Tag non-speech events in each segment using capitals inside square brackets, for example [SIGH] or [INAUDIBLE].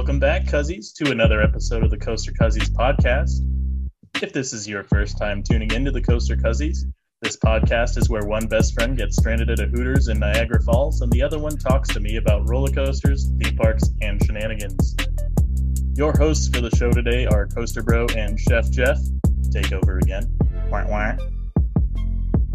Welcome back, Cuzzies, to another episode of the Coaster Cuzzies podcast. If this is your first time tuning into the Coaster Cuzzies, this podcast is where one best friend gets stranded at a Hooters in Niagara Falls and the other one talks to me about roller coasters, theme parks, and shenanigans. Your hosts for the show today are Coaster Bro and Chef Jeff. Take over again. Wah, wah.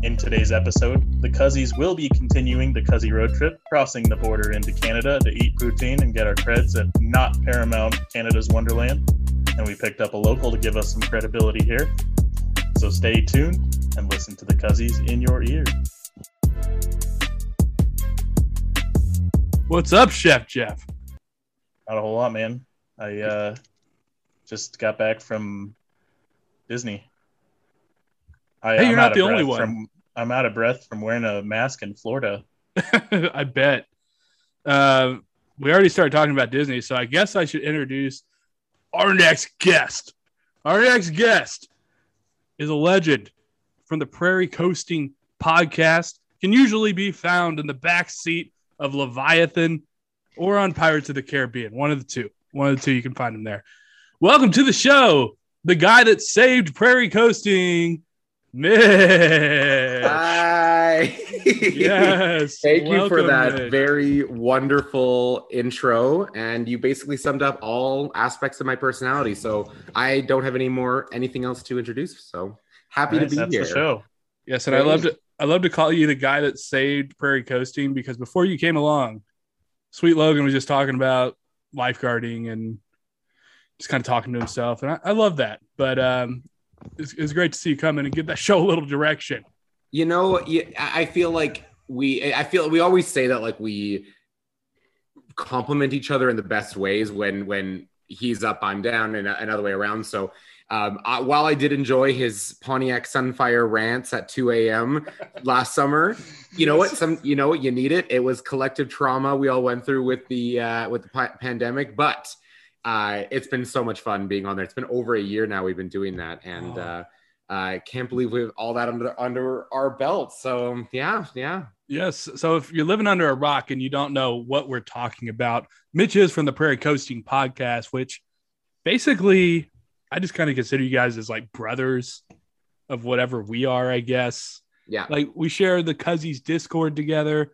In today's episode, the Cuzzies will be continuing the Cuzzy road trip, crossing the border into Canada to eat poutine and get our creds at not Paramount Canada's Wonderland. And we picked up a local to give us some credibility here. So stay tuned and listen to the Cuzzies in your ear. What's up, Chef Jeff? Not a whole lot, man. I uh, just got back from Disney. I, Hey, you're I'm not the only one. From, I'm out of breath from wearing a mask in Florida. [LAUGHS] I bet. Uh, we already started talking about Disney, so I guess I should introduce our next guest. Our next guest is a legend from the Prairie Coasting podcast. Can usually be found in the back seat of Leviathan or on Pirates of the Caribbean. One of the two. One of the two. You can find him there. Welcome to the show. The guy that saved Prairie Coasting, Mitch. Hi. [LAUGHS] Yes. Thank you for that very wonderful intro. And you basically summed up all aspects of my personality. So I don't have any more anything else to introduce. So happy Nice, to be that's here. show. Yes, and I love to I love to call you the guy that saved Prairie Coasting because before you came along, Sweet Logan was just talking about lifeguarding and just kind of talking to himself, and I, I love that. But um, it's, it's great to see you come in and give that [LAUGHS] show a little direction. You know, I I feel like we I feel we always say that like we compliment each other in the best ways when when he's up, I'm down, and another way around. So um, I, while I did enjoy his Pontiac Sunfire rants at 2 a.m. [LAUGHS] last summer, you know what? Some you know what you need it. It was collective trauma we all went through with the uh, with the pandemic, but uh, it's been so much fun being on there. It's been over a year now we've been doing that, and Oh. uh, I can't believe we have all that under under our belt. So yeah, yeah. Yes. So if you're living under a rock and you don't know what we're talking about, Mitch is from the Prairie Coasting podcast, which basically I just kind of consider you guys as like brothers of whatever we are, I guess. Yeah. Like we share the Cuzzies Discord together,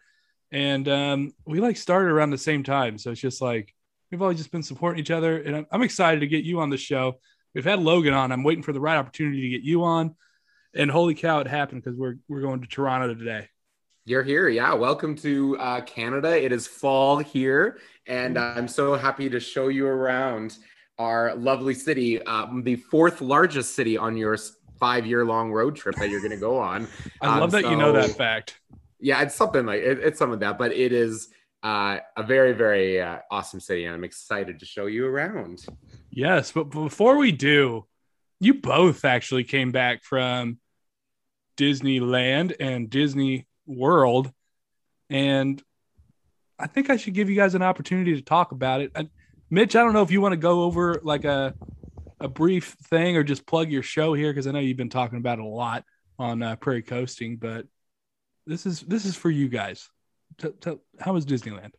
and um, we like started around the same time. So it's just like we've always just been supporting each other, and I'm, I'm excited to get you on the show. We've had Logan on. I'm waiting for the right opportunity to get you on. And holy cow, it happened because we're we're going to Toronto today. You're here. Yeah. Welcome to uh, Canada. It is fall here, and I'm so happy to show you around our lovely city, um, the fourth largest city on your five year long road trip that you're going to go on. [LAUGHS] I Um, love that you know that fact. Yeah, it's something like it, it's some of that, but it is uh, a very, very uh, awesome city, and I'm excited to show you around. Yes, but before we do, you both actually came back from Disneyland and Disney World, and I think I should give you guys an opportunity to talk about it. Mitch, I don't know if you want to go over like a a brief thing or just plug your show here because I know you've been talking about it a lot on uh, Prairie Coasting, but this is this is for you guys. Tell how was Disneyland?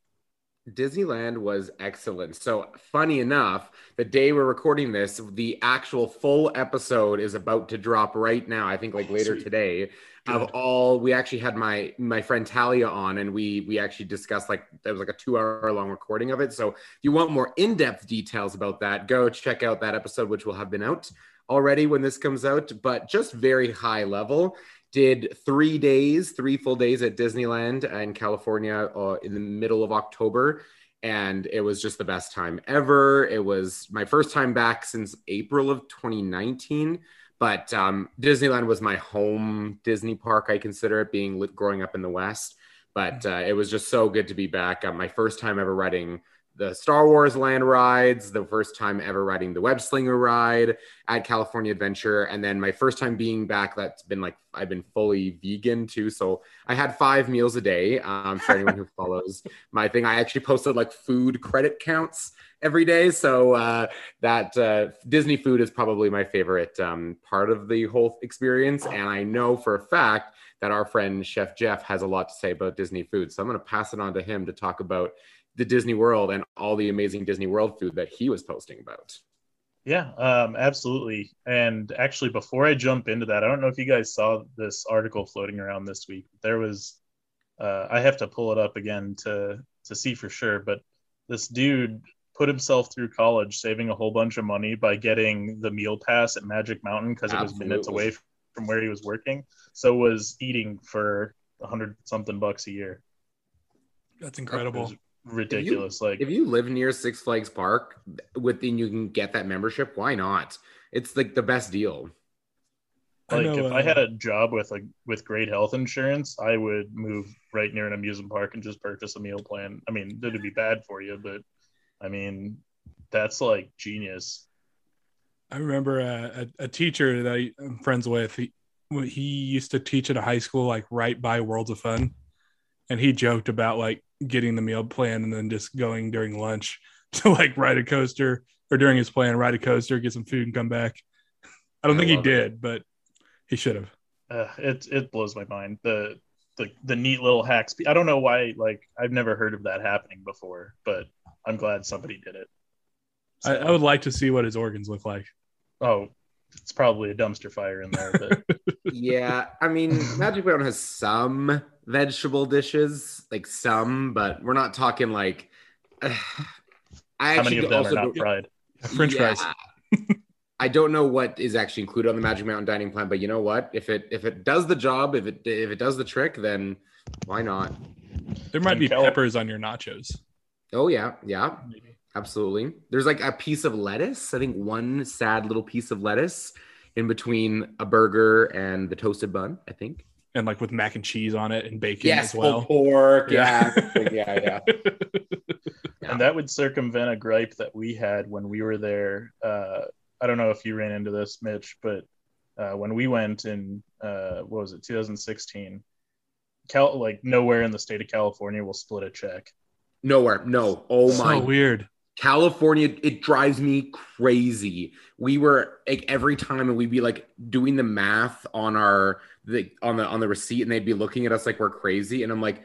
Disneyland was excellent. So, funny enough, the day we're recording this, the actual full episode is about to drop right now. I think like oh, later Sweet. today. Of all, we actually had my my friend Talia on, and we we actually discussed like there was like a two hour long recording of it. So, if you want more in depth details about that, go check out that episode, which will have been out already when this comes out. But just very high level did three days, three full days at Disneyland in California uh, in the middle of October. And it was just the best time ever. It was my first time back since April of 2019. But um, Disneyland was my home Disney park. I consider it being growing up in the West. But uh, it was just so good to be back. Uh, my first time ever riding the Star Wars land rides, the first time ever riding the Web Slinger ride at California Adventure, and then my first time being back. That's been like I've been fully vegan too, so I had five meals a day. Um, for anyone who [LAUGHS] follows my thing, I actually posted like food credit counts every day. So uh, that uh, Disney food is probably my favorite um, part of the whole experience, and I know for a fact that our friend Chef Jeff has a lot to say about Disney food. So I'm going to pass it on to him to talk about the Disney World and all the amazing Disney World food that he was posting about. Yeah, um, absolutely. And actually, before I jump into that, I don't know if you guys saw this article floating around this week. There was, uh, I have to pull it up again to to see for sure, but this dude put himself through college saving a whole bunch of money by getting the meal pass at Magic Mountain because it was minutes away from where he was working. So was eating for a hundred something bucks a year. That's It incredible. was ridiculous. like If you live near Six Flags Park, within you can get that membership. Why not? It's like the best deal. I like know, if I uh, had a job with like with great health insurance, I would move right near an amusement park and just purchase a meal plan. I mean, it'd be bad for you, but I mean, that's like genius. I remember a, a, a teacher that I, I'm friends with. He he used to teach at a high school like right by Worlds of Fun, and he joked about like getting the meal plan and then just going during lunch [LAUGHS] to like ride a coaster or during his plan ride a coaster, get some food, and come back. I don't I think he love it. did, but he should have. Uh, it it blows my mind. The the the neat little hacks. I don't know why. Like I've never heard of that happening before, but I'm glad somebody did it. I, I would like to see what his organs look like. oh, it's probably a dumpster fire in there, but [LAUGHS] yeah, I mean, Magic Mountain has some vegetable dishes, like some, but we're not talking like. [SIGHS] I how many of them are also not don't- fried? French fries. I don't know what is actually included on the Magic Mountain dining plan, but you know what? If it if it does the job, if it if it does the trick, then why not? There might And be Cal- peppers on your nachos. Oh yeah, yeah, absolutely. There's like a piece of lettuce. I think one sad little piece of lettuce in between a burger and the toasted bun. I think. And like with mac and cheese on it and bacon as well. pulled pork. Yeah. Yeah, [LAUGHS] yeah, yeah. Yeah. And that would circumvent a gripe that we had when we were there. Uh, I don't know if you ran into this, Mitch, but uh, when we went in, uh, what was it, 2016? Cal- like nowhere in the state of California will split a check. Nowhere. No. Oh so my weird. California, it drives me crazy. We were like every time, and we'd be like doing the math on our the on the on the receipt, and they'd be looking at us like we're crazy. And I'm like,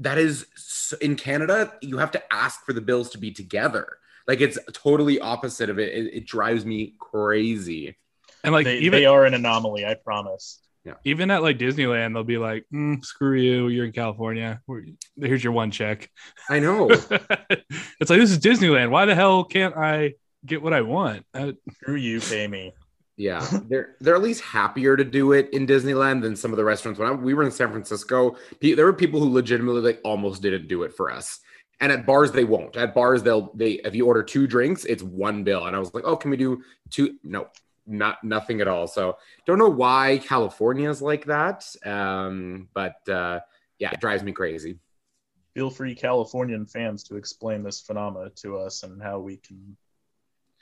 that is s- in Canada, you have to ask for the bills to be together. Like it's totally opposite of it. It, it drives me crazy. And like they, even they are an anomaly, I promise. Yeah. even at like Disneyland, they'll be like, mm, "Screw you! You're in California. We're- Here's your one check." I know. [LAUGHS] it's like this is Disneyland. Why the hell can't I get what I want? Uh, Screw you, pay me. Yeah, [LAUGHS] they're they're at least happier to do it in Disneyland than some of the restaurants. When I, we were in San Francisco, pe- there were people who legitimately like almost didn't do it for us. And at bars, they won't. At bars, they'll they if you order two drinks, it's one bill. And I was like, oh, can we do two? No, not nothing at all. So don't know why California is like that. Um, but uh, yeah, it drives me crazy. Feel free, Californian fans, to explain this phenomena to us and how we can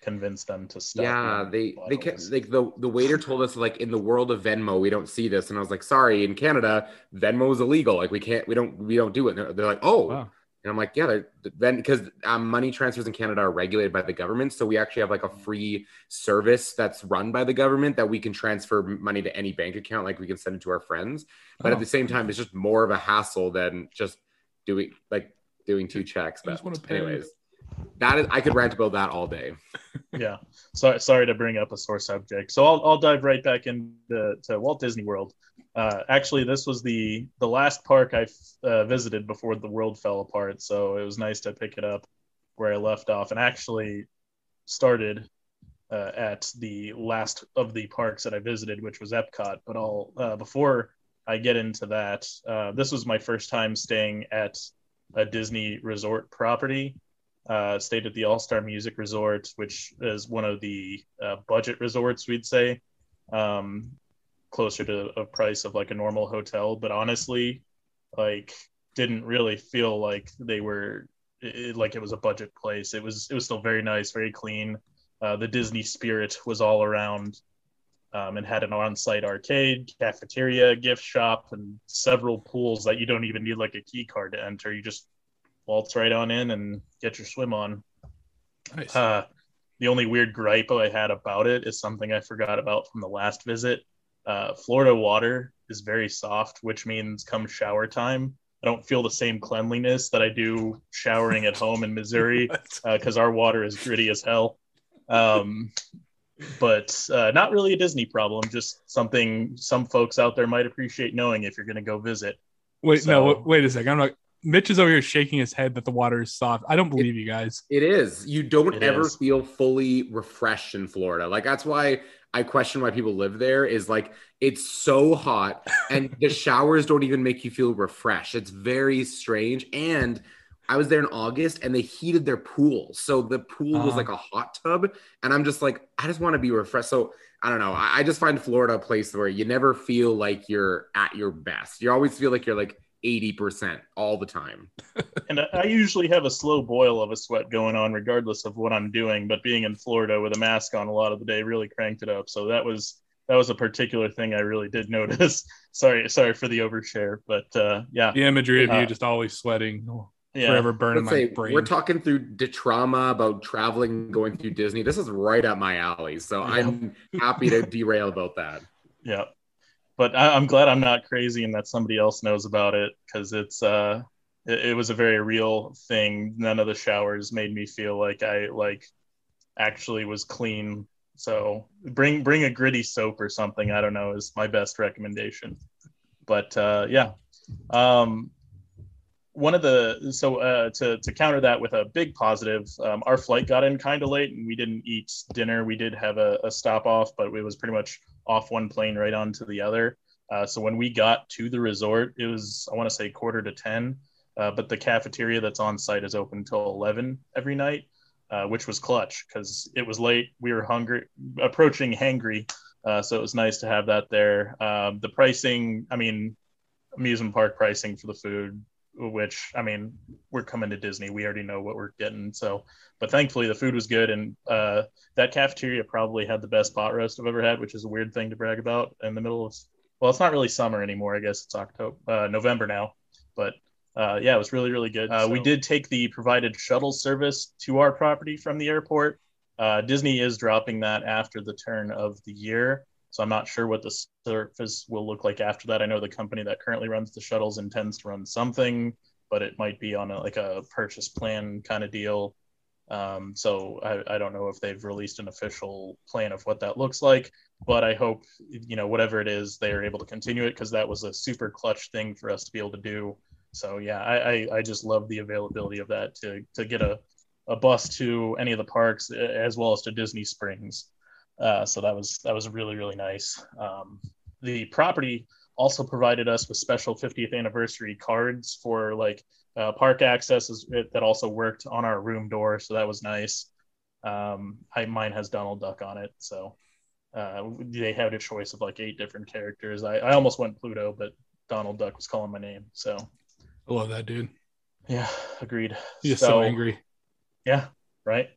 convince them to stop. Yeah, they they kept, bottles. like the the waiter told us like in the world of Venmo we don't see this, and I was like, sorry, in Canada Venmo is illegal. Like we can't we don't we don't do it. And they're, they're like, oh, wow. and I'm like, yeah, they're, then because um, money transfers in Canada are regulated by the government, so we actually have like a free service that's run by the government that we can transfer money to any bank account, like we can send it to our friends. But Oh. at the same time, it's just more of a hassle than just doing like doing two checks. I just But wanna pay. anyways, that is I could rant about that all day. [LAUGHS] yeah. So, sorry to bring up a sore subject. So I'll, I'll dive right back into to Walt Disney World. Uh, actually, this was the the last park I uh, visited before the world fell apart. So it was nice to pick it up where I left off, and actually started uh, at the last of the parks that I visited, which was Epcot. But I'll uh, before I get into that, uh, this was my first time staying at a Disney resort property uh, stayed at the All Star Music Resort, which is one of the uh, budget resorts, we'd say, um, closer to a price of like a normal hotel. But honestly, like, didn't really feel like they were it, like it was a budget place. It was it was still very nice, very clean. Uh, the Disney spirit was all around. Um, and had an on-site arcade, cafeteria, gift shop, and several pools that you don't even need like a key card to enter. You just waltz right on in and get your swim on. Nice. Uh, the only weird gripe I had about it is something I forgot about from the last visit. Uh, Florida water is very soft, which means come shower time, I don't feel the same cleanliness that I do showering at home in [LAUGHS] Missouri because uh, our water is gritty as hell. Um, but uh, not really a Disney problem, just something some folks out there might appreciate knowing if you're going to go visit. Wait, so, no, wait a second. I'm not. Mitch is over here shaking his head that the water is soft. I don't believe it, you guys. It is. You don't ever is. feel fully refreshed in Florida. Like that's why I question why people live there is like it's so hot and the [LAUGHS] showers don't even make you feel refreshed. It's very strange. And I was there in August and they heated their pool. So the pool uh-huh. was like a hot tub. And I'm just like, I just want to be refreshed. So I don't know. I, I just find Florida a place where you never feel like you're at your best. You always feel like you're like 80% all the time. [LAUGHS] and I usually have a slow boil of a sweat going on regardless of what I'm doing, but being in Florida with a mask on a lot of the day really cranked it up. So that was that was a particular thing I really did [LAUGHS] notice. sorry, sorry for the overshare, but uh yeah. The imagery of uh, you just always sweating. Yeah. Forever burning Let's my say, brain. We're talking through the trauma about traveling, going through Disney. This is right up my alley. So yeah. I'm happy to derail about that. [LAUGHS] Yeah but I, am glad I'm not crazy and that somebody else knows about it because it's uh it, it, was a very real thing. None of the showers made me feel like I like actually was clean. So bring bring a gritty soap or something. I don't know is my best recommendation. But uh, yeah, um, one of the so uh, to to counter that with a big positive, um, our flight got in kind of late and we didn't eat dinner. We did have a, a stop off, but it was pretty much off one plane right onto the other. Uh, so when we got to the resort, it was I want to say quarter to ten, uh, but the cafeteria that's on site is open until eleven every night, uh, which was clutch because it was late. We were hungry, approaching hangry, uh, so it was nice to have that there. Um, the pricing, I mean, amusement park pricing for the food which I mean, we're coming to Disney. We already know what we're getting. So, but thankfully the food was good, and uh, that cafeteria probably had the best pot roast I've ever had, which is a weird thing to brag about in the middle of. Well, it's not really summer anymore. I guess it's October, uh, November now, but uh, yeah, it was really really good. Uh, so. We did take the provided shuttle service to our property from the airport. Uh, Disney is dropping that after the turn of the year. So I'm not sure what the surface will look like after that. I know the company that currently runs the shuttles intends to run something, but it might be on a, like a purchase plan kind of deal. Um, so I, I don't know if they've released an official plan of what that looks like, but I hope you know whatever it is they are able to continue it because that was a super clutch thing for us to be able to do. So yeah, I, I, I just love the availability of that to to get a a bus to any of the parks as well as to Disney Springs. Uh, so that was that was really really nice. Um, the property also provided us with special 50th anniversary cards for like uh, park access that also worked on our room door, so that was nice. Um, I, mine has Donald Duck on it, so uh, they had a choice of like eight different characters. I, I almost went Pluto, but Donald Duck was calling my name, so I love that dude. Yeah, agreed. He's so, so angry. Yeah, right.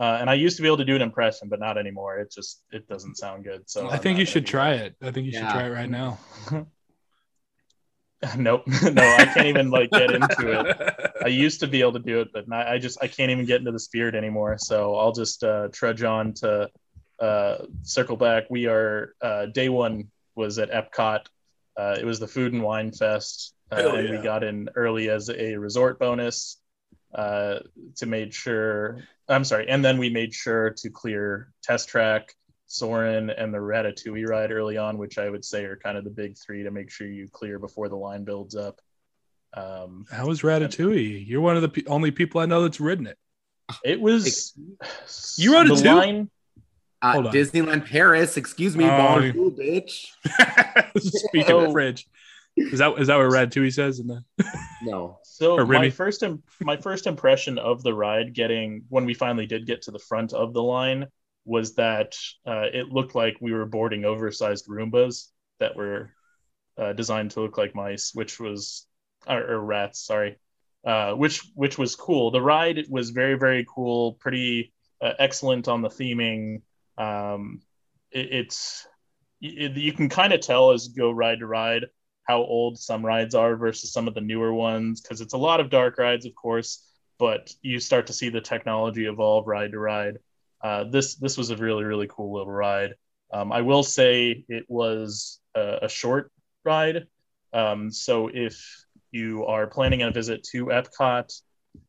Uh, and I used to be able to do an impression, but not anymore. It just it doesn't sound good. So I think you should try it. I think you yeah. should try it right now. [LAUGHS] nope, [LAUGHS] no, I can't even like get into it. [LAUGHS] I used to be able to do it, but not, I just I can't even get into the spirit anymore. So I'll just uh, trudge on to uh, circle back. We are uh, day one was at Epcot. Uh, it was the Food and Wine Fest, uh, and we got in early as a resort bonus uh, to make sure. I'm sorry, and then we made sure to clear Test Track, Soarin', and the Ratatouille ride early on, which I would say are kind of the big three to make sure you clear before the line builds up. Um, How was Ratatouille? And, You're one of the pe- only people I know that's ridden it. It was. You rode it too. Line, uh, Disneyland Paris, excuse me, oh, bitch. [LAUGHS] Speaking of fridge, is that is that what Ratatouille says in the? [LAUGHS] No. So my first Im- my first impression of the ride, getting when we finally did get to the front of the line, was that uh, it looked like we were boarding oversized Roombas that were uh, designed to look like mice, which was or, or rats, sorry, uh, which which was cool. The ride was very very cool, pretty uh, excellent on the theming. Um, it, it's it, you can kind of tell as you go ride to ride how old some rides are versus some of the newer ones because it's a lot of dark rides, of course, but you start to see the technology evolve ride to ride. Uh, this this was a really really cool little ride. Um, I will say it was a, a, short ride. Um, so if you are planning a visit to Epcot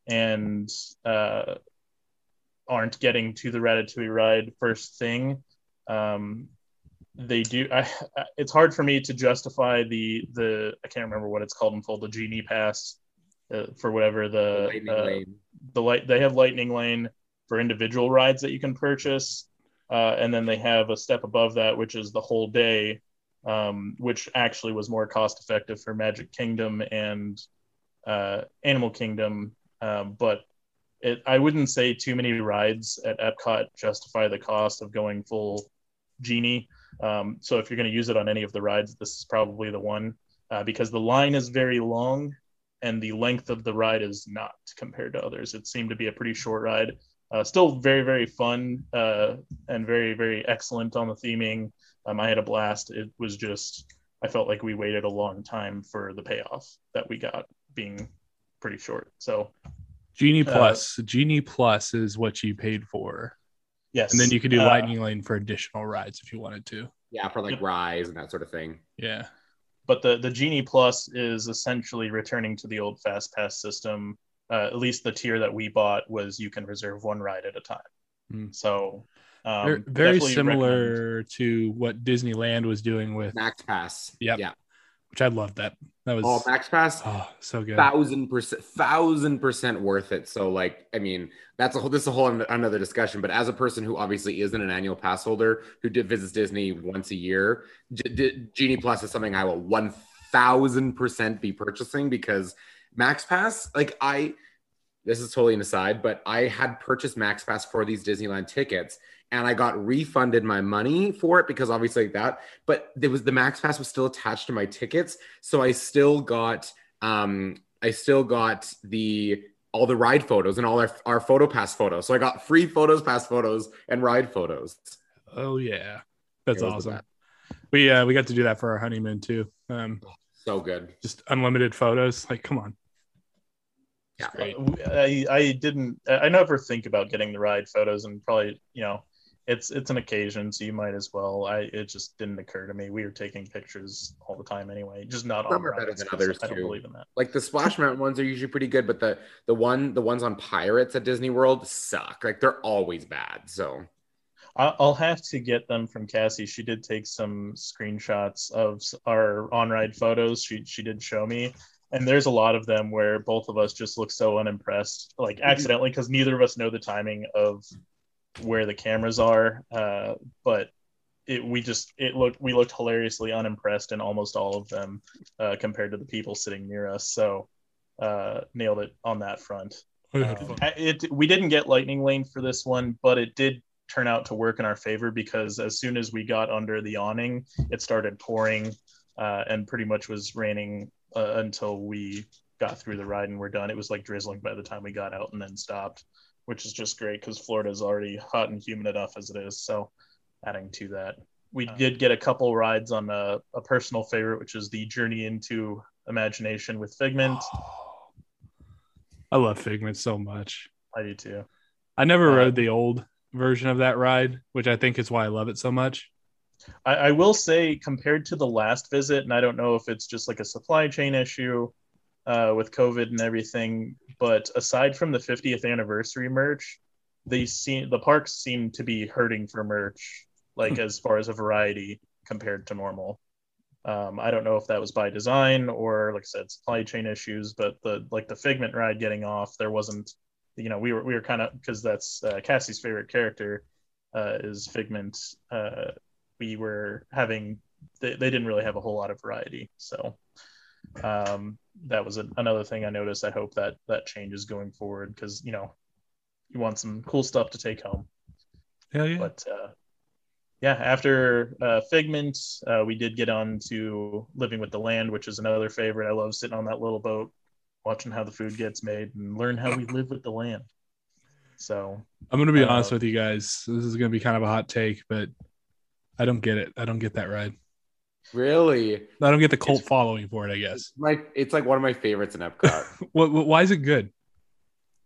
and uh, aren't getting to the Ratatouille ride first thing, um, they do. [LAUGHS] I, it's hard for me to justify the the I can't remember what it's called in full the genie pass uh, for whatever the Lightning uh, the light they have lightning lane for individual rides that you can purchase uh, and then they have a step above that which is the whole day um, which actually was more cost effective for magic kingdom and uh, animal kingdom um, but it, i wouldn't say too many rides at epcot justify the cost of going full genie um, so if you're going to use it on any of the rides this is probably the one uh, because the line is very long and the length of the ride is not compared to others. It seemed to be a pretty short ride. Uh, still very, very fun uh, and very, very excellent on the theming. Um, I had a blast. It was just, I felt like we waited a long time for the payoff that we got being pretty short. So, Genie Uh, Plus. Genie Plus is what you paid for. Yes. And then you could do uh, Lightning Lane for additional rides if you wanted to. Yeah, for like rise and that sort of thing. Yeah. but the the genie plus is essentially returning to the old fast pass system uh, at least the tier that we bought was you can reserve one ride at a time Hmm. so um, very definitely recommend- similar to what Disneyland was doing with, Max Pass. Yep. Yeah. Which I loved that. That was Oh, Max Pass. oh, so good. thousand percent thousand percent worth it so like i mean that's a whole this is a whole another discussion but as a person who obviously isn't an annual pass holder who did visits disney once a year G- D- genie plus is something i will 1000% be purchasing because max pass like i this is totally an aside but i had purchased max pass for these disneyland tickets and i got refunded my money for it because obviously like that but there was the max pass was still attached to my tickets so i still got um i still got the all the ride photos and all our, our photo pass photos so i got free photos pass photos and ride photos Oh yeah. That's It was the awesome. We uh we got to do that for our honeymoon too. Um so good just unlimited photos. Like come on. yeah I, I didn't i never think about getting the ride photos and probably you know it's it's an occasion so you might as well i it just didn't occur to me we were taking pictures all the time anyway just not Some on are better than others, i don't too. believe in that like the splash mountain ones are usually pretty good but the the one the ones on pirates at disney world suck like they're always bad so I'll have to get them from Cassie. She did take some screenshots of our on ride photos. She she did show me, and there's a lot of them where both of us just look so unimpressed, like mm-hmm. accidentally, because neither of us know the timing of where the cameras are. Uh, but it we just it looked we looked hilariously unimpressed in almost all of them uh, compared to the people sitting near us. So uh, nailed it on that front. Um, it we didn't get lightning lane for this one, but it did turn out to work in our favor because as soon as we got under the awning, it started pouring uh, and pretty much was raining uh, until we got through the ride and we're done. It was like drizzling by the time we got out and then stopped, which is just great because Florida is already hot and humid enough as it is. So adding to that, we did get a couple rides on a, a personal favorite, which is the Journey into Imagination with Figment. I love Figment so much. I do too. I never Uh, rode the old version of that ride, which I think is why I love it so much. I, I will say, compared to the last visit, and I don't know if it's just like a supply chain issue uh, with COVID and everything, but aside from the 50th anniversary merch, they seem the parks seem to be hurting for merch, like as far as a variety compared to normal. Um, I don't know if that was by design or, like I said, supply chain issues, but the like the Figment ride getting off, there wasn't, you know, we were we were kind of because that's uh, Cassie's favorite character uh, is Figment. Uh, we were having they, they didn't really have a whole lot of variety so um, that was a, another thing i noticed i hope that that changes going forward because you know you want some cool stuff to take home Hell yeah. but uh, yeah after uh, figment uh, we did get on to living with the land which is another favorite i love sitting on that little boat watching how the food gets made and learn how we live with the land so I'm gonna be uh, honest with you guys. This is gonna be kind of a hot take, but I don't get it. I don't get that ride. Really I don't get the cult It's- following for it. I guess. my it's like one of my favorites in epcot [LAUGHS] What, what? Why is it good?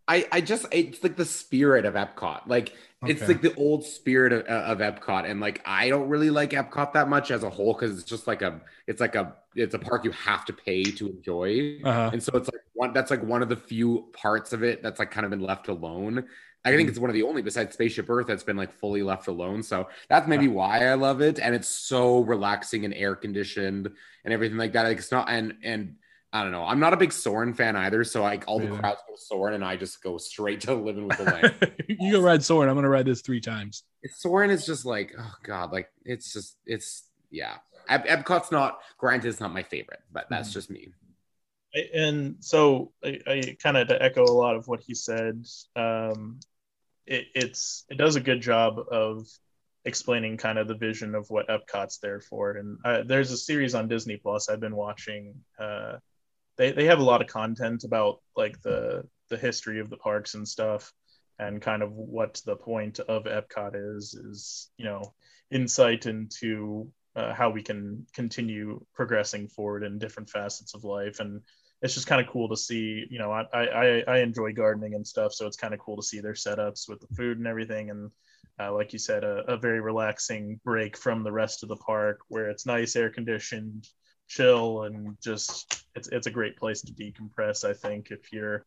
I, I just it's like the spirit of Epcot. Like It's like the old spirit of, of Epcot, and like I don't really like Epcot that much as a whole because it's just like a, it's like a, it's a park you have to pay to enjoy, Uh-huh. and so it's like one that's like one of the few parts of it that's like kind of been left alone. I think it's one of the only besides Spaceship Earth that's been like fully left alone. So that's maybe why I love it, and it's so relaxing and air conditioned and everything like that. Like it's not and and. I don't know. I'm not a big Soarin' fan either, so like all the Me crowds go Soarin', and I just go straight to living with the land. [LAUGHS] you go ride Soarin'. I'm gonna ride this three times. Soarin' is just like, oh god, like it's just it's yeah. Ep- Epcot's not granted, it's not my favorite, but that's Mhm. just me. I- and so I, I kind of to echo a lot of what he said. Um, it, it's it does a good job of explaining kind of the vision of what Epcot's there for. And uh, there's a series on Disney Plus I've been watching. Uh, they they have a lot of content about like the the history of the parks and stuff, and kind of what the point of Epcot is is you know insight into uh, how we can continue progressing forward in different facets of life and it's just kind of cool to see you know I, I i enjoy gardening and stuff so it's kind of cool to see their setups with the food and everything and uh, like you said a, a very relaxing break from the rest of the park where it's nice air conditioned chill and just it's it's a great place to decompress i think if you're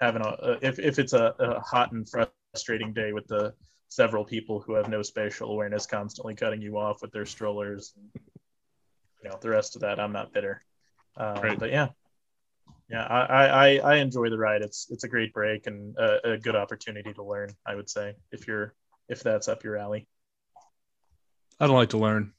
having a if, if it's a, a hot and frustrating day with the several people who have no spatial awareness constantly cutting you off with their strollers you know the rest of that i'm not bitter uh, Right. but yeah yeah I, I i enjoy the ride it's it's a great break and a, a good opportunity to learn i would say if you're if that's up your alley I don't like to learn.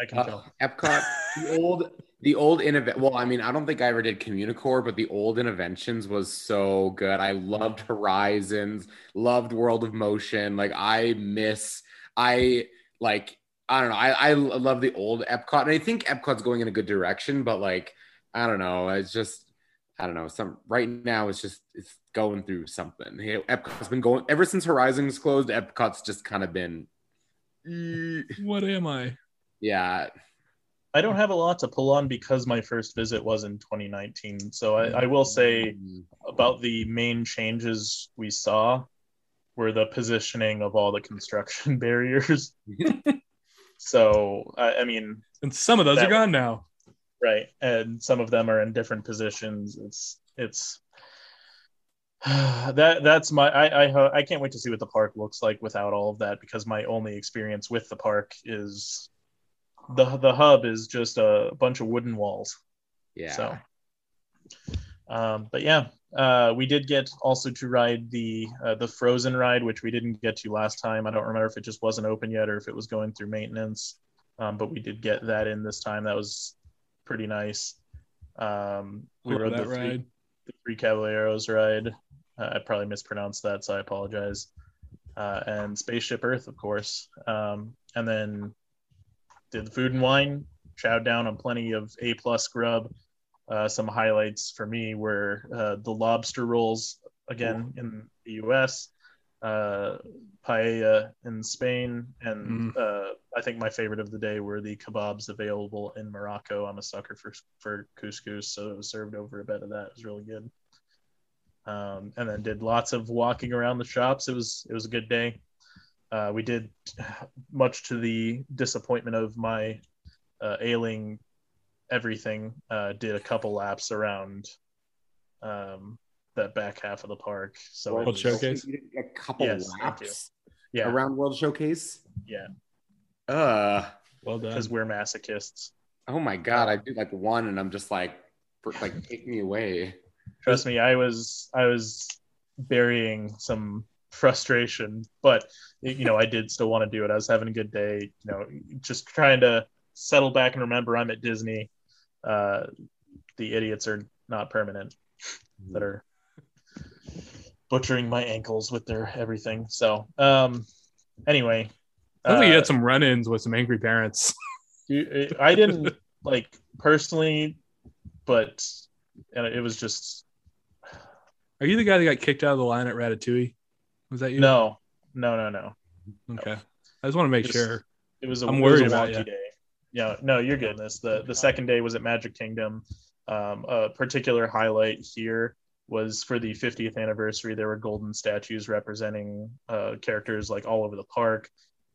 i can Uh, tell Epcot, the [LAUGHS] old, the old innov. Well, I mean, I don't think I ever did Communicore, but the old Innoventions was so good. I loved Horizons, loved World of Motion. Like I miss, I like, I don't know. I I love the old Epcot, and I think Epcot's going in a good direction. But like, I don't know. It's just. I don't know. Some right now it's just it's going through something. Hey, Epcot's been going ever since Horizons closed. Epcot's just kind of been, eh, [LAUGHS] What am I? yeah, i don't have a lot to pull on because my first visit was in 2019 so i, I will say about the main changes we saw were the positioning of all the construction [LAUGHS] barriers. [LAUGHS] so I, I mean, And some of those That are gone now. Right, and some of them are in different positions. It's it's [SIGHS] that that's my I I, I can't wait to see what the park looks like without all of that because my only experience with the park is the the hub is just a bunch of wooden walls. yeah. So, um, but yeah, uh, we did get also to ride the uh, the Frozen ride, which we didn't get to last time. I don't remember if it just wasn't open yet or if it was going through maintenance. Um, but we did get that in this time. That was pretty nice. Um, we Love rode the three, ride. the three Caballeros ride. Uh, I probably mispronounced that, so I apologize. Uh, and Spaceship Earth, of course. Um, and then did the food and wine, chowed down on plenty of A plus grub. Uh, some highlights for me were uh, the lobster rolls again in the U.S., uh, paella in Spain, and uh, I think my favorite of the day were the kebabs available in Morocco. I'm a sucker for for couscous, so it was served over a bed of that. It was really good. Um, and then did lots of walking around the shops. It was it was a good day. Uh, we did much to the disappointment of my uh, ailing everything. Uh, did a couple laps around um, that back half of the park. So World was- Showcase? A couple Yes, laps yeah, around World Showcase. yeah, Uh Well done. because we're masochists. oh my god, I did like one and I'm just like for, like take me away. Trust me, I was I was burying some frustration, but you know I did still want to do it. I was having a good day, you know, just trying to settle back and remember I'm at Disney. Uh, the idiots are not permanent that are butchering my ankles with their everything. So, um, anyway, I think you uh, had some run-ins with some angry parents. [LAUGHS] I didn't like personally, but and it was just Are you the guy that got kicked out of the line at Ratatouille? Was that you? no, no, no, no. Okay. I just want to make was- sure. It was a, I'm was worried a about ya. day. Yeah, no, you're goodness. The the second day was at Magic Kingdom. Um, a particular highlight here was for the 50th anniversary. There were golden statues representing uh, characters like all over the park.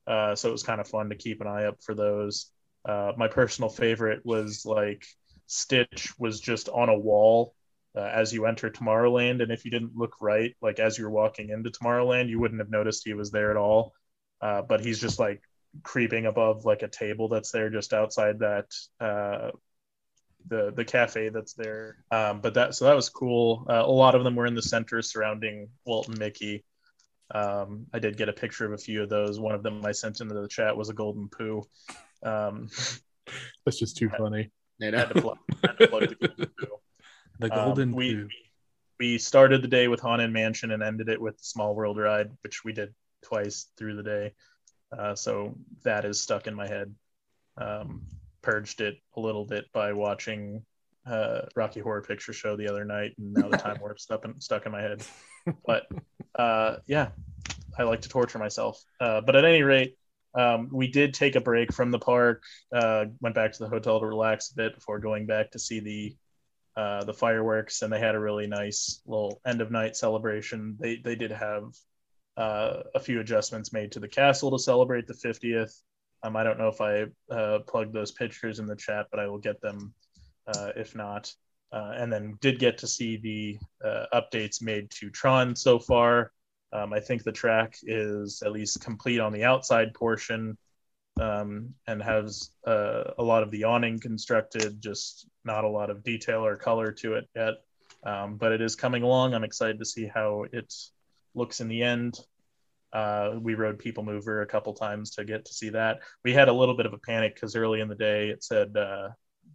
Uh, so it was kind of fun to keep an eye up for those. Uh, my personal favorite was like Stitch was just on a wall uh, as you enter Tomorrowland, and if you didn't look right, like as you were walking into Tomorrowland, you wouldn't have noticed he was there at all. Uh, but he's just like creeping above like a table that's there just outside that uh, the the cafe that's there. Um, but that so that was cool. Uh, a lot of them were in the center surrounding Walt and Mickey. Um, I did get a picture of a few of those. One of them I sent into the chat was a golden poo. Um, [LAUGHS] That's just too [LAUGHS] funny. You I had to plug, had to plug the golden poo. [LAUGHS] The Um, we poo. we started the day with Haunted Mansion and ended it with the Small World ride, which we did twice through the day. Uh, so that is stuck in my head. Um, purged it a little bit by watching uh, Rocky Horror Picture Show the other night, and now the time [LAUGHS] warp stuck in, stuck in my head. But uh, yeah, I like to torture myself. Uh, but at any rate, um, we did take a break from the park. Uh, went back to the hotel to relax a bit before going back to see the uh, the fireworks, and they had a really nice little end of night celebration. They they did have uh, a few adjustments made to the castle to celebrate the 50th. Um, I don't know if I uh, plugged those pictures in the chat, but I will get them uh, if not. Uh, and then did get to see the uh, updates made to Tron so far. Um, I think the track is at least complete on the outside portion um, and has uh, a lot of the awning constructed, just not a lot of detail or color to it yet. Um, but it is coming along. I'm excited to see how it looks in the end. Uh, we rode People Mover a couple times to get to see that. We had a little bit of a panic because early in the day it said uh,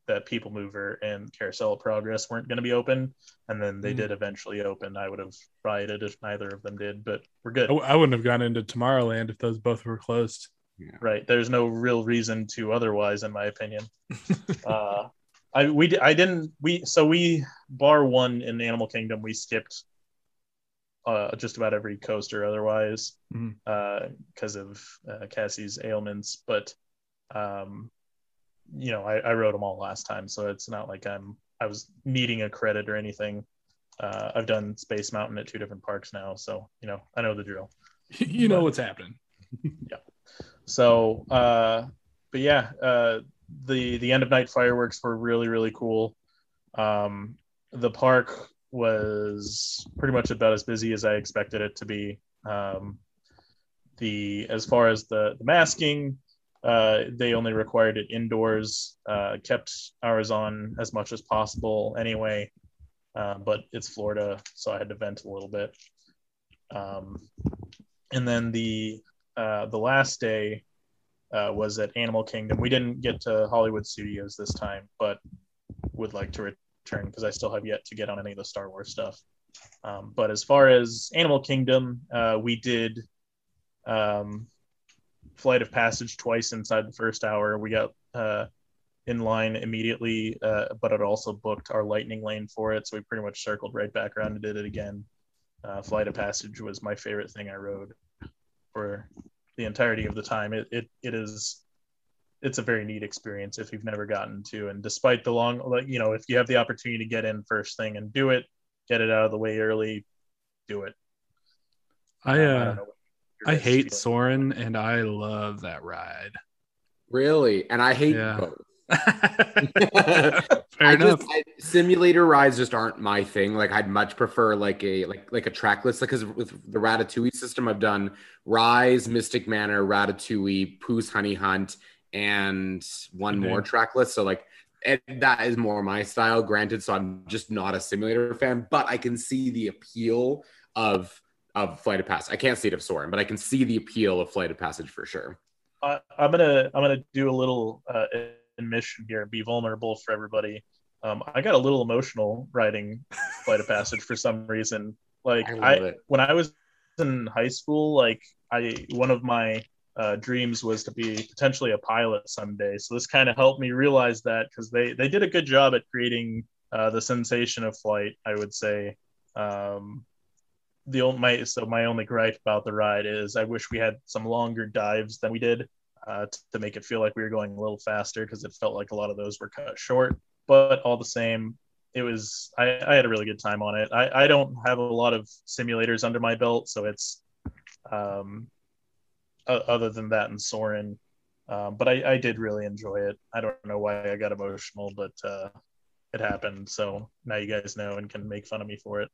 that People Mover and Carousel of Progress weren't going to be open, and then they Mm. did eventually open. I would have rioted if neither of them did, but we're good. I, I wouldn't have gone into Tomorrowland if those both were closed. Right. There's no real reason to otherwise, in my opinion. [LAUGHS] uh, I we I didn't we so we bar one in Animal Kingdom we skipped uh, just about every coaster otherwise because of uh, Cassie's ailments, but um, you know I, I rode them all last time, so it's not like I'm I was needing a credit or anything. Uh, I've done Space Mountain at two different parks now, so you know I know the drill. [LAUGHS] you know what's happening. [LAUGHS] Yeah. So, uh, but yeah, uh, the the end of night fireworks were really really cool. Um, the park was pretty much about as busy as I expected it to be. Um, the as far as the, the masking, uh, they only required it indoors. Uh, kept ours on as much as possible anyway, uh, but it's Florida, so I had to vent a little bit. Um, and then the uh, the last day uh, was at Animal Kingdom. We didn't get to Hollywood Studios this time, but would like to return because I still have yet to get on any of the Star Wars stuff. Um, but as far as Animal Kingdom, uh, we did um, Flight of Passage twice inside the first hour. We got uh, in line immediately, uh, but it also booked our lightning lane for it. So we pretty much circled right back around and did it again. Uh, Flight of Passage was my favorite thing I rode for the entirety of the time. It, it it is it's a very neat experience if you've never gotten to. And despite the long, like you know, if you have the opportunity to get in first thing and do it, get it out of the way early, do it. I uh, don't know what your I hate feeling- Soarin' and I love that ride. Really? And I hate Yeah. both. [LAUGHS] [LAUGHS] Fair I enough. just I, simulator rides just aren't my thing. Like I'd much prefer like a like like a track list. Like because with the Ratatouille system, I've done Rise, Mystic Manor, Ratatouille, Pooh's Honey Hunt, and one Okay. more track list. So like and that is more my style. Granted, so I'm just not a simulator fan, but I can see the appeal of of Flight of Passage. I can't see it of Soarin', but I can see the appeal of Flight of Passage for sure. I, I'm gonna I'm gonna do a little uh, admission here and be vulnerable for everybody. Um, I got a little emotional writing Flight of Passage for some reason. Like I I, when I was in high school, like I one of my uh, dreams was to be potentially a pilot someday. So this kind of helped me realize that because they they did a good job at creating uh, the sensation of flight. I would say. Um, the only my so my only gripe about the ride is I wish we had some longer dives than we did uh, t- to make it feel like we were going a little faster because it felt like a lot of those were cut short. But all the same, it was I, I had a really good time on it. I, I don't have a lot of simulators under my belt, so it's um, other than that and Soarin'. Um, but I, I did really enjoy it. I don't know why I got emotional, but uh, it happened. So now you guys know and can make fun of me for it.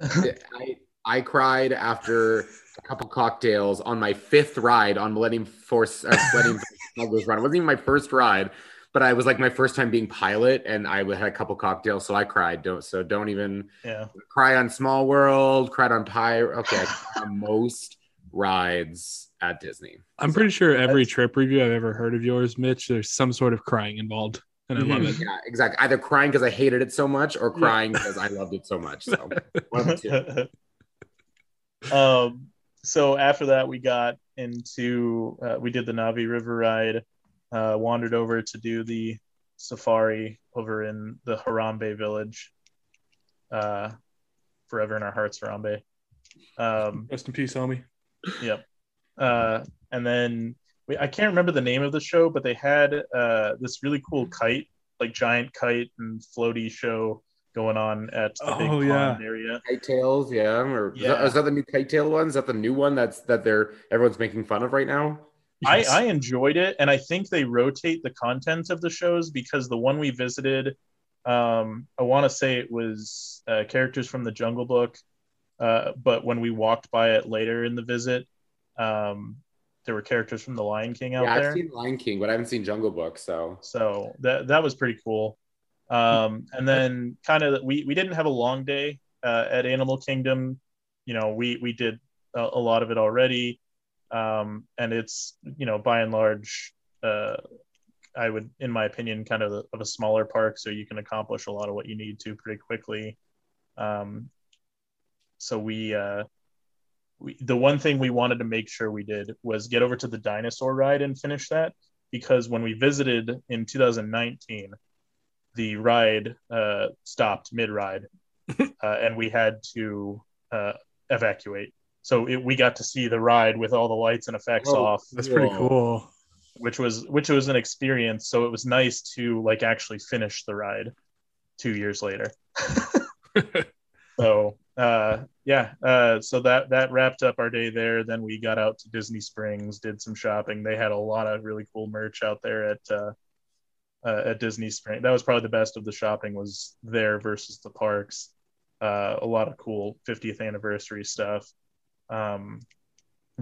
[LAUGHS] I, I cried after a couple cocktails on my fifth ride on Millennium Force uh, Millennium [LAUGHS] Smugglers Run. It wasn't even my first ride, but I was like my first time being pilot, and I had a couple cocktails, so I cried. Don't so don't even yeah cry on Small World, cried on Pyre. Okay, [LAUGHS] most rides at Disney. I'm pretty sure every trip review I've ever heard of yours, Mitch, there's some sort of crying involved. And I love it. Yeah, exactly. Either crying because I hated it so much or crying because yeah. I loved it so much. So [LAUGHS] [LAUGHS] um so after that we got into uh, we did the Navi River ride, uh, wandered over to do the safari over in the Harambe village. Uh, forever in our hearts, Harambe. Um, Rest in peace, homie. Yep. Uh, and then I can't remember the name of the show, but they had uh, this really cool kite, like giant kite and floaty show going on at the Oh, big pond yeah. area. Kite tails, yeah. Or is that- Yeah. is that the new kite tail one? Is that the new one that's that they're everyone's making fun of right now? Yes. I, I enjoyed it, and I think they rotate the content of the shows because the one we visited, um, I want to say it was uh, characters from the Jungle Book, uh, but when we walked by it later in the visit, um, there were characters from the Lion King out yeah, there. I've seen Lion King, but I haven't seen Jungle Book. So so that that was pretty cool. Um, and then kind of we we didn't have a long day uh, at Animal Kingdom. You know, we we did a, a lot of it already, um, and it's you know by and large, uh, I would, in my opinion, kind of a, of a smaller park, so you can accomplish a lot of what you need to pretty quickly. Um, so we. Uh, we, the one thing we wanted to make sure we did was get over to the dinosaur ride and finish that because when we visited in 2019 the ride uh, stopped mid-ride [LAUGHS] uh, and we had to uh, evacuate so it, we got to see the ride with all the lights and effects Oh. off That's pretty Whoa. cool. which was which was an experience so it was nice to like actually finish the ride two years later [LAUGHS] [LAUGHS] so uh yeah uh so that that wrapped up our day there. Then we got out to disney springs did some shopping. They had a lot of really cool merch out there at uh, uh at disney springs that was probably the best of the shopping was there versus the parks. Uh a lot of cool 50th anniversary stuff. Um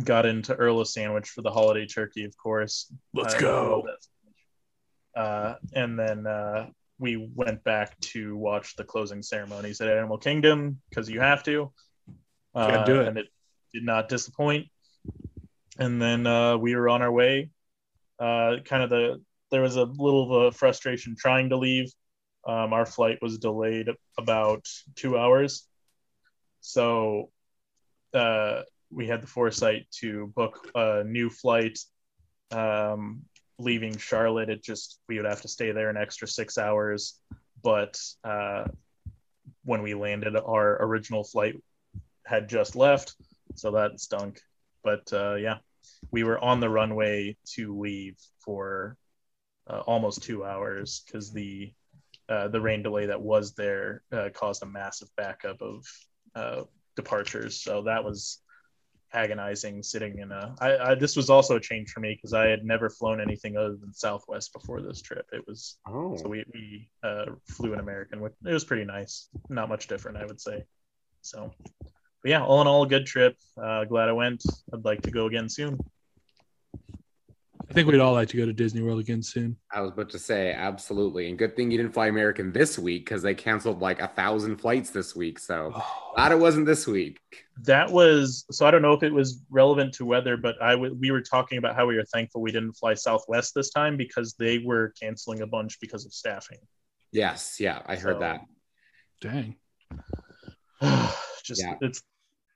got into earl sandwich for the holiday turkey of course. Let's I go. Uh, and then uh, we went back to watch the closing ceremonies at Animal Kingdom because you have to. Uh, do it. And it did not disappoint. And then uh, we were on our way. Uh, kind of the there was a little of a frustration trying to leave. Um, our flight was delayed about two hours, so uh, we had the foresight to book a new flight um, leaving Charlotte, it just we would have to stay there an extra six hours. But uh, when we landed, our original flight had just left, so that stunk. But uh, yeah, we were on the runway to leave for uh, almost two hours because the uh, the rain delay that was there uh, caused a massive backup of uh, departures. So that was agonizing sitting in a I, I this was also a change for me because I had never flown anything other than Southwest before this trip. It was oh, so we, we uh, flew an American, which it was pretty nice. Not much different, I would say. So, but yeah, all in all, a good trip. Uh, glad I went. I'd like to go again soon. I think we'd all like to go to Disney World again soon. I was about to say absolutely, and good thing you didn't fly American this week because they canceled like a thousand flights this week. So Oh, glad it wasn't this week. That was so. I don't know if it was relevant to weather, but I w- we were talking about how we were thankful we didn't fly Southwest this time because they were canceling a bunch because of staffing. Yes, yeah, I heard So- that. dang. [SIGHS] Just Yeah. it's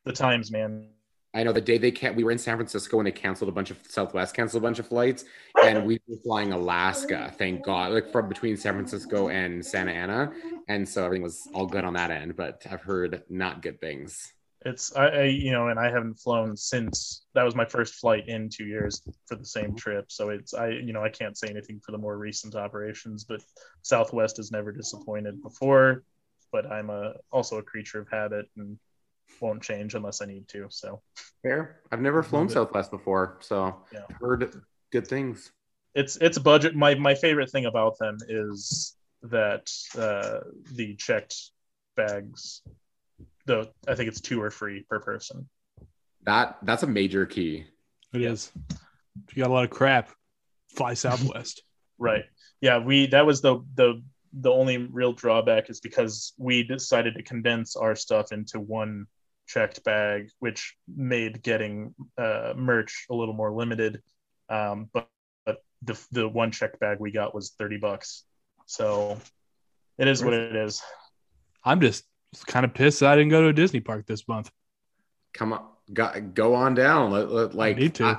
the times, man. I know the day they can't. We were in San Francisco and they canceled a bunch of Southwest canceled a bunch of flights, and we were flying Alaska. Thank God, like from between San Francisco and Santa Ana, and so everything was all good on that end. But I've heard not good things. It's I, I you know, and I haven't flown since that was my first flight in two years for the same trip. So it's I you know I can't say anything for the more recent operations, but Southwest has never disappointed before. But I'm a also a creature of habit and won't change unless I need to. So Fair. I've never flown Southwest before, so Yeah. heard good things. it's it's a budget. My my favorite thing about them is that uh, the checked bags, the I think it's two are free per person. That that's a major key. It Yeah. is. If you got a lot of crap, fly Southwest. [LAUGHS] Right. Yeah, we that was the the the only real drawback is because we decided to condense our stuff into one checked bag, which made getting uh, merch a little more limited. Um, but, but the the one checked bag we got was thirty bucks, so it is what it is. I'm just kind of pissed that I didn't go to a Disney park this month. Come on, go, go on down. Let- let- like need to. I,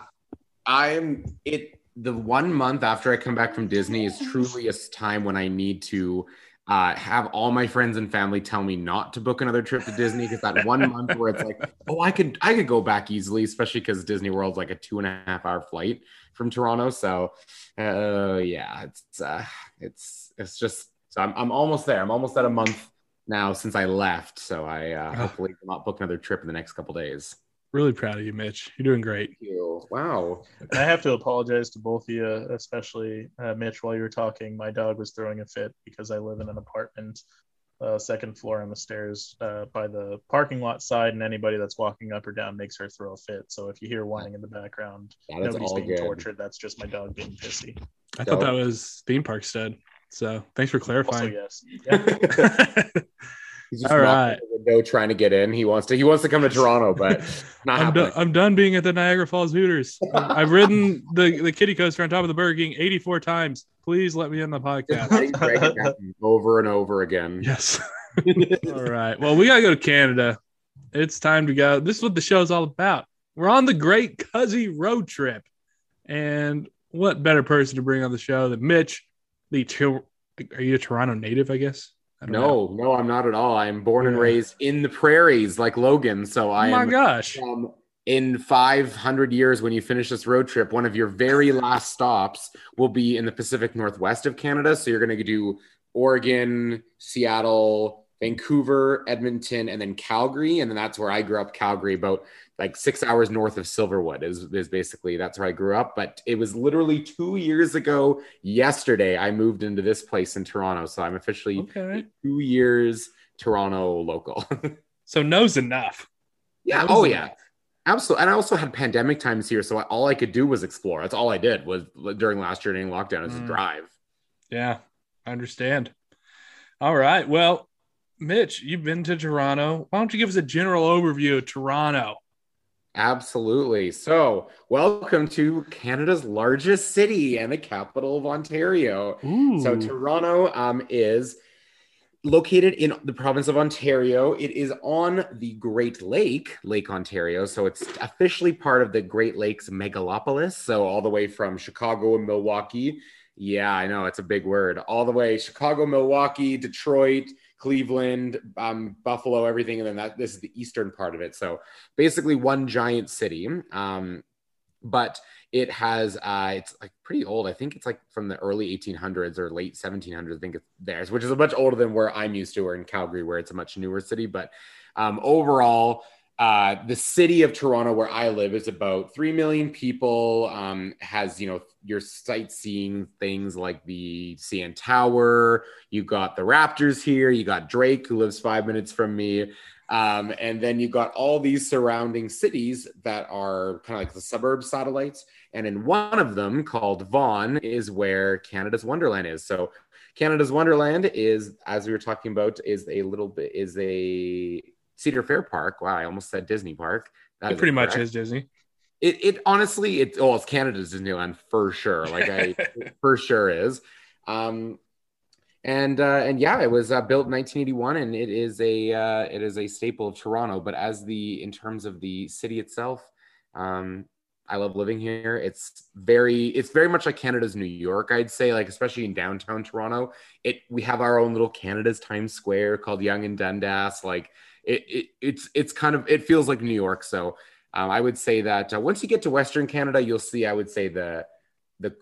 I'm it. The one month after I come back from Disney is truly a time when I need to uh, have all my friends and family tell me not to book another trip to Disney because that one [LAUGHS] month where it's like, oh, I could I could go back easily, especially because Disney World's like a two and a half hour flight from Toronto. So, uh, yeah, it's uh, it's it's just so I'm I'm almost there. I'm almost at a month now since I left. So I uh, hopefully will not book another trip in the next couple days. Really proud of you, Mitch. You're doing great. Thank you. Wow. I have to apologize to both of you, especially uh, Mitch. While you were talking, my dog was throwing a fit because I live in an apartment, uh, second floor on the stairs uh, by the parking lot side, and anybody that's walking up or down makes her throw a fit. So if you hear whining in the background, That is nobody's all being good. tortured. That's just my dog being pissy. I thought that was theme park stud. So thanks for Also, clarifying. yes, yeah. [LAUGHS] [LAUGHS] He's just All right. window trying to get in. He wants to. He wants to come to [LAUGHS] Toronto, but not I'm, done, I'm done being at the Niagara Falls Hooters. [LAUGHS] I've ridden the, the kitty coaster on top of the Burger King 84 times. Please let me in the podcast. letting Greg happen over and over again. yes. [LAUGHS] All right. Well, we got to go to Canada. It's time to go. This is what the show's all about. We're on the Great Cuzzy road trip. And what better person to bring on the show than Mitch, the are you a Toronto native, I guess? Don't know. No, no, I'm not at all. I'm born and raised in the prairies, like Logan. So I Oh my am. gosh. Um, in 500 years, when you finish this road trip, one of your very last stops will be in the Pacific Northwest of Canada. So you're going to do Oregon, Seattle, Vancouver, Edmonton, and then Calgary. And then that's where I grew up, Calgary, about like six hours north of Silverwood is, is basically that's where I grew up. But it was literally two years ago yesterday I moved into this place in Toronto. So I'm officially Okay. two years Toronto local. [LAUGHS] So knows enough. yeah. Knows Oh, enough. yeah. Absolutely. And I also had pandemic times here. So all I could do was explore. That's all I did was during last year during lockdown is Mm. drive. Yeah, I understand. All right. Well, Mitch, you've been to Toronto. Why don't you give us a general overview of Toronto? Absolutely. So, welcome to Canada's largest city and the capital of Ontario. Ooh. So, Toronto um, is located in the province of Ontario. It is on the Great Lake, Lake Ontario. So, it's officially part of the Great Lakes megalopolis. So, all the way from Chicago and Milwaukee. Yeah, I know it's a big word. All the way Chicago, Milwaukee, Detroit, Cleveland, um, Buffalo, everything, and then that this is the eastern part of it. So basically one giant city. Um, but it has uh, it's like pretty old. I think it's like from the early 1800s or late 1700s. I think it's theirs, which is a much older than where I'm used to, or in Calgary, where it's a much newer city. But um, overall, uh, the city of Toronto, where I live, is about three million people. Um, has you know your sightseeing things like the CN Tower. You got the Raptors here. You got Drake, who lives five minutes from me. Um, and then you got all these surrounding cities that are kind of like the suburb satellites. And in one of them, called Vaughan, is where Canada's Wonderland is. So Canada's Wonderland is, as we were talking about, is a little bit is a Cedar Fair Park. Wow, I almost said Disney Park. That it pretty much is Disney. It, it honestly, it oh, it's Canada's Disneyland for sure. Like I [LAUGHS] for sure is. Um, and uh, and yeah, it was uh, built in 1981, and it is a uh, it is a staple of Toronto. But as the in terms of the city itself, um, I love living here. It's very it's very much like Canada's New York, I'd say. Like especially in downtown Toronto, it we have our own little Canada's Times Square called Yonge and Dundas. Like it, it it's it's kind of it feels like New York. So um, I would say that uh, once you get to Western Canada, you'll see. I would say the the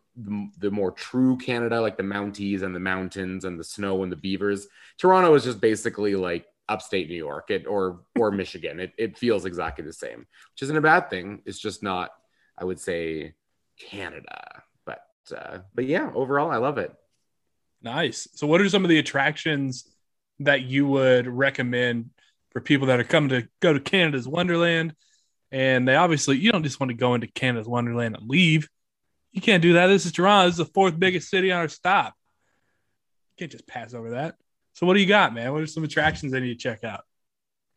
the, more true Canada, like the Mounties and the mountains and the snow and the beavers. Toronto is just basically like upstate New York it, or or [LAUGHS] Michigan. It, it feels exactly the same, which isn't a bad thing. It's just not, I would say, Canada. But uh, but yeah, overall, I love it. Nice. So, what are some of the attractions that you would recommend for people that are coming to go to Canada's Wonderland? And they obviously, you don't just want to go into Canada's Wonderland and leave. You can't do that. This is Toronto. This is the fourth biggest city on our stop. You can't just pass over that. So, what do you got, man? What are some attractions I need to check out?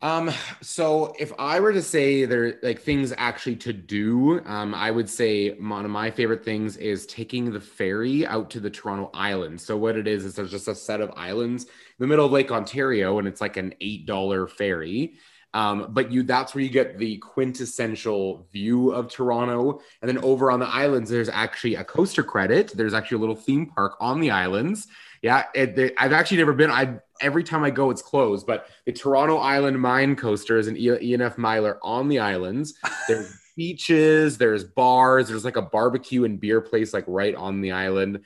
Um, so if I were to say there like things actually to do, um, I would say one of my favorite things is taking the ferry out to the Toronto Island. So what it is is there's just a set of islands in the middle of Lake Ontario, and it's like an eight dollar ferry. Um, but you that's where you get the quintessential view of Toronto. And then over on the islands, there's actually a coaster credit. There's actually a little theme park on the islands. Yeah, it, I've actually never been. I every time I go, it's closed. But the Toronto Island Mine Coaster is an E&F miler on the islands. [LAUGHS] There's beaches, there's bars, there's like a barbecue and beer place like right on the island.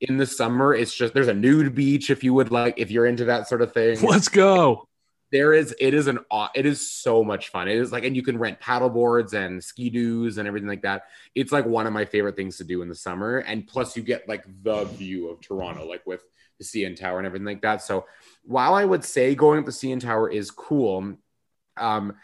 In the summer, it's just there's a nude beach if you would like if you're into that sort of thing. Let's go. There is it is an it is so much fun. It is like and you can rent paddle boards and ski doos and everything like that. It's like one of my favorite things to do in the summer. And plus you get like the view of Toronto, like with the CN Tower and everything like that. So while I would say going up the CN Tower is cool, um,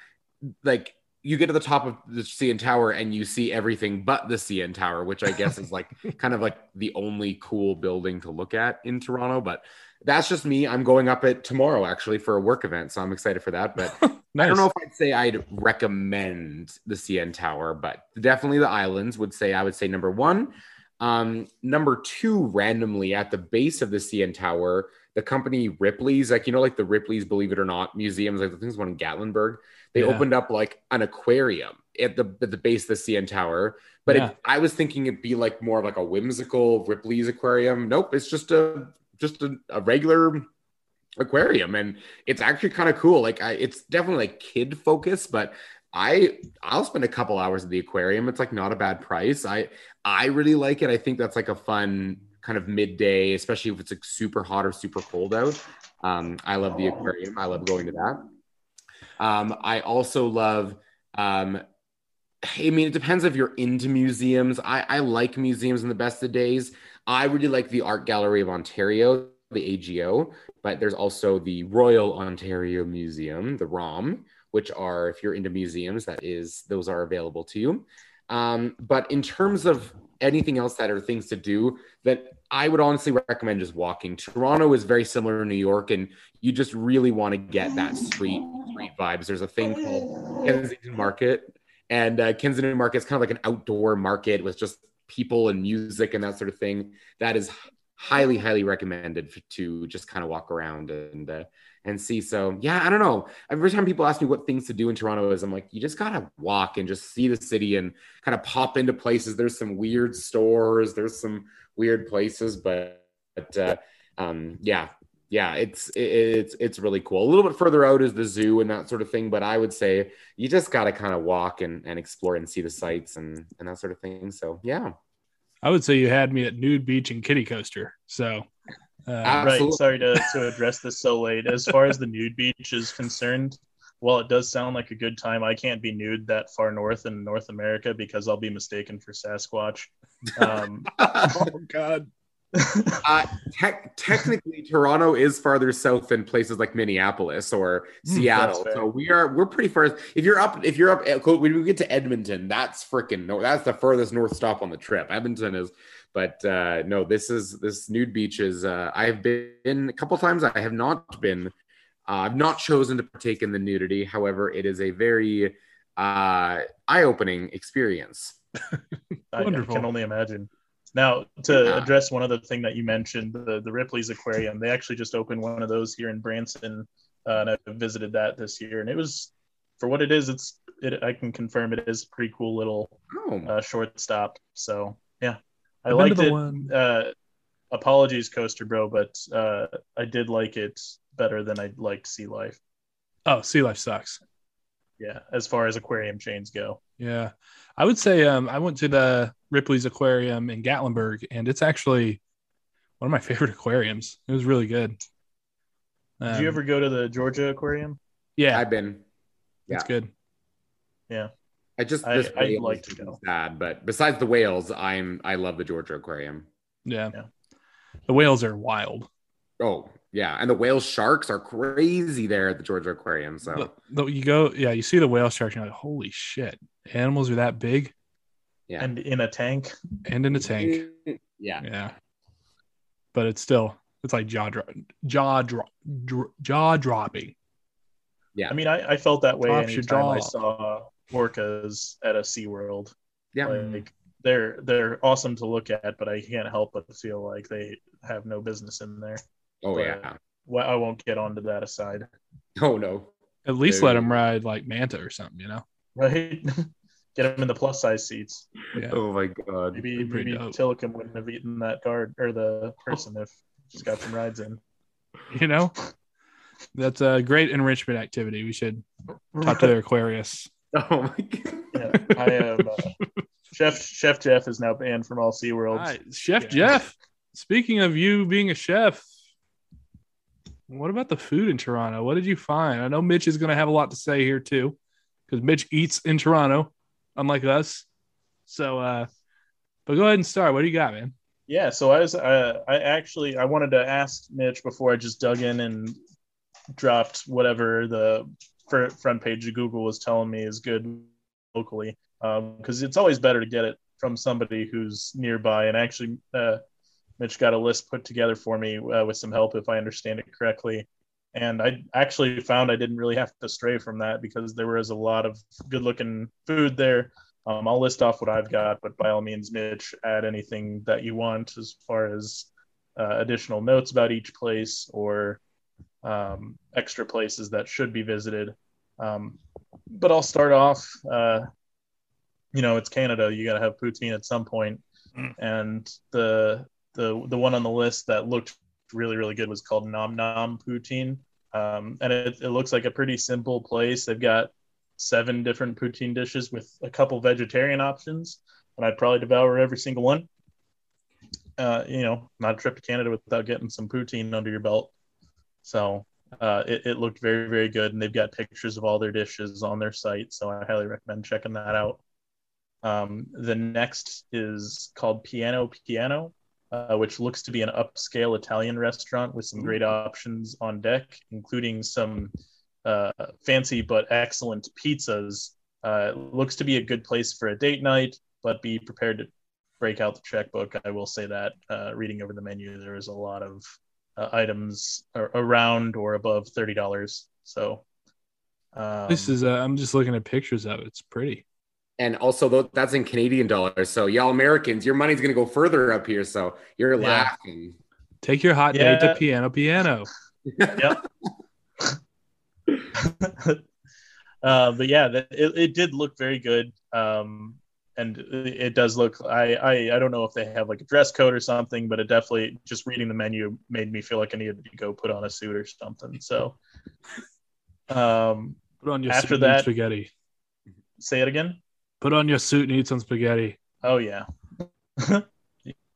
like you get to the top of the CN Tower and you see everything but the CN Tower, which I guess is like [LAUGHS] kind of like the only cool building to look at in Toronto. But that's just me. I'm going up it tomorrow actually for a work event, so I'm excited for that. But [LAUGHS] nice. I don't know if I'd say I'd recommend the CN Tower, but definitely the islands would say I would say number one. Um, number two, randomly at the base of the CN Tower, the company Ripley's, like you know, like the Ripley's Believe It or Not museums, like the things one in Gatlinburg, they yeah. opened up like an aquarium at the at the base of the CN Tower. But yeah. it, I was thinking it'd be like more of like a whimsical Ripley's aquarium. Nope, it's just a just a, a regular aquarium, and it's actually kind of cool. Like I, it's definitely like kid focused, but I I'll spend a couple hours at the aquarium. It's like not a bad price. I I really like it. I think that's like a fun kind of midday, especially if it's like super hot or super cold out. Um, I love the aquarium. I love going to that. Um, I also love. Um, I mean, it depends if you're into museums. I, I like museums in the best of days. I really like the Art Gallery of Ontario, the AGO, but there's also the Royal Ontario Museum, the ROM, which are, if you're into museums, that is, those are available to you. Um, but in terms of anything else that are things to do that I would honestly recommend just walking. Toronto is very similar to New York, and you just really want to get that street street vibes. There's a thing called Kensington Market, and uh, Kensington Market is kind of like an outdoor market with just people and music and that sort of thing. That is highly, highly recommended to just kind of walk around and uh, and see. So yeah, I don't know. Every time people ask me what things to do in Toronto is, I'm like, you just gotta walk and just see the city and kind of pop into places. There's some weird stores, there's some weird places, but, but uh, um, yeah, yeah, it's it, it's it's really cool. A little bit further out is the zoo and that sort of thing, but I would say you just gotta kind of walk and, and explore and see the sights and and that sort of thing. So yeah. I would say you had me at Nude Beach and Kitty Coaster. So uh, right. Sorry to, to address this so late. As far as the nude beach is concerned, while it does sound like a good time, I can't be nude that far north in North America because I'll be mistaken for Sasquatch. Um, [LAUGHS] oh God. [LAUGHS] uh, te- technically, Toronto is farther south than places like Minneapolis or hmm, Seattle. So we are we're pretty far. If you're up, if you're up, when we get to Edmonton, that's freaking north. That's the furthest north stop on the trip. Edmonton is but uh, no, this is this nude beach is. Uh, I have been a couple times. I have not been. Uh, I've not chosen to partake in the nudity. However, it is a very uh, eye-opening experience. [LAUGHS] I, I, can only imagine. Now, to yeah. address one other thing that you mentioned, the, the Ripley's Aquarium, they actually just opened one of those here in Branson, uh, and I visited that this year, and it was, for what it is, it's it, I can confirm it is a pretty cool little oh. uh, short stop. So yeah, I liked it. One... Uh, apologies, Coaster Bro, but uh, I did like it better than I liked Sea Life. Oh, Sea Life sucks. Yeah, as far as aquarium chains go. Yeah, I would say um, I went to the Ripley's Aquarium in Gatlinburg, and it's actually one of my [LAUGHS] favorite aquariums. It was really good. Did Um, you ever go to the Georgia Aquarium? Yeah, I've been. Yeah, it's good. yeah. Good. I just I- this I'd like to go. Sad, but besides the whales, I'm I love the Georgia Aquarium. Yeah. Yeah. the whales are wild. Oh yeah, and the whale sharks are crazy there at the Georgia Aquarium. So The- the- you go, yeah, you see the whale sharks, and you're like, holy shit, animals are that big yeah, And in a tank. and in a tank. Yeah, Yeah, but it's still it's like jaw drop, jaw drop, dr- jaw dropping. Yeah, I mean, I, I felt that way Drops your anytime I saw orcas at a SeaWorld. yeah. Like they're they're awesome to look at, but I can't help but feel like they have no business in there. Oh but- yeah. Well, I won't get onto that aside. Oh no. At least There let them ride like manta or something, you know? Right? [LAUGHS] get them in the plus size seats. Yeah. Oh my god. Maybe maybe dope. Tilikum wouldn't have eaten that guard or the person if she's got some rides in. You know, [LAUGHS] that's a great enrichment activity. We should talk to their [LAUGHS] Aquarius. [LAUGHS] Oh my god. yeah, I am. Uh, Chef Chef Jeff is now banned from all SeaWorlds. Hi, Chef Yeah. Jeff. Speaking of you being a chef, what about the food in Toronto? What did you find? I know Mitch is going to have a lot to say here too, because Mitch eats in Toronto, unlike us. So, uh, but go ahead and start. What do you got, man? Yeah, so I was uh, I actually I wanted to ask Mitch before I just dug in and dropped whatever the fr- front page of Google was telling me is good locally because it's always better to get it from somebody who's nearby. And actually, uh, Mitch got a list put together for me uh, with some help if I understand it correctly. And I actually found I didn't really have to stray from that because there was a lot of good looking food there. Um, I'll list off what I've got, but by all means, Mitch, add anything that you want as far as uh, additional notes about each place or um, extra places that should be visited. Um, but I'll start off. Uh, you know, it's Canada. You got to have poutine at some point, Mm. and the the the one on the list that looked really really good was called Nom Nom Poutine, um, and it, it looks like a pretty simple place. They've got seven different poutine dishes with a couple vegetarian options, and I'd probably devour every single one. Uh, you know, not a trip to Canada without getting some poutine under your belt. So uh, it, it looked very, very good, and they've got pictures of all their dishes on their site. So I highly recommend checking that out. Um, the next is called Piano Piano, uh, which looks to be an upscale Italian restaurant with some great options on deck, including some uh, fancy but excellent pizzas. Uh, looks to be a good place for a date night, but be prepared to break out the checkbook. I will say that uh, reading over the menu, there is a lot of uh, items ar- around or above thirty dollars. So um, this is, uh, I'm just looking at pictures of it. It's pretty. And also, that's in Canadian dollars. So, y'all Americans, your money's going to go further up here. So, you're Yeah. laughing. Take your hot date to Yeah. piano, piano. [LAUGHS] [LAUGHS] uh, but yeah, that, it, it did look very good. Um, and it it does look, I, I, I don't know if they have like a dress code or something, but it definitely just reading the menu made me feel like I needed to go put on a suit or something. So, um, Put on your After suit and eat that- spaghetti. say it again. Put on your suit and eat some spaghetti. Oh yeah. [LAUGHS]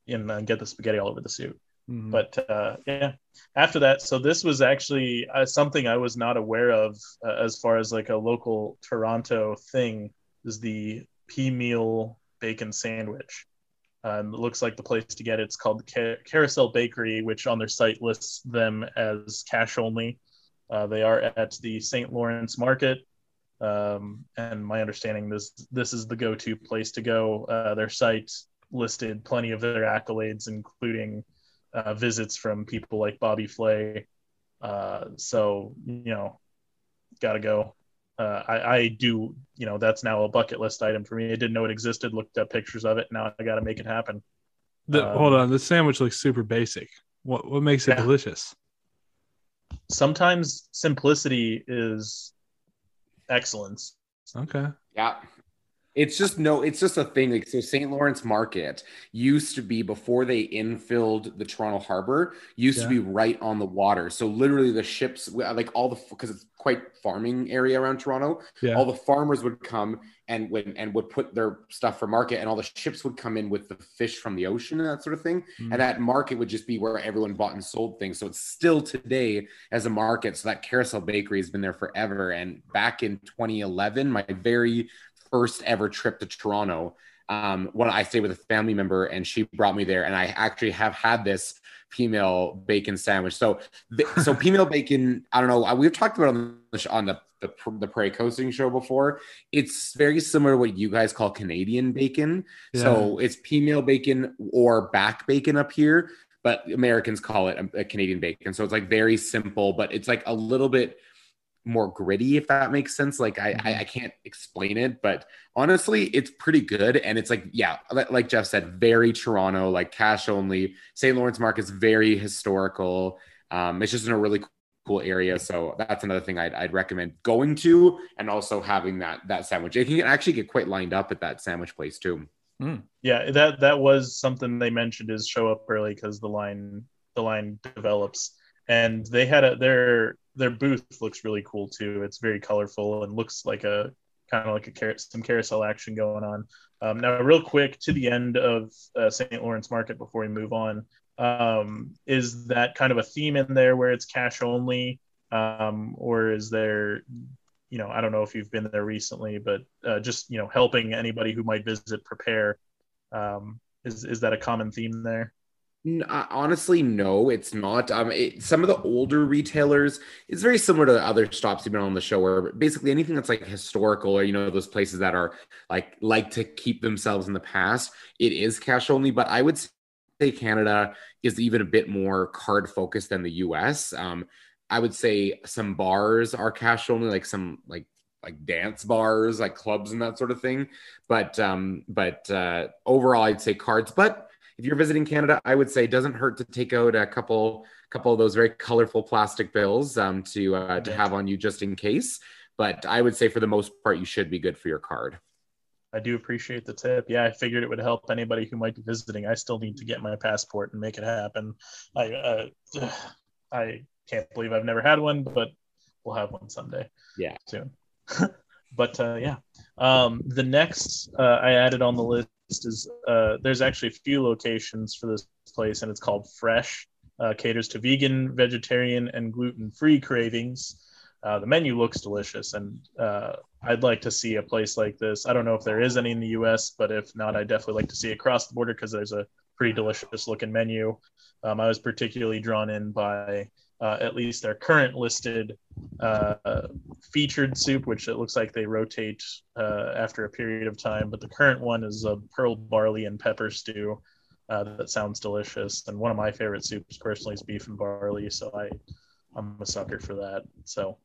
and uh, get the spaghetti all over the suit. Mhm. but uh, yeah after that so this was actually uh, something i was not aware of uh, as far as like a local toronto thing is the peameal bacon sandwich um, it looks like the place to get it. it's called the Ca- carousel bakery which on their site lists them as cash only uh, they are at the st lawrence market um, and my understanding this this is the go-to place to go uh, their site listed plenty of their accolades including uh, visits from people like Bobby Flay. Uh, so you know, gotta go. Uh, I, I do, you know, that's now a bucket list item for me. I didn't know it existed. Looked up pictures of it. Now I got to make it happen. The, um, hold on, the sandwich looks super basic. What what makes it Yeah. delicious? Sometimes simplicity is excellence. Okay. Yeah. It's just no, it's just a thing. Like so, St. Lawrence Market used to be before they infilled the Toronto Harbor. Used Yeah. to be right on the water. So literally, the ships, like all the because it's quite farming area around Toronto. Yeah. All the farmers would come and would and would put their stuff for market, and all the ships would come in with the fish from the ocean and that sort of thing. Mm. And that market would just be where everyone bought and sold things. So it's still today as a market. So that Carousel Bakery has been there forever. And back in 2011, my very first ever trip to Toronto, um, when I stayed with a family member and she brought me there, and I actually have had this peameal bacon sandwich. So, th- so [LAUGHS] female bacon, I don't know. uh, We've talked about it on the on the the, the Prairie Coasting show before. It's very similar to what you guys call Canadian bacon. So it's peameal bacon or back bacon up here, but Americans call it a, a Canadian bacon. So it's like very simple, but it's like a little bit more gritty, if that makes sense. Like I, I, I can't explain it, but honestly, it's pretty good. And it's like, yeah, like Jeff said, very Toronto, like cash only. St. Lawrence Market's very historical. Um, it's just in a really cool area. So that's another thing I'd, I'd recommend going to, and also having that that sandwich. It can actually get quite lined up at that sandwich place too. Yeah, that that was something they mentioned is show up early because the line the line develops, and they had a their their booth looks really cool too. It's very colorful and looks like a kind of like a some carousel action going on. Um, now, real quick to the end of uh, St. Lawrence Market before we move on, um, is that kind of a theme in there where it's cash only, um, or is there you know, I don't know if you've been there recently, but uh, just you know, helping anybody who might visit prepare. Um, is is that a common theme there? Uh, honestly, no, it's not. Um, it, some of the older retailers, it's very similar to the other stops you've been on the show, where basically anything that's like historical or you know those places that are like like to keep themselves in the past, it is cash only. But I would say Canada is even a bit more card focused than the U.S. Um, I would say some bars are cash only, like some like like dance bars, like clubs and that sort of thing. But um, but uh, overall, I'd say cards. But if you're visiting Canada, I would say it doesn't hurt to take out a couple couple of those very colorful plastic bills um, to uh, to have on you just in case. But I would say for the most part, you should be good for your card. I do appreciate the tip. Yeah, I figured it would help anybody who might be visiting. I still need to get my passport and make it happen. I uh, [SIGHS] I can't believe I've never had one, but we'll have one someday. Yeah. soon. [LAUGHS] but uh, yeah, um, the next uh, I added on the list is uh, there's actually a few locations for this place, and it's called Fresh. Uh, caters to vegan, vegetarian, and gluten-free cravings. Uh, the menu looks delicious, and uh, I'd like to see a place like this. I don't know if there is any in the U.S., but if not, I'd definitely like to see across the border because there's a pretty delicious looking menu. Um, I was particularly drawn in by uh, at least their current listed uh, featured soup, which it looks like they rotate uh, after a period of time. But the current one is a pearl barley and pepper stew. Uh, that sounds delicious, and one of my favorite soups personally is beef and barley. So I, I'm a sucker for that. So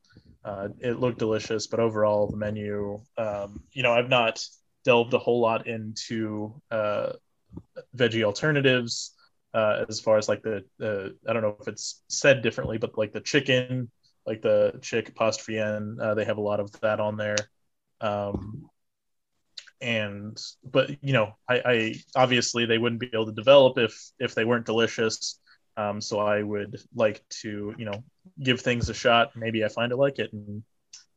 uh, it looked delicious, but overall the menu, um, you know, I've not delved a whole lot into uh, veggie alternatives uh, as far as like the, the I don't know if it's said differently, but like the chicken, like the chick apostrophe n, uh, they have a lot of that on there. Um, and but you know, I, I obviously they wouldn't be able to develop if if they weren't delicious. Um, so I would like to you know give things a shot. Maybe I find I like it and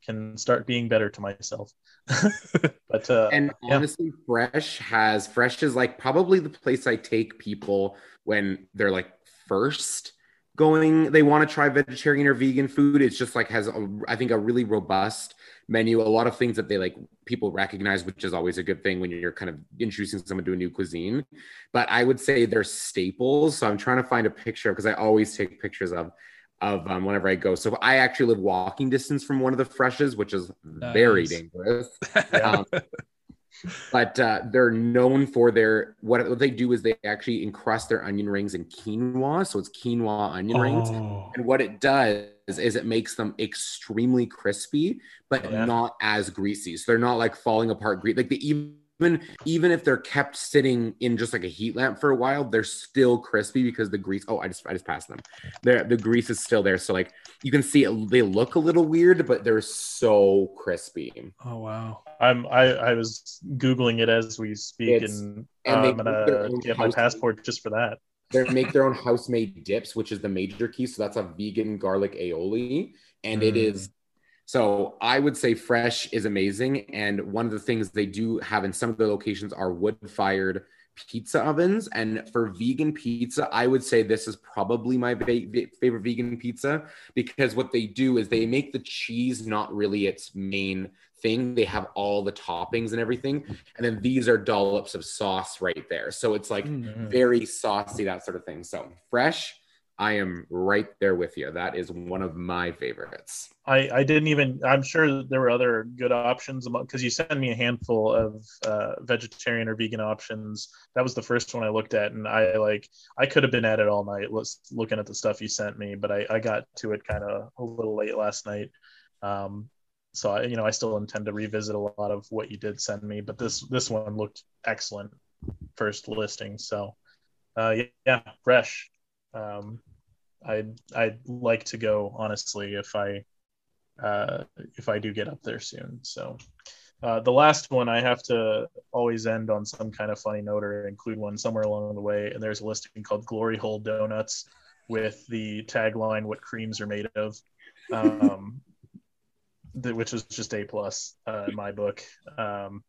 can start being better to myself. [LAUGHS] but uh, And yeah. honestly, Fresh has Fresh is like probably the place I take people when they're like first going. They want to try vegetarian or vegan food. It's just like has a, I think a really robust menu. A lot of things that they like people recognize, which is always a good thing when you're kind of introducing someone to a new cuisine. But I would say they're staples. So I'm trying to find a picture because I always take pictures of of um, whenever I go. So I actually live walking distance from one of the freshes, which is very dangerous. [LAUGHS] Um, but uh, they're known for their what, what they do is they actually encrust their onion rings in quinoa, so it's quinoa onion rings. Oh. And what it does is it makes them extremely crispy, but Yeah. not as greasy. So they're not like falling apart. Like they even even even if they're kept sitting in just like a heat lamp for a while, they're still crispy because the grease. Oh, I just I just passed them. There, the grease is still there. So like you can see it, they look a little weird, but they're so crispy. Oh wow. I'm I, I was googling it as we speak, It's- and, and uh, they I'm their gonna own get my house- passport just for that. They make their own [LAUGHS] house made dips, which is the major key. So that's a vegan garlic aioli, and it Mm. is. So I would say fresh is amazing, and one of the things they do have in some of the locations are wood fired pizza ovens. And for vegan pizza, I would say this is probably my va- favorite vegan pizza because what they do is they make the cheese not really its main thing. They have all the toppings and everything, and then these are dollops of sauce right there. So it's like Mm. very saucy, that sort of thing. So fresh, I am right there with you. That is one of my favorites. I, I didn't even i'm sure there were other good options because you sent me a handful of uh, vegetarian or vegan options that was the first one i looked at and i like i could have been at it all night looking at the stuff you sent me but i, I got to it kind of a little late last night um, so I, you know i still intend to revisit a lot of what you did send me but this this one looked excellent first listing so uh, yeah, yeah fresh um, I'd I'd like to go honestly if I uh, if I do get up there soon. So uh, the last one I have to always end on some kind of funny note or include one somewhere along the way. And there's a listing called Glory Hole Donuts with the tagline "What creams are made of," um, [LAUGHS] the, which is just a plus uh, in my book. Um,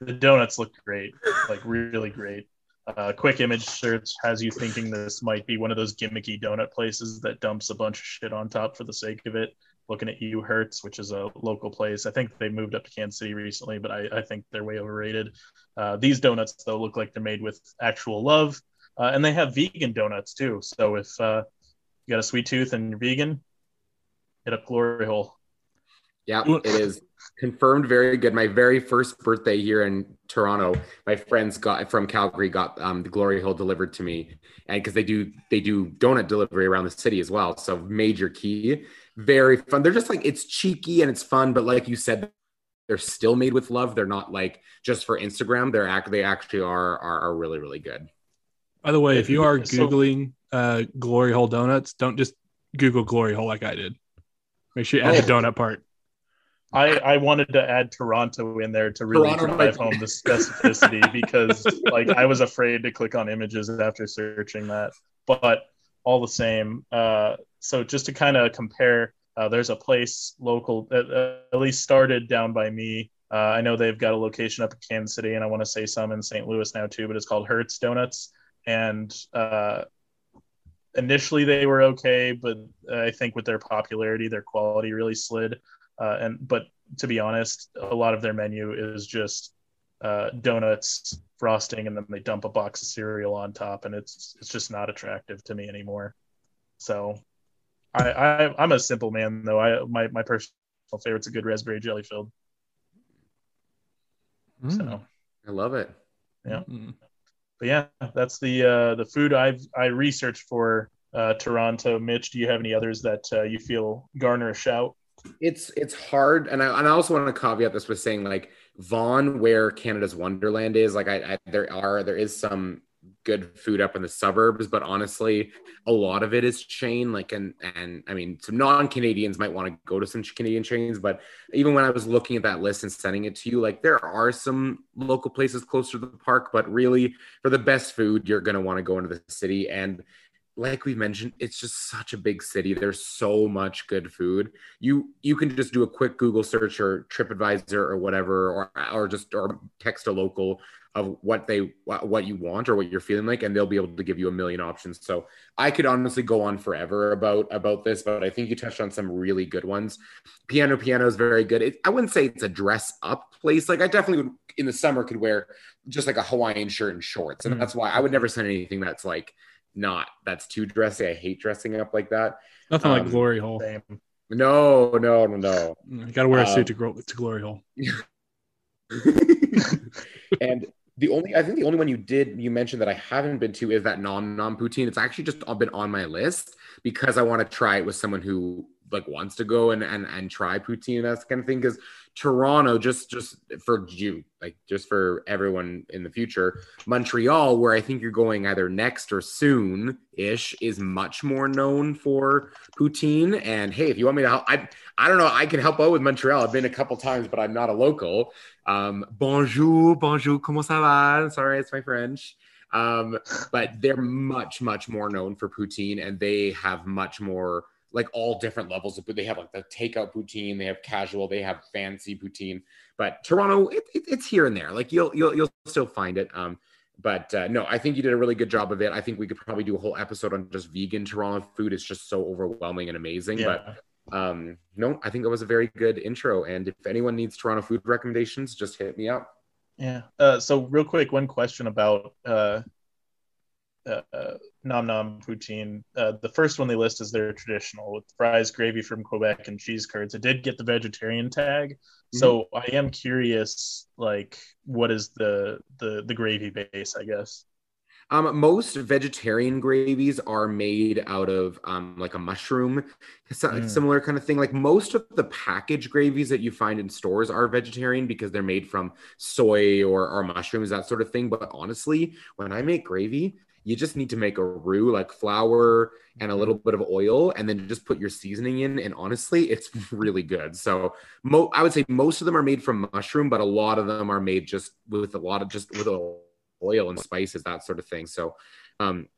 the donuts look great, like really great. Uh, quick image search has you thinking this might be one of those gimmicky donut places that dumps a bunch of shit on top for the sake of it. Looking at you, Hurts, which is a local place. I think they moved up to Kansas City recently, but I, I think they're way overrated. Uh, these donuts, though, look like they're made with actual love, uh, and they have vegan donuts too. So if uh, you got a sweet tooth and you're vegan, hit up Glory Hole. Yeah, it is confirmed very good. My very first birthday here in Toronto, my friends got from Calgary got um, the Glory Hole delivered to me, and because they do they do donut delivery around the city as well. So major key, very fun. They're just like it's cheeky and it's fun, but like you said, they're still made with love. They're not like just for Instagram. They're act they actually are are, are really really good. By the way, if you are googling uh, glory hole donuts, don't just Google glory hole like I did. Make sure you add the Oh. donut part. I, I wanted to add Toronto in there to really Toronto drive home the specificity [LAUGHS] because like I was afraid to click on images after searching that. But all the same, uh, so just to kind of compare, uh, there's a place local that uh, at least started down by me. Uh, I know they've got a location up in Kansas City, and I want to say some in St. Louis now too. But it's called Hurts Donuts, and uh, initially they were okay, but I think with their popularity, their quality really slid. Uh, and but to be honest, a lot of their menu is just uh, donuts, frosting, and then they dump a box of cereal on top, and it's it's just not attractive to me anymore. So, I, I I'm a simple man though. I my my personal favorite's a good raspberry jelly filled. So, I love it. Yeah. Mm. but yeah, that's the uh, the food I've I researched for uh, Toronto. Mitch, do you have any others that uh, you feel garner a shout? It's it's hard, and I and I also want to caveat this with saying like Vaughan, where Canada's Wonderland is, like I, I there are there is some good food up in the suburbs, but honestly, a lot of it is chain. Like and and I mean, some non-Canadians might want to go to some Canadian chains, but even when I was looking at that list and sending it to you, like there are some local places closer to the park, but really for the best food, you're gonna want to go into the city and like we mentioned, it's just such a big city. There's so much good food. You you can just do a quick Google search or TripAdvisor or whatever, or or just or text a local of what they what you want or what you're feeling like, and they'll be able to give you a million options. So I could honestly go on forever about about this, but I think you touched on some really good ones. Piano Piano is very good. It, I wouldn't say it's a dress up place. Like I definitely would in the summer could wear just like a Hawaiian shirt and shorts, and Mm. that's why I would never send anything that's like not that's too dressy. I hate dressing up like that. Nothing like Um, glory hole. Same. No, no, no, no. You got to wear a um, suit to, gro- to glory hole. [LAUGHS] and the only I think the only one you did you mentioned that I haven't been to is that nom nom poutine. It's actually just been on my list because I want to try it with someone who like wants to go and and, and try poutine and that kind of thing. Because Toronto, just just for you, like just for everyone in the future, Montreal, where I think you're going either next or soon ish, is much more known for poutine. And hey, if you want me to help, I I don't know, I can help out with Montreal. I've been a couple times, but I'm not a local. Um, bonjour, bonjour, comment ça va? Sorry, it's my French. Um, but they're much, much more known for poutine, and they have much more like all different levels of but they have like the takeout poutine they have casual they have fancy poutine. But toronto it, it, it's here and there. Like you'll you'll you'll still find it. Um but uh, no i think you did a really good job of it. I think we could probably do a whole episode on just vegan toronto food. It's just so overwhelming and amazing. Yeah. but um no i think it was a very good intro. And if anyone needs toronto food recommendations just hit me up. Yeah. Uh, so real quick one question about uh uh, nom nom poutine. Uh, the first one they list is their traditional with fries, gravy from Quebec, and cheese curds. It did get the vegetarian tag, mm-hmm. so I am curious, like, what is the the the gravy base? I guess. Um, most vegetarian gravies are made out of um, like a mushroom, mm. similar kind of thing. Like most of the packaged gravies that you find in stores are vegetarian because they're made from soy or, or mushrooms, that sort of thing. But honestly, when I make gravy, you just need to make a roux like flour and a little bit of oil and then just put your seasoning in and honestly it's [LAUGHS] really good. So mo- i would say most of them are made from mushroom but a lot of them are made just with a lot of just with oil and spices that sort of thing. So um,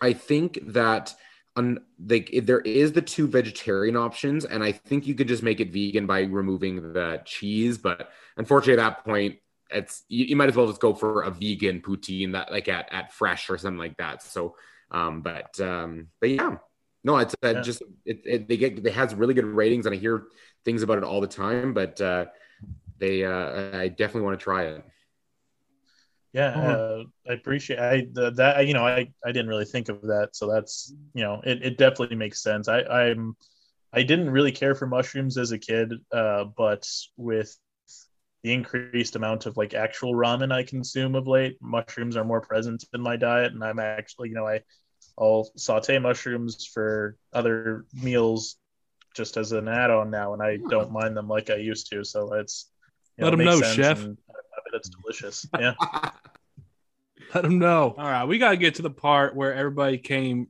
i think that on like there is the two vegetarian options and i think you could just make it vegan by removing the cheese but unfortunately at that point it's you, you, might as well just go for a vegan poutine that like at, at fresh or something like that. So um but um but yeah. No it's uh, yeah. just it, it, they get it has really good ratings and i hear things about it all the time but uh they uh i definitely want to try it. Yeah uh, i appreciate i the, that you know i i didn't really think of that. So that's you know it, it definitely makes sense. I i'm i didn't really care for mushrooms as a kid uh but with the increased amount of like actual ramen I consume of late. Mushrooms are more present in my diet, and I'm actually, you know, I I'll saute mushrooms for other meals just as an add-on now, and I don't mind them like I used to. So it's you know, let them know, chef. I bet It's delicious. Yeah. [LAUGHS] let them know. All right, we gotta get to the part where everybody came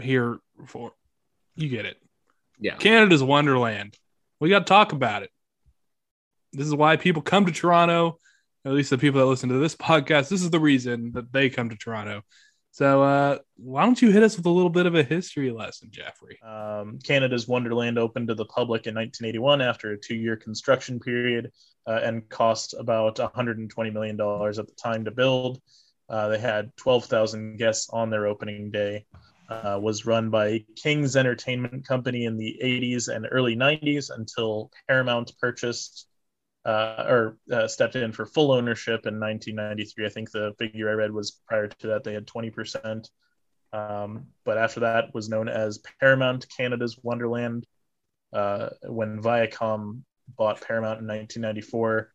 here for. You get it. Yeah. Canada's Wonderland. We got to talk about it. This is why people come to Toronto. At least the people that listen to this [LAUGHS] podcast, this is the reason that they come to Toronto. So, uh, why don't you hit us with a little bit of a history lesson, Jeffrey? Um, Canada's Wonderland opened to the public in 1981 after a two year construction period uh, and cost about $120 million at the time to build. Uh, they had 12,000 guests on their opening day. Uh, was run by King's Entertainment Company in the 80s and early 90s until Paramount purchased uh, or uh, stepped in for full ownership in 1993. I think the figure I read was prior to that they had 20%. Um, but after that was known as Paramount Canada's Wonderland. Uh, when Viacom bought Paramount in 1994,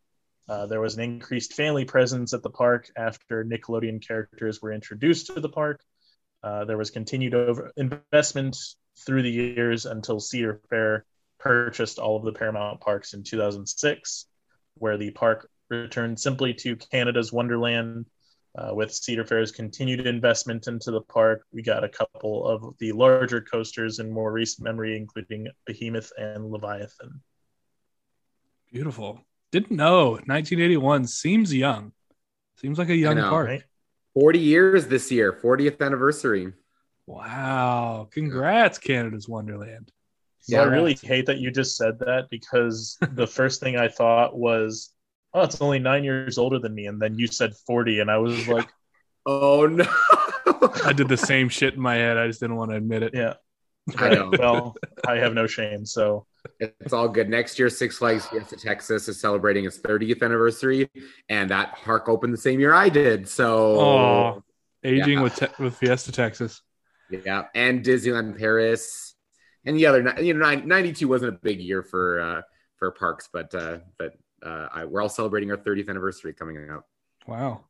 uh, there was an increased family presence at the park after Nickelodeon characters were introduced to the park. Uh, there was continued over investment through the years until Cedar Fair purchased all of the Paramount parks in 2006 where the park returned simply to Canada's Wonderland. Uh, with Cedar Fair's continued investment into the park, we got a couple of the larger coasters in more recent memory, including Behemoth and Leviathan. Beautiful. Didn't know 1981 seems young. Seems like a young know, park. Right? 40 years this year, 40th anniversary. Wow. Congrats, Canada's Wonderland. So yeah, I really hate that you just said that because [LAUGHS] the first thing I thought was, oh, it's only nine years older than me. And then you said 40, and I was like, oh no. I did the same shit in my head. I just didn't want to admit it. Yeah. I know. well, I have no shame. So it's all good. Next year, Six Flags Fiesta Texas is celebrating its 30th anniversary, and that park opened the same year I did. So, oh, aging yeah. with te- with Fiesta Texas. Yeah, and Disneyland Paris and the other, you know, 92 wasn't a big year for uh, for parks, but uh, but uh, I, we're all celebrating our 30th anniversary coming up. Wow.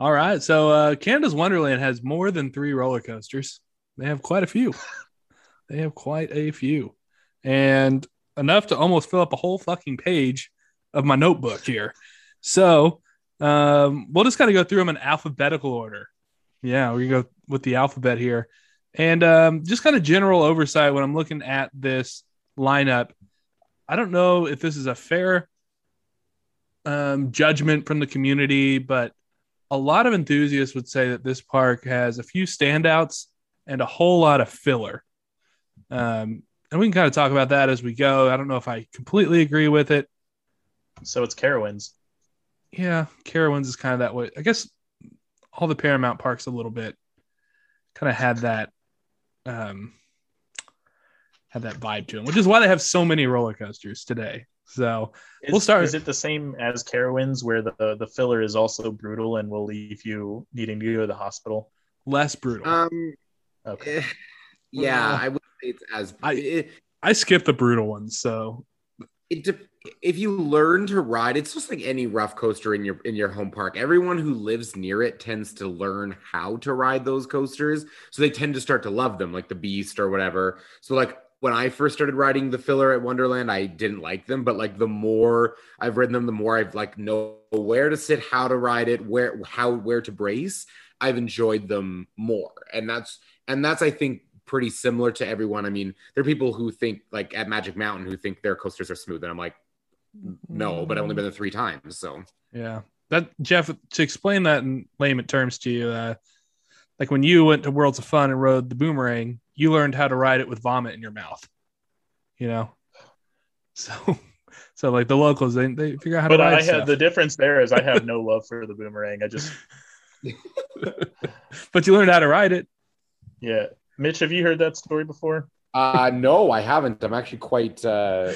All right. So uh, Canada's Wonderland has more than three roller coasters. They have quite a few. [LAUGHS] they have quite a few. And enough to almost fill up a whole fucking page of my notebook here. So um, we'll just kind of go through them in alphabetical order. Yeah, we go with the alphabet here. And um, just kind of general oversight when I'm looking at this lineup. I don't know if this is a fair um, judgment from the community, but a lot of enthusiasts would say that this park has a few standouts and a whole lot of filler. Um, and we can kind of talk about that as we go. I don't know if I completely agree with it. So it's Carowinds. Yeah, Carowinds is kind of that way. I guess all the Paramount parks a little bit kind of had that um had that vibe to them, which is why they have so many roller coasters today. So Is, We'll start- Is it the same as Carowinds, where the the filler is also brutal and will leave you needing to go to the hospital? less brutal. Um, Okay. eh, yeah, Well, I would say it's as I- it, I skipped the brutal ones, so it de- if you learn to ride it's just like any rough coaster in your in your home park. Everyone who lives near it tends to learn how to ride those coasters. So they tend to start to love them like the beast or whatever. So like when i first started riding the filler at wonderland i didn't like them but like the more i've ridden them the more i've like know where to sit how to ride it where how where to brace i've enjoyed them more. And that's and that's i think pretty similar to everyone. I mean there are people who think like at magic mountain who think their coasters are smooth and i'm like no, but I've only been there three times. So Yeah. That Jeff to explain that in layman terms to you, uh, like when you went to Worlds of Fun and rode the boomerang, you learned how to ride it with vomit in your mouth. You know? [LAUGHS] So so like the locals they, they figure out how But to ride I stuff. have the difference there is I have no love for the boomerang. I just [LAUGHS] but you learned how to ride it. yeah. Mitch, have you heard that story before? uh no, I haven't. I'm actually quite uh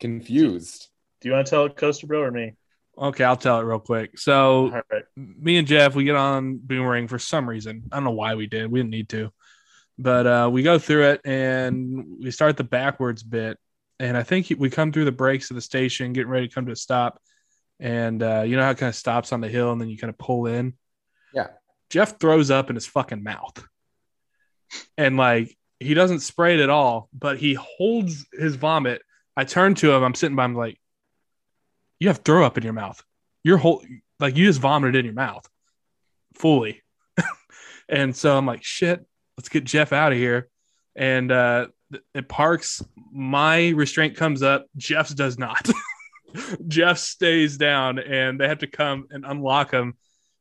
confused. Do you want to tell it, Coaster Bro, or me? Okay, I'll tell it real quick. So All right. me and Jeff, we get on Boomerang for some reason. I don't know why we did. We didn't need to. But uh, we go through it and we start the backwards bit. And I think we come through the brakes of the station, getting ready to come to a stop. And uh, you know how it kind of stops on the hill and then you kind of pull in? Yeah. Jeff throws up in his fucking mouth. And like, he doesn't spray it at all, but he holds his vomit. I turn to him. I'm sitting by him like, you have throw up in your mouth. Your whole like you just vomited in your mouth fully. [LAUGHS] and so I'm like, shit, let's get Jeff out of here. And uh it parks, my restraint comes up, Jeff's does not. [LAUGHS] Jeff stays down and they have to come and unlock him.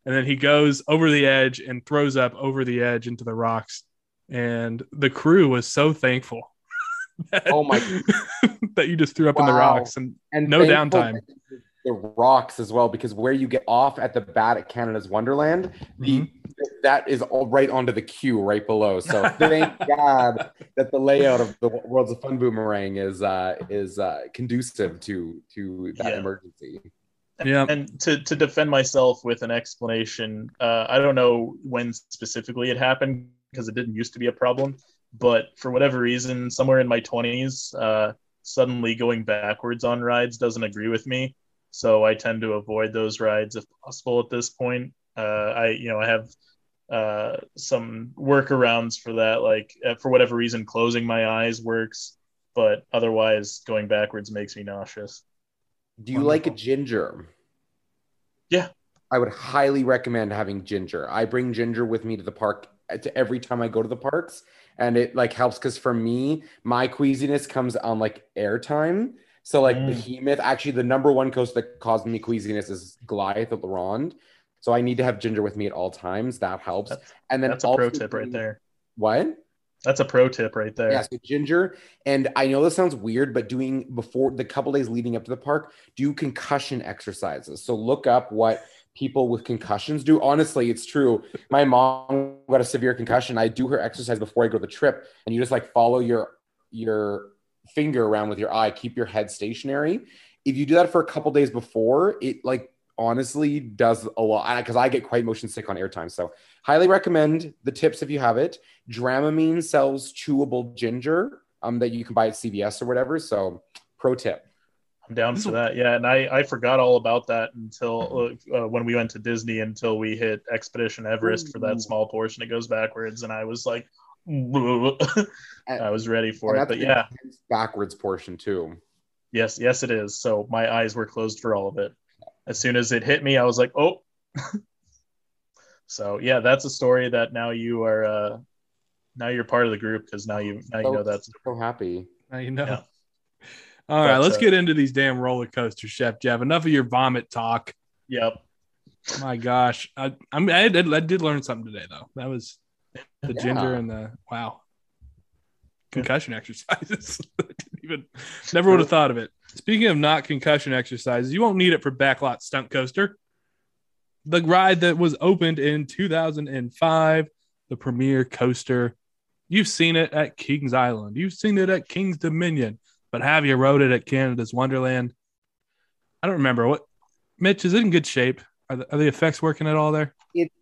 And then he goes over the edge and throws up over the edge into the rocks. And the crew was so thankful. That- Oh my- [LAUGHS] that you just threw up in the rocks and And No downtime. The rocks as well, because where you get off at the bat at Canada's Wonderland, the Mm-hmm. that is all right onto the queue right below. So thank [LAUGHS] God that the layout of the Worlds of Fun Boomerang is uh is uh conducive to to that Yeah. emergency. yeah. And to, to defend myself with an explanation, uh, I don't know when specifically it happened because it didn't used to be a problem. But for whatever reason, somewhere in my 20s, uh, suddenly going backwards on rides doesn't agree with me. So I tend to avoid those rides if possible at this point. Uh, I, you know, I have uh, some workarounds for that. Like uh, for whatever reason, closing my eyes works, but otherwise going backwards makes me nauseous. Do you like a ginger? Yeah. I would highly recommend having ginger. I bring ginger with me to the park to every time I go to the parks, and it like helps because for me, my queasiness comes on like airtime. So like Mm. Behemoth, actually the number one coaster that caused me queasiness is Goliath at La Ronde. So I need to have ginger with me at all times. That helps. That's- and then That's a pro tip right there. What? That's a pro tip right there. Yeah, so ginger. And I know this sounds weird, but doing before the couple days leading up to the park, do concussion exercises. So look up what people with concussions do. Honestly, it's true. My mom got a severe concussion. I do her exercise before I go to the trip, and you just like follow your your finger around with your eye, keep your head stationary. If you do that for a couple days before, it like honestly does a lot because I get quite motion sick on airtime. So highly recommend the tips if you have it. Dramamine sells chewable ginger um, that you can buy at CVS or whatever. So, pro tip. I'm down for that. Yeah, and I I forgot all about that until uh, when we went to Disney until we hit Expedition Everest for that small portion. It goes backwards, and I was like, [LAUGHS] I was ready for And it. But yeah, backwards portion too. yes, yes, it is. So my eyes were closed for all of it. As soon as it hit me, I was like, oh. [LAUGHS] so yeah, that's a story that now you are. uh now you're part of the group because now you now you So- know that's so happy. Now you know. Yeah. All right, let's get into these damn roller coasters, Chef Jeff. Enough of your vomit talk. yep My gosh, I I, mean, I, did, I did learn something today though. That was the Yeah. ginger and the wow concussion exercises. [LAUGHS] Didn't even never would have thought of it. Speaking of not concussion exercises, you won't need it for backlot stunt coaster. The ride that was opened in 2005, the premier coaster. You've seen it at Kings Island. You've seen it at Kings Dominion, but have you rode it at Canada's Wonderland? I don't remember what. Mitch, is it in good shape? Are the, are the effects working at all there? It's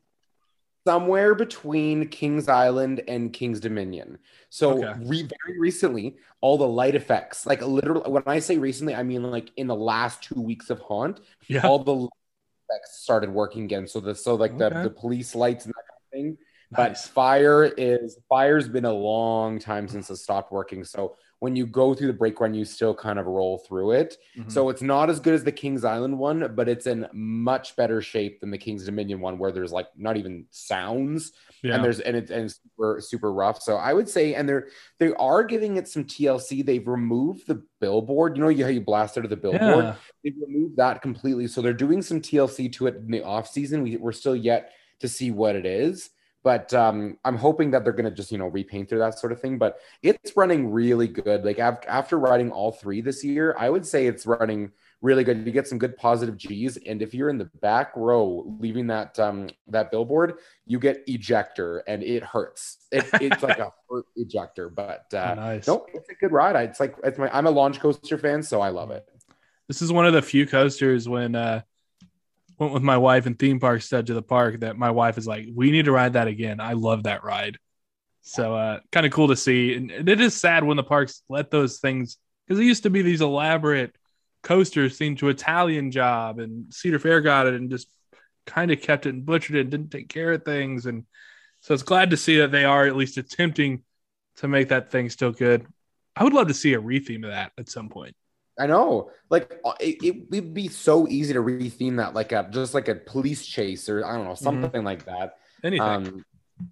somewhere between Kings Island and King's Dominion. So Okay. re- very recently, all the light effects, like literally, when I say recently, I mean like in the last two weeks of Haunt, Yeah. all the effects started working again. So the so like the, Okay. the police lights and that kind of thing. But fire is fire's been a long time since it stopped working. So when you go through the brake run, you still kind of roll through it. Mhm. So it's not as good as the Kings Island one, but it's in much better shape than the Kings Dominion one, where there's like not even sounds yeah. and there's and it's, and it's super super rough. So I would say, and they're they are giving it some TLC. They've removed the billboard. You know how you blast out of the billboard. yeah. They've removed that completely. So they're doing some TLC to it in the off season. We, we're still yet to see what it is. But um, I'm hoping that they're going to just, you know, repaint through that sort of thing. But it's running really good. Like af- after riding all three this year, I would say it's running really good. You get some good positive G's. And if you're in the back row leaving that um, that billboard, you get ejector and it hurts. It, it's like a [LAUGHS] hurt ejector. But uh, nice. no, it's a good ride. It's like, it's my, I'm a launch coaster fan, so I love it. This is one of the few coasters when uh went with my wife and theme park said to the park that my wife is like, we need to ride that again. I love that ride. So uh kind of cool to see. And it is sad when the parks let those things because it used to be these elaborate coasters themed to Italian job and Cedar Fair got it and just kind of kept it and butchered it and didn't take care of things. And so it's glad to see that they are at least attempting to make that thing still good. I would love to see a retheme of that at some point. I know, like uh, it, it would be so easy to retheme that, like a just like a police chase or I don't know something like that. Anything. Um,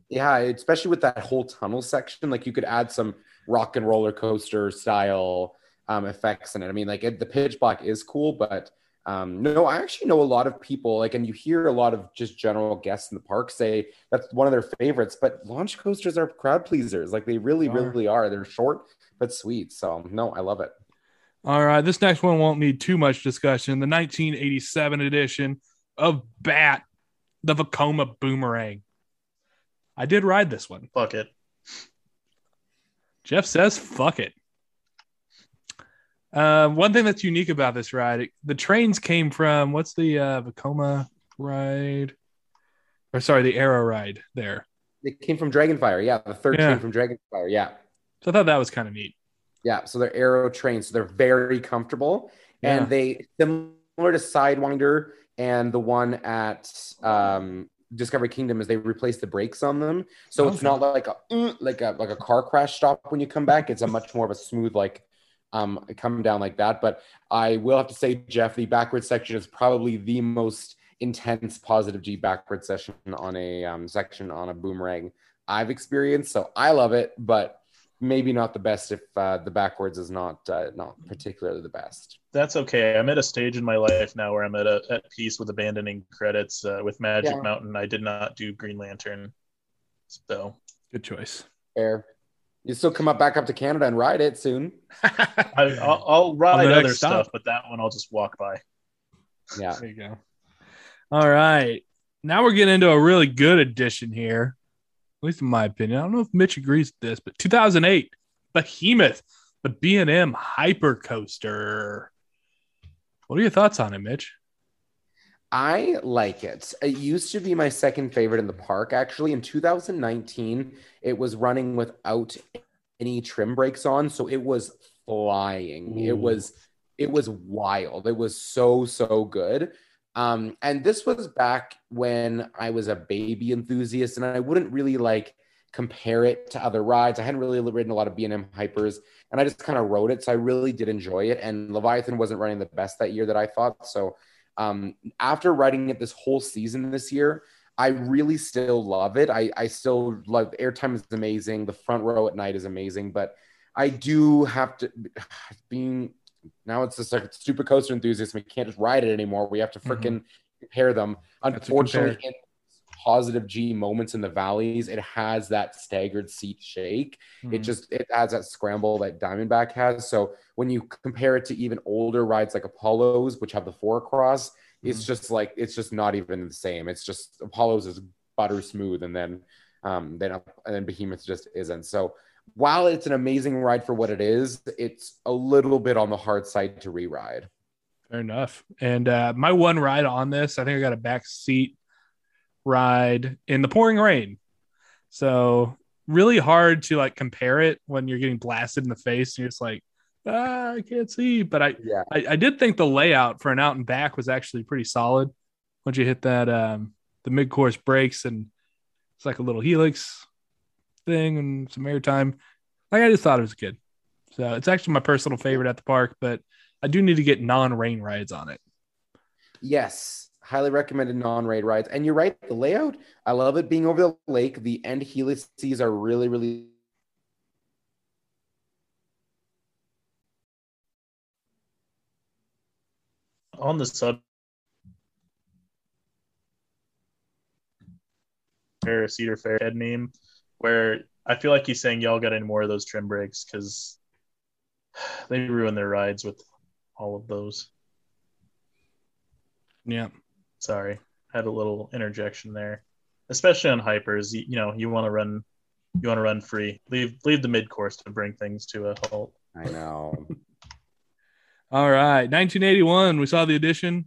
yeah, especially with that whole tunnel section, like you could add some rock and roller coaster style um, effects in it. I mean, like it, the pitch black is cool, but um, no, I actually know a lot of people like, and you hear a lot of just general guests in the park say that's one of their favorites. But launch coasters are crowd pleasers, like they really, They really are. They're short but sweet. So no, I love it. All right, this next one won't need too much discussion. The 1987 edition of Bat, the Vekoma Boomerang. I did ride this one. fuck it Jeff says, "Fuck it." Uh, one thing that's unique about this ride, the trains came from what's the uh, Vekoma ride, or sorry, the Arrow ride there. It came from Dragonfire. Yeah, the third Yeah. came from Dragonfire. Yeah. So I thought that was kind of neat. Yeah, so they're Arrow trains, so they're very comfortable, Yeah. and they similar to Sidewinder and the one at um, Discovery Kingdom is they replace the brakes on them, so it's not like a like a like a car crash stop when you come back. It's a much more of a smooth like um come down like that. But I will have to say, Jeff, the backward section is probably the most intense positive G backward session on a um, section on a boomerang I've experienced. So I love it, but maybe not the best if uh, the backwards is not uh, not particularly the best. that's okay i'm at a stage in my life now where i'm at a, at peace with abandoning credits uh, with magic Yeah. mountain i did not do green lantern so Good choice. Fair. You still come up back up to Canada and ride it soon. [LAUGHS] I, I'll, I'll ride other next stop. stuff but that one i'll just walk by Yeah. There you go. All right. Now we're getting into a really good edition here, at least in my opinion. I don't know if Mitch agrees with this, but 2008 Behemoth, the B&M Hyper Coaster. What are your thoughts on it, Mitch? I like it. It used to be my second favorite in the park. Actually, in 2019, it was running without any trim brakes on, so it was flying. Ooh. It was it was wild. It was so so good. Um, and this was back when I was a baby enthusiast, and I wouldn't really like compare it to other rides. I hadn't really ridden a lot of B&M hypers and I just kind of rode it. So I really did enjoy it. And Leviathan wasn't running the best that year that I thought. So um, after riding it this whole season this year, I really still love it. I, I still love airtime is amazing. The front row at night is amazing, but I do have to [SIGHS] being now it's just like a stupid coaster enthusiast. We can't just ride it anymore. We have to freaking mm-hmm. compare them. Unfortunately, in positive G moments in the valleys, it has that staggered seat shake. Mm-hmm. It just it has that scramble that Diamondback has. So when you compare it to even older rides like Apollos, which have the four cross, mm-hmm. it's just like it's just not even the same. It's just Apollos is butter smooth, and then um then and then Behemoth just isn't. So while it's an amazing ride for what it is, it's a little bit on the hard side to re-ride. Fair enough. And uh, my one ride on this, I think I got a back seat ride in the pouring rain. So really hard to like compare it when you're getting blasted in the face and you're just like, ah, I can't see. But I, yeah. I, I did think the layout for an out and back was actually pretty solid. Once you hit that um, the mid course brakes and it's like a little helix thing and some airtime. Like I just thought it was good. So it's actually my personal favorite at the park, but I do need to get non-rain rides on it. Yes, highly recommended non-raid rides. And you're right, the layout, I love it being over the lake. The end helices are really, really on the sub Cedar Fair head name where I feel like he's saying y'all got any more of those trim brakes because they ruin their rides with all of those. Yeah. Sorry. Had a little interjection there. Especially on hypers, you, you know, you want to run you want to run free. Leave leave the mid course to bring things to a halt. I know. [LAUGHS] All right. 1981, we saw the addition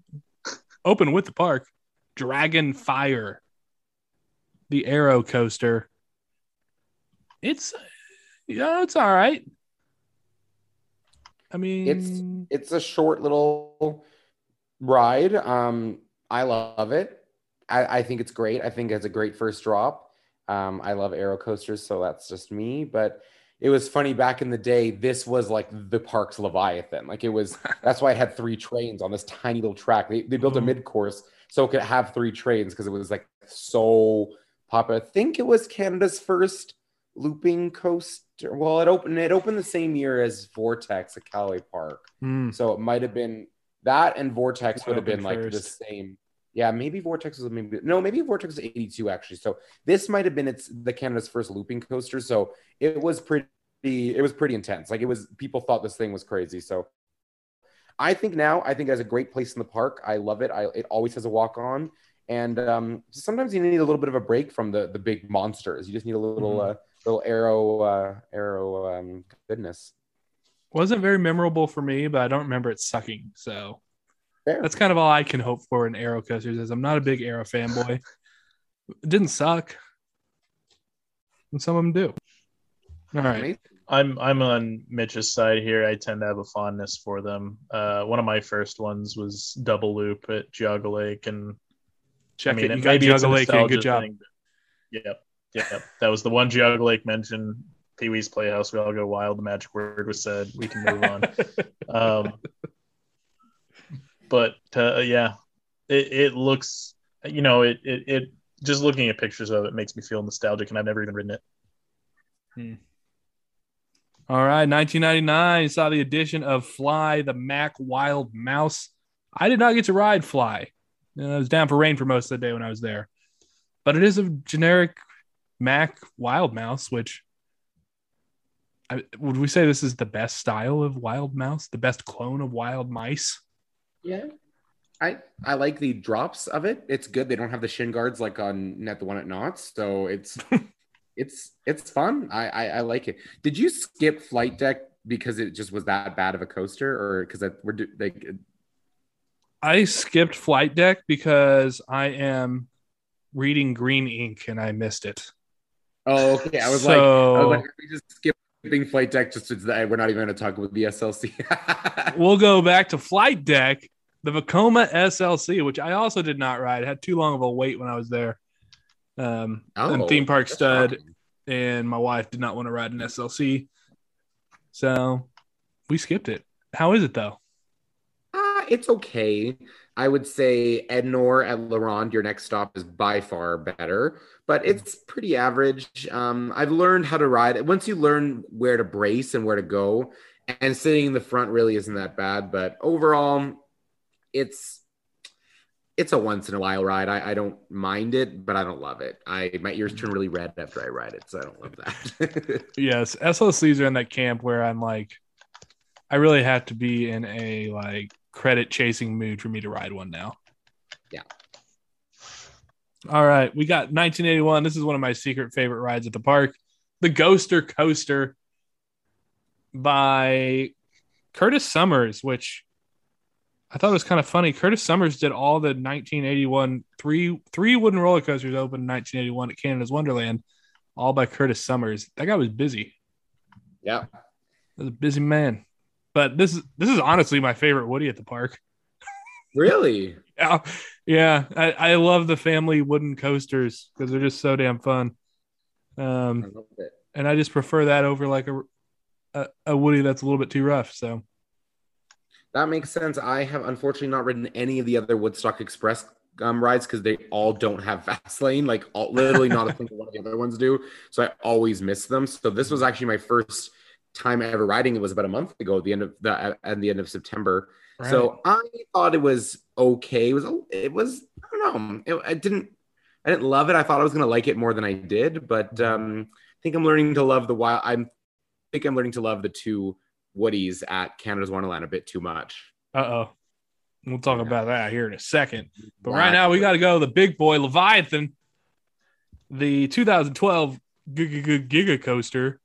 open with the park. Dragon Fire. The Arrow coaster it's yeah, it's all right. I mean, it's it's a short little ride. Um, I love it. I, I think it's great. I think it's a great first drop. Um, I love Arrow coasters, so that's just me. But it was funny back in the day. This was like the park's Leviathan. Like it was. [LAUGHS] That's why it had three trains on this tiny little track. They, they built a mm-hmm. mid course so it could have three trains because it was like so popular. I think it was Canada's first looping coaster. Well, it opened it opened the same year as Vortex at Calaway Park, mm. so it might have been that and Vortex would have been like the same. Yeah, maybe Vortex was maybe no, maybe Vortex was 82 actually. So this might have been it's the Canada's first looping coaster. So it was pretty it was pretty intense. Like it was people thought this thing was crazy. So I think now I think it has a great place in the park. I love it. I it always has a walk on. And um, sometimes you need a little bit of a break from the the big monsters. You just need a little mm-hmm. uh, little arrow uh, Arrow um, goodness. Wasn't very memorable for me, but I don't remember it sucking. So Fair. that's kind of all I can hope for in arrow coasters. Is I'm not a big arrow fanboy. it didn't suck, and some of them do. All right. I'm I'm on Mitch's side here. I tend to have a fondness for them. Uh, one of my first ones was Double Loop at Geauga Lake, and check I mean, it. You maybe Geauga Lake. Good job. Thing, yep. Yeah, that was the one Geauga Lake mentioned. Pee Wee's Playhouse. We all go wild. The magic word was said. We can move on. [LAUGHS] um, but uh, yeah, it, it looks. You know, it, it it just looking at pictures of it makes me feel nostalgic, and I've never even ridden it. Hmm. All right, 1999 saw the addition of Fly, the Mack Wild Mouse. I did not get to ride Fly. I was down for rain for most of the day when I was there, but it is a generic Mack Wild Mouse, which I, would we say this is the best style of Wild Mouse, the best clone of Wild Mice? Yeah, I I like the drops of it. It's good. They don't have the shin guards like on net the one at Knott's, so it's [LAUGHS] it's it's fun. I, I, I like it. Did you skip flight deck because it just was that bad of a coaster, or because we're like? Uh I skipped flight deck because I am reading Green Ink and I missed it. Oh, okay. I was so, like, I was like, we just skipping flight deck just we're not even going to talk about the SLC. [LAUGHS] we'll go back to flight deck, the Vekoma SLC, which I also did not ride. It had too long of a wait when I was there. Um, oh, and theme park stud. And my wife did not want to ride an SLC, so we skipped it. How is it though? Uh, it's okay. I would say Ednor at La Ronde, your next stop, is by far better, but it's pretty average. Um, I've learned how to ride it. Once you learn where to brace and where to go, and sitting in the front really isn't that bad. But overall, it's it's a once in a while ride. I, I don't mind it, but I don't love it. I my ears turn really red after I ride it, so I don't love that. [LAUGHS] Yes, SLCs are in that camp where I'm like, I really have to be in a like credit chasing mood for me to ride one now. All right, we got 1981. This is one of my secret favorite rides at the park, the Ghoster Coaster by Curtis Summers, which I thought was kind of funny. Curtis Summers did all the 1981 three three wooden roller coasters opened in 1981 at Canada's Wonderland, all by Curtis Summers. That guy was busy. yeah. Was a busy man. But this is this is honestly my favorite Woody at the park. Really? [LAUGHS] Yeah, yeah. I, I love the family wooden coasters because they're just so damn fun. I Um, it. and I just prefer that over like a, a a Woody that's a little bit too rough. So That makes sense. I have unfortunately not ridden any of the other Woodstock Express um, rides because they all don't have [LAUGHS] fast lane. Like all, literally, not a single one of the other ones do. So I always miss them. So this was actually my first time ever riding. It was about a month ago, at the end of the at the end of September. So I thought it was okay. It was it was I don't know. It, I didn't I didn't love it. I thought I was gonna like it more than I did, but um, I think I'm learning to love the wild. I'm I think I'm learning to love the two Woodies at Canada's Wonderland a bit too much. uh oh, we'll talk about that here in a second. But right now we got to go the big boy Leviathan, the 2012 Giga Giga Giga Coaster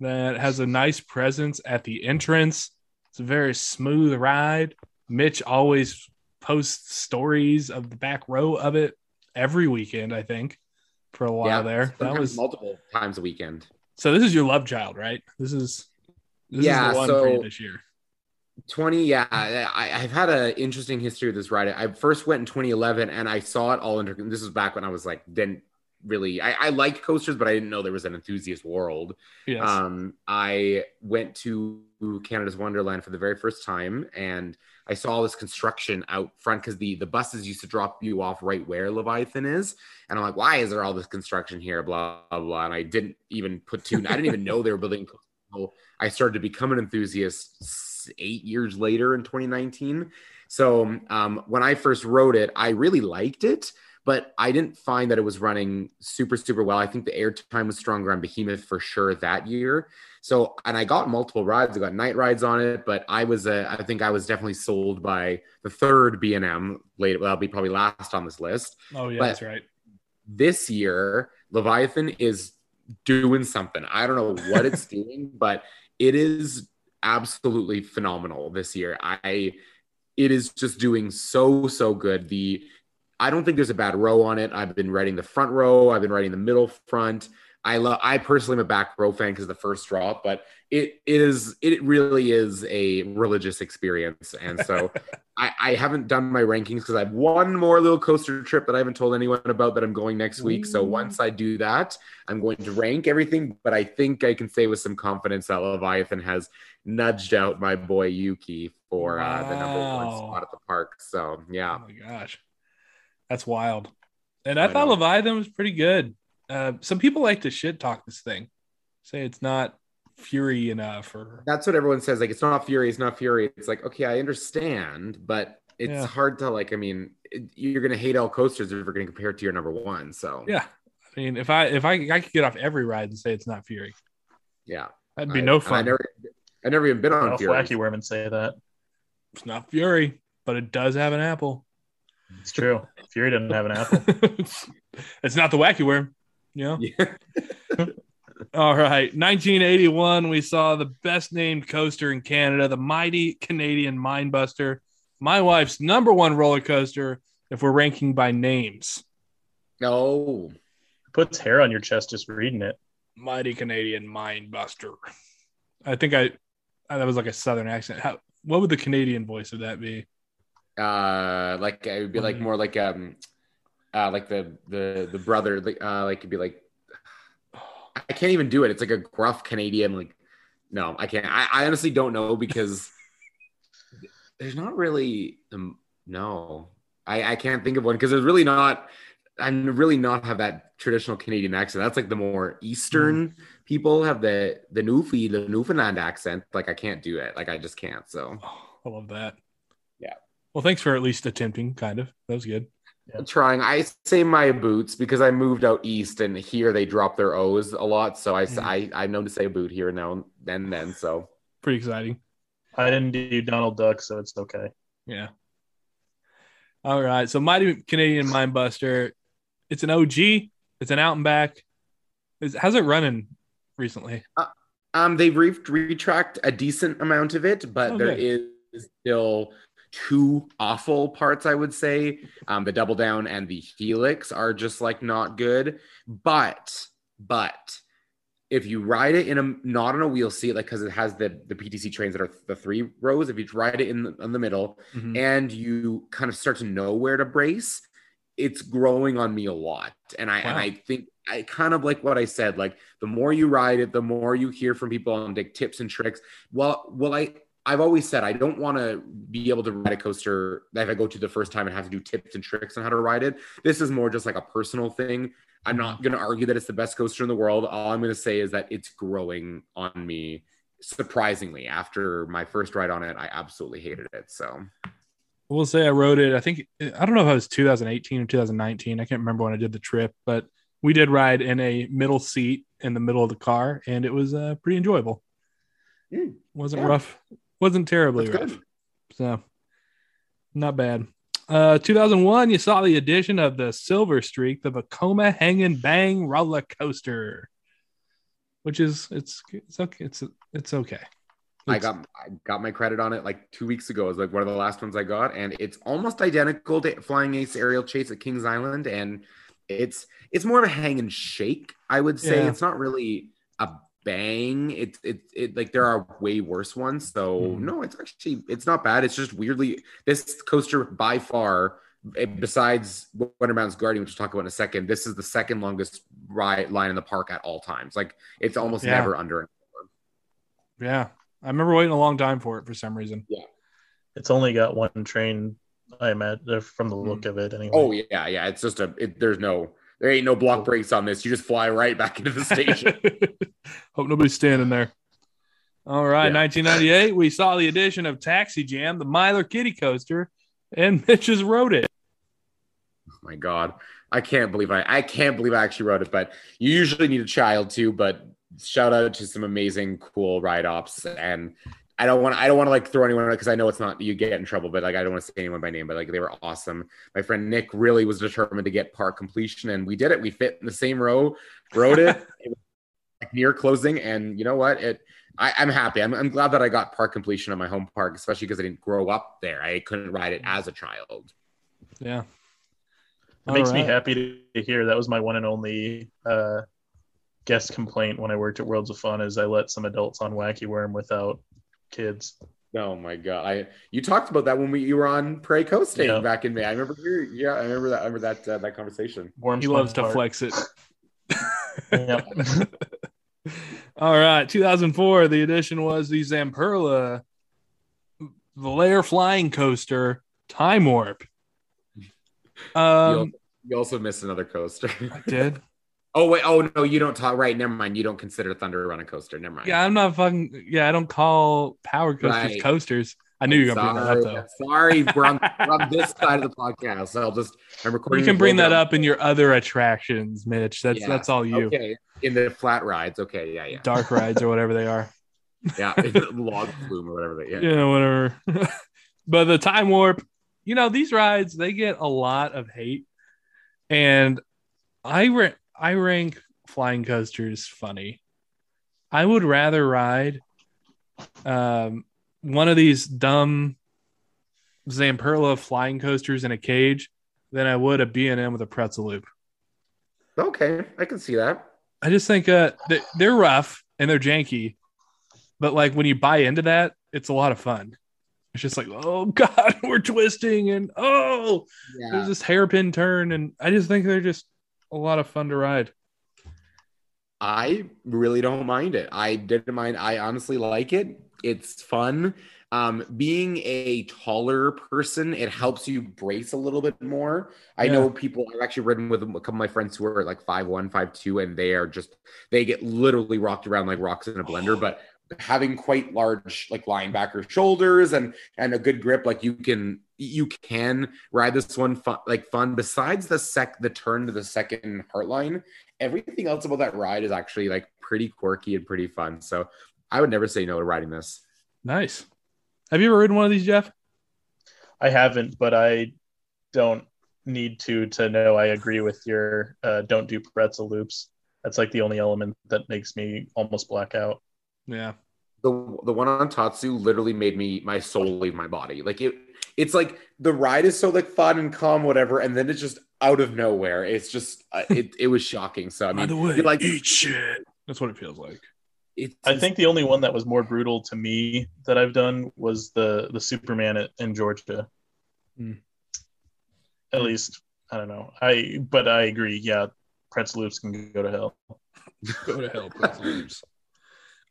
that has a nice presence at the entrance. It's a very smooth ride. Mitch always posts stories of the back row of it every weekend, I think, for a while there. That was multiple times a weekend. so. This is your love child, right? This is this Yeah, is the one for you so- this year. 20 yeah I, i've had an interesting history with this ride i first went in 2011 and i saw it all under this was back when i was like didn't really i, I liked coasters but i didn't know there was an enthusiast world. Yes. um i went to canada's wonderland for the very first time and i saw all this construction out front because the the buses used to drop you off right where leviathan is. And i'm like why is there all this construction here? Blah blah blah. And i didn't even put two i didn't even know they were building until i started to become an enthusiast eight years later in 2019 so um, when i first wrote it i really liked it but I didn't find that it was running super, super well. I think the airtime was stronger on Behemoth for sure that year. So, and I got multiple rides. I got night rides on it, but I was, uh, I think I was definitely sold by the third B and M. Late, well, I'll be probably last on this list. oh yeah, but- that's right. This year, Leviathan is doing something. I don't know what it's [LAUGHS] doing, but it is absolutely phenomenal this year. I, it is just doing so, so good. The I don't think there's a bad row on it. I've been writing the front row. I've been writing the middle front. I love. I personally am a back row fan because the first drop, but it is. It really is a religious experience, and so [LAUGHS] I, I haven't done my rankings because I have one more little coaster trip that I haven't told anyone about that I'm going next week. So once I do that, I'm going to rank everything. But I think I can say with some confidence that Leviathan has nudged out my boy Yuki for uh, the number one spot at the park. So yeah. Oh my gosh, that's wild. And I, I thought know. Leviathan was pretty good. Uh, some people like to shit talk this thing, say it's not fury enough, or That's what everyone says. Like, it's not Fury, it's not Fury. It's like, okay, I understand, but it's Yeah. hard to like. I mean, it, you're gonna hate all coasters if you're gonna compare it to your number one. So yeah. I mean, if I if I I could get off every ride and say it's not fury, yeah, that'd be I- no and I fun. never, I never even been on Well, Fury. wacky worm and say that. It's not fury, but it does have an apple. It's true. Fury doesn't have an apple. it's, [LAUGHS] it's not the wacky worm, you know. Yeah. [LAUGHS] All right. 1981, we saw the best named coaster in Canada, the mighty Canadian Mindbuster. My wife's number one roller coaster, if we're ranking by names. No, Puts hair on your chest just reading it. Mighty Canadian Mindbuster. I think I, I that was like a southern accent. How what would the Canadian voice of that be? Uh, like it would be like Mm. more like um, uh, like the the the brother, like uh, like it'd be like. I [SIGHS] I can't even do it. It's like a gruff Canadian. Like, no, I can't. I, I honestly don't know because [LAUGHS] there's not really. Um, no, I, I can't think of one because there's really not. I'm really not have that traditional Canadian accent. That's like the more Eastern mm. people have the the Newfie, the Newfoundland accent. Like I can't do it. Like I just can't. So oh, [SIGHS] I love that. Yeah. Well, thanks for at least attempting. Kind of. That was good. Yeah. Trying. I say my boots because I moved out east, and here they drop their O's a lot. So I mm. I I know to say a boot here now and then. So pretty exciting. I didn't do Donald Duck, so it's okay. Yeah. All right. So Mighty Canadian Mindbuster it's an OG. It's an out and back. Is, how's it running recently? Uh, um, they've re- retracked a decent amount of it, but there is still two awful parts, I would say. Um, the double down and the helix are just like not good. But, but if you ride it in a not on a wheel seat, like because it has the the PTC trains that are the three rows, if you ride it in the, in the middle mm-hmm. and you kind of start to know where to brace, it's growing on me a lot. And I wow. and I think I kind of like what I said. Like the more you ride it, the more you hear from people on like tips and tricks. Well, well, I I've always said I don't want to be able to ride a coaster that if I go to the first time and have to do tips and tricks on how to ride it. This is more just like a personal thing. I'm not mm-hmm. going to argue that it's the best coaster in the world. All I'm going to say is that it's growing on me surprisingly. After my first ride on it, I absolutely hated it. So we'll say I rode it. I think I don't know if it was 2018 or 2019. I can't remember when I did the trip, but we did ride in a middle seat in the middle of the car, and it was uh, pretty enjoyable. Mm, wasn't yeah. rough. Wasn't terribly That's rough. Good. So not bad. Uh, 2001, you saw the addition of the Silver Streak, the Vekoma Hang and Bang roller coaster, which is it's it's okay. It's it's okay. I got I got my credit on it like two weeks ago. It was like one of the last ones I got, and it's almost identical to Flying Ace Aerial Chase at Kings Island, and it's it's more of a hang and shake. I would say yeah. it's not really a bang. It's it, it like there are way worse ones. So mm. no, it's actually it's not bad. It's just weirdly this coaster by far. Eh, besides Wonder Mountain's Guardian, which we'll talk about in a second, this is the second longest ride line in the park at all times. Like it's almost yeah. never under. Yeah, I remember waiting a long time for it for some reason. Yeah. It's only got one train, I imagine, from the look mm. of it anyway. Oh yeah, yeah. It's just a. It, there's no. There ain't no block brakes on this. You just fly right back into the station. [LAUGHS] Hope nobody's standing there. All right, yeah. 1998, we saw the addition of Taxi Jam, the Miler Kiddie Coaster, and [LAUGHS] Mitch has rode it. Oh my God, I can't believe I I can't believe I actually wrote it. But you usually need a child too. But shout out to some amazing, cool ride ops. And I don't want I don't want to like throw anyone out because I know it's not you get in trouble, but like I don't want to say anyone by name, but like they were awesome. My friend Nick really was determined to get park completion, and we did it. We fit in the same row, rode it, [LAUGHS] it was like near closing, and you know what? It I, am happy. I'm, I'm glad that I got park completion on my home park, especially because I didn't grow up there. I couldn't ride it as a child. Yeah. It makes right. me happy to hear that was my one and only uh, guest complaint when I worked at Worlds of Fun is I let some adults on Wacky Worm without kids. Oh my god! I you talked about that when we you were on Prairie Coasting yep. back in May. I remember you. Yeah, I remember that. I remember that uh, that conversation. Worm's he loves to flex it. [LAUGHS] All right, 2004. The edition was the Zamperla Volare Flying Coaster Time Warp. Um, you also missed another coaster. I did. [LAUGHS] Oh wait, oh no, you don't talk right. Never mind. You don't consider Thunder Run a coaster. Never mind. Yeah, I'm not fucking. Yeah, I don't call power coasters right. coasters. I knew you were gonna bring that up though. Sorry, we're on, we're on this [LAUGHS] side of the podcast. So I'll just I'm recording. You can bring that up in your other attractions, Mitch. That's yeah. that's all you. Okay, in the flat rides. Okay, yeah, yeah. Dark rides or whatever they are. [LAUGHS] yeah, log flume or whatever they. Yeah, yeah, whatever. [LAUGHS] but the time warp, you know, these rides they get a lot of hate, and I re- I rank flying coasters funny. I would rather ride um, one of these dumb Zamperla flying coasters in a cage than I would a B&M with a pretzel loop. Okay, I can see that. I just think uh, they're rough and they're janky, but like when you buy into that, it's a lot of fun. It's just like, oh [LAUGHS] god, we're twisting and oh, yeah. there's this hairpin turn, and I just think they're just a lot of fun to ride. I really don't mind it. I didn't mind. I honestly like it. It's fun. Um, being a taller person, it helps you brace a little bit more. I Yeah. know people. I've actually ridden with a couple of my friends who are like five one, five two, and they are just they get literally rocked around like rocks in a blender. But having quite large like linebacker shoulders and and a good grip, like you can you can ride this one fun, like fun. Besides the sec the turn to the second heartline, everything else about that ride is actually like pretty quirky and pretty fun. So I would never say no to riding this. Nice. Have you ever ridden one of these, Jeff? I haven't, but I don't need to to know I agree with your uh, don't do pretzel loops. That's like the only element that makes me almost black out. Yeah. The the one on Tatsu literally made me my soul leave my body. Like it it's like the ride is so like fun and calm, whatever, and then it's just out of nowhere. It's just uh, [LAUGHS] it it was shocking. So I mean, you're like eat shit. That's what it feels like. it's I think the only one that was more brutal to me that I've done was the the Superman at, in Georgia. Hmm. At least I don't know. I but I agree. Yeah, pretzel loops can go to hell. [LAUGHS] Go to hell, pretzel loops.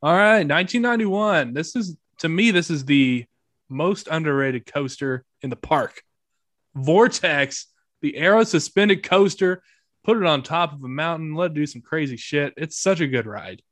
All right, 1991. This is to me, this is the most underrated coaster in the park. Vortex, the Arrow suspended coaster. Put it on top of a mountain, let it do some crazy shit. It's such a good ride.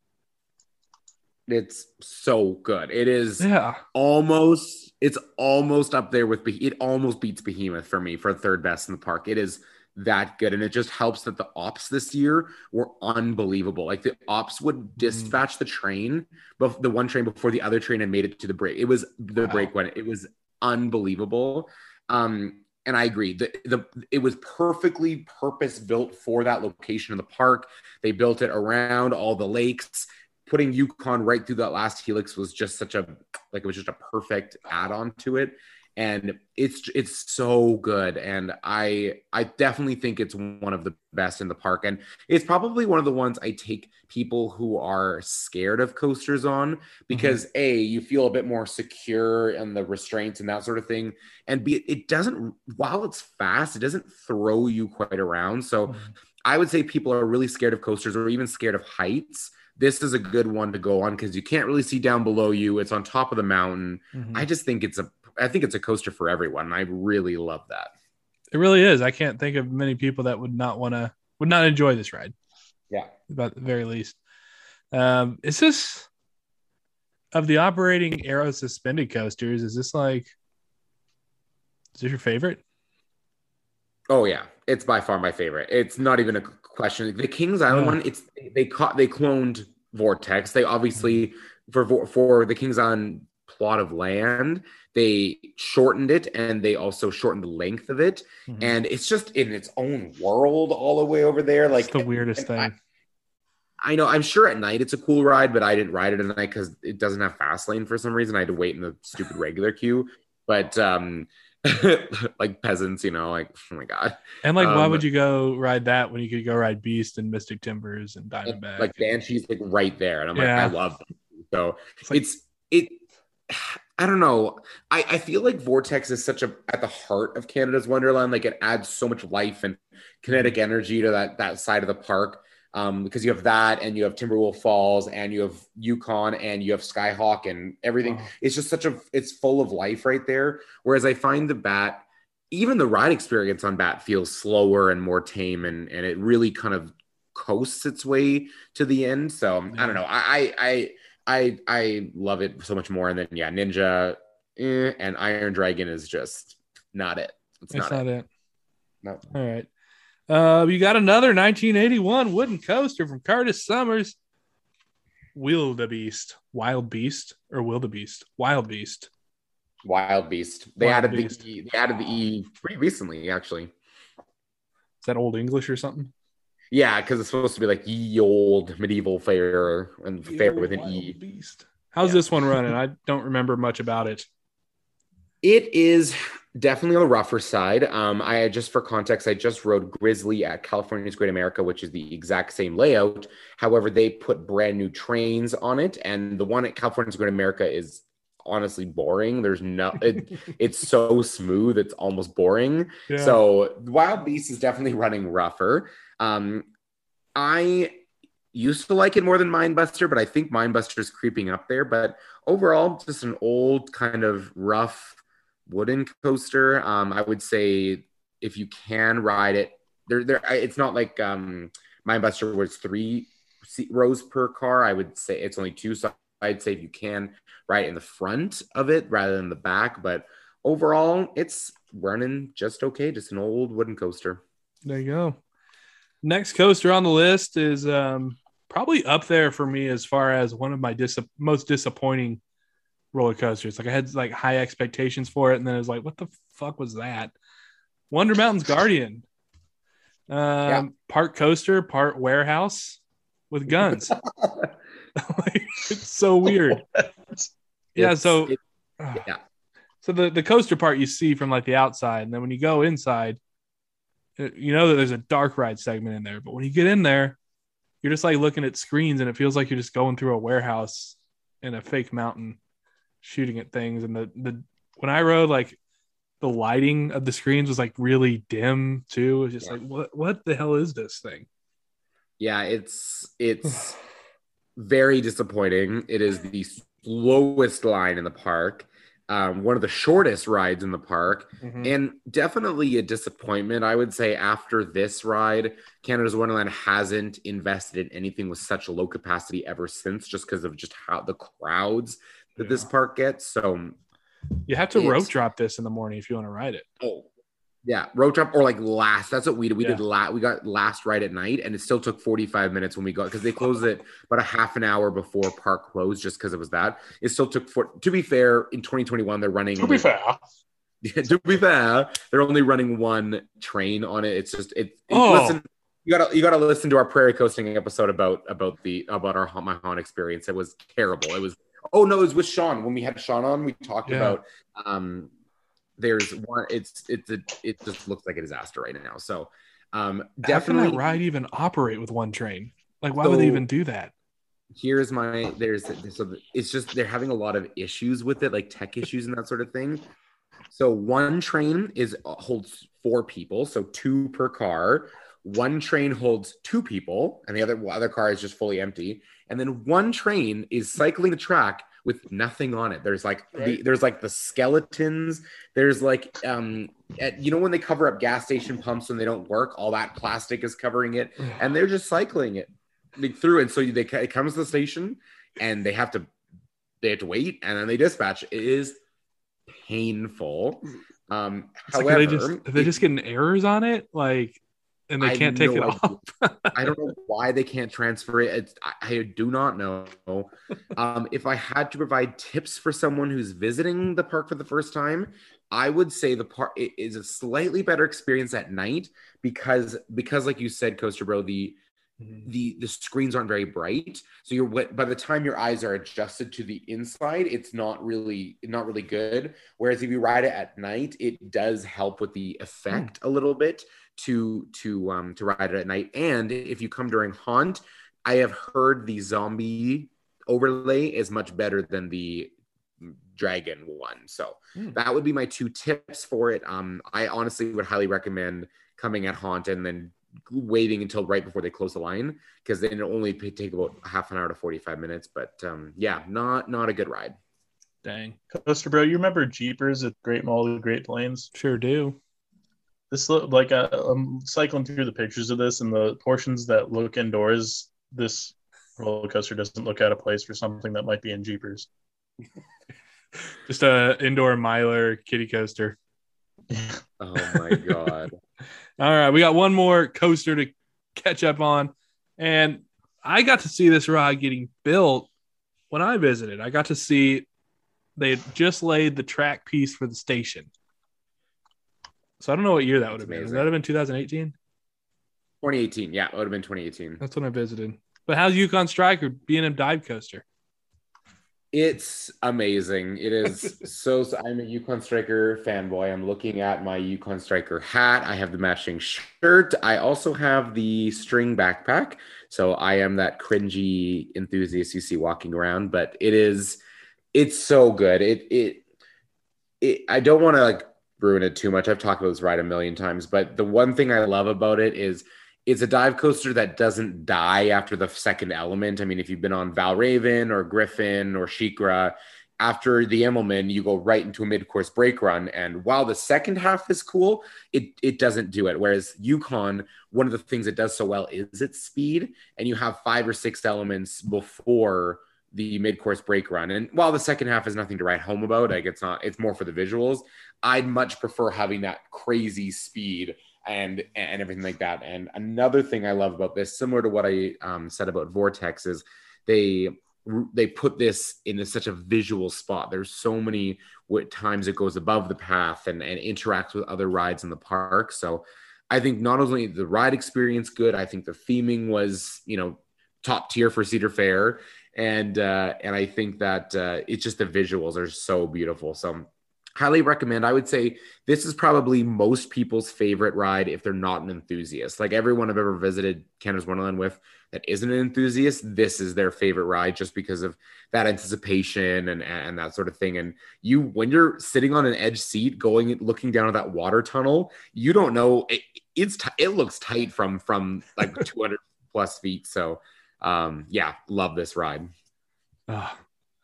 it's so good. It is Yeah. almost it's almost up there with it almost beats Behemoth for me for third best in the park. It is that good and it just helps that the ops this year were unbelievable. Like the ops would dispatch the train, but the one train before the other train and made it to the brake. It was the Wow. brake when it was unbelievable. Um and I agree. The, the it was perfectly purpose built for that location in the park. They built it around all the lakes putting Yukon right through that last helix was just such a like it was just a perfect add-on to it and it's it's so good. And i i definitely think it's one of the best in the park. And it's probably one of the ones i take people who are scared of coasters on because a you feel a bit more secure in the restraints and that sort of thing. And b it doesn't while it's fast it doesn't throw you quite around. So i would say people are really scared of coasters or even scared of heights. This is a good one to go on because you can't really see down below you. It's on top of the mountain. Mhm. I just think it's a I think it's a coaster for everyone. I really love that. It really is. I can't think of many people that would not want to would not enjoy this ride. Yeah. About the very least. Um, is this of the operating arrow suspended coasters? Is this like is this your favorite? Oh yeah, it's by far my favorite. It's not even a question. The Kings Island Yeah. one, it's they caught they cloned Vortex. They obviously for for the Kings Island plot of land, they shortened it and they also shortened the length of it. Mhm. And it's just in its own world all the way over there. Like It's the weirdest and I- thing. I know. I'm sure at night it's a cool ride, but I didn't ride it at night because it doesn't have fast lane for some reason. I had to wait in the stupid regular queue. But um, [LAUGHS] like peasants, you know, like oh my god, and like, why um, would you go ride that when you could go ride Beast and Mystic Timbers and Diamondback? like Banshee's like right there, and I'm Yeah. like, I love. Them. So It's like- it's it. I don't know. I, I feel like Vortex is such a at the heart of Canada's Wonderland. Like it adds so much life and kinetic Mm-hmm. energy to that that side of the park. Um, because you have that and you have Timberwolf Falls and you have Yukon and you have Skyhawk and everything. Oh. It's just such a it's full of life right there. Whereas I find the bat, even the ride experience on bat feels slower and more tame and and it really kind of coasts its way to the end. So I don't know. I I I I I love it so much more. And then yeah, Ninja eh, and Iron Dragon is just not it. It's, It's not, not it. it. No. All right. Uh, you got another 1981 wooden coaster from Curtis Summers. Wildebeest, Wild Beast, or Wildebeest, Wild Beast. Wild Beast. They Wild added Beast. the E- they added the E pretty recently actually. Is that Old English or something? Yeah, because it's supposed to be like ye old medieval fair and fair with an Wild E. Beast. How's Yeah. this one running? I don't remember much about it. It is definitely on the rougher side. Um, I just for context, I just rode Grizzly at California's Great America, which is the exact same layout. However, they put brand new trains on it, and the one at California's Great America is honestly boring. There's no, it, [LAUGHS] it's so smooth, it's almost boring. Yeah. So Wild Beast is definitely running rougher. Um, I used to like it more than Mindbuster, but I think Mindbuster is creeping up there. But overall, just an old kind of rough wooden coaster. Um, I would say if you can ride it, there, there. It's not like um, Mindbuster was three rows per car. I would say it's only two. So I'd say if you can ride in the front of it rather than the back. But overall, it's running just okay. Just an old wooden coaster. There you go. Next coaster on the list is um, probably up there for me as far as one of my dis- most disappointing roller coasters. Like I had like high expectations for it, and then it was like, what the fuck was that? Wonder Mountain's Guardian. Um, yeah. part coaster, part warehouse with guns. [LAUGHS] [LAUGHS] like, it's so weird. yeah, so it- [SIGHS] yeah. so the the coaster part you see from like the outside, and then when you go inside, you know that there's a dark ride segment in there. But when you get in there, you're just like looking at screens, and it feels like you're just going through a warehouse in a fake mountain, shooting at things. And the the when I rode, like the lighting of the screens was like really dim too. It was just Yeah. like what what the hell is this thing? Yeah, it's it's [SIGHS] very disappointing. It is the slowest line in the park, um, one of the shortest rides in the park, and definitely a disappointment. I would say after this ride, Canada's Wonderland hasn't invested in anything with such low capacity ever since, just because of just how the crowds that this park gets. So, You have to rope drop this in the morning if you want to ride it. oh. Yeah, rope drop or like last. That's what we did. We Yeah. did last. We got last right at night, and it still took forty five minutes when we got because they closed it about a half an hour before park closed, just because it was that. It still took for. To be fair, in twenty twenty one, they're running. To be fair, [LAUGHS] Yeah, to be fair, they're only running one train on it. It's just it. it- Oh. Listen, you gotta you gotta listen to our prairie coasting episode about about the about our my haunt experience. It was terrible. It was. Oh no, it was with Sean when we had Sean on. We talked Yeah. about um. There's one. It's it's a, it just looks like a disaster right now. So um How can definitely that ride even operate with one train? Like, why would they even do that? here's my there's so it's just they're having a lot of issues with it like tech issues and that sort of thing so one train is uh, holds four people so two per car one train holds two people and the other other car is just fully empty and then one train is cycling the track with nothing on it. There's like the there's like the skeletons. There's like um at, you know when they cover up gas station pumps when they don't work all that plastic is covering it and they're just cycling it like, through and so they it comes to the station and they have to they have to wait and then they dispatch. It is painful. Um It's like, however are they just they just getting errors on it? Like, and I they have can't take no it idea. off. [LAUGHS] I don't know why they can't transfer it. It's, I, I do not know. Um, if I had to provide tips for someone who's visiting the park for the first time, I would say the park is a slightly better experience at night because because like you said, Coaster Bro, the the the screens aren't very bright so you're by the time your eyes are adjusted to the inside it's not really not really good whereas if you ride it at night it does help with the effect a little bit to to um to ride it at night and if you come during haunt i have heard the zombie overlay is much better than the dragon one so Hmm. that would be my two tips for it um i honestly would highly recommend coming at haunt and then waiting until right before they close the line because then it only take about half an hour to 45 minutes but um yeah not not a good ride Dang, Coaster Bro, you remember Jeepers at Great Mall of Great Plains? sure do. This look like uh, I'm cycling through the pictures of this and the portions that look indoors. This roller coaster doesn't look out of place for something that might be in Jeepers. [LAUGHS] Just a indoor Miler Kiddie Coaster. [LAUGHS] oh my god [LAUGHS] All right, we got one more coaster to catch up on, and I got to see this ride getting built when I visited. I got to see they had just laid the track piece for the station. So I don't know what year that would have been. Would that have been 2018? 2018 yeah it would have been 2018 That's when I visited. But how's Yukon Striker B&M dive coaster? It's amazing. It is [LAUGHS] so, so. I'm a Yukon Striker fanboy. I'm looking at my Yukon Striker hat. I have the matching shirt. I also have the string backpack. So I am that cringy enthusiast you see walking around. But it is, it's so good. It it it. I don't want to like ruin it too much. I've talked about this ride a million times. But the one thing I love about it is it's a dive coaster that doesn't die after the second element. I mean, if you've been on Valravn or Griffin or Shikra, after the Immelman, you go right into a mid-course brake run. And while the second half is cool, it it doesn't do it. Whereas Yukon, one of the things it does so well is its speed, and you have five or six elements before the mid-course brake run. And while the second half is nothing to write home about, like it's not, it's more for the visuals. I'd much prefer having that crazy speed and and everything like that. And another thing I love about this, similar to what I um, said about Vortex, is they they put this in such a visual spot. There's so many times it goes above the path and, and interacts with other rides in the park. So I think not only the ride experience good, I think the theming was you know top tier for Cedar Fair, and uh, and I think that uh, it's just the visuals are so beautiful. So highly recommend. I would say this is probably most people's favorite ride if they're not an enthusiast. Like everyone I've ever visited Canada's Wonderland with that isn't an enthusiast, this is their favorite ride just because of that anticipation and and that sort of thing. And you, when you're sitting on an edge seat, going looking down at that water tunnel, you don't know it, it's t- it looks tight from from like [LAUGHS] 200 plus feet. So um, yeah, love this ride. Oh,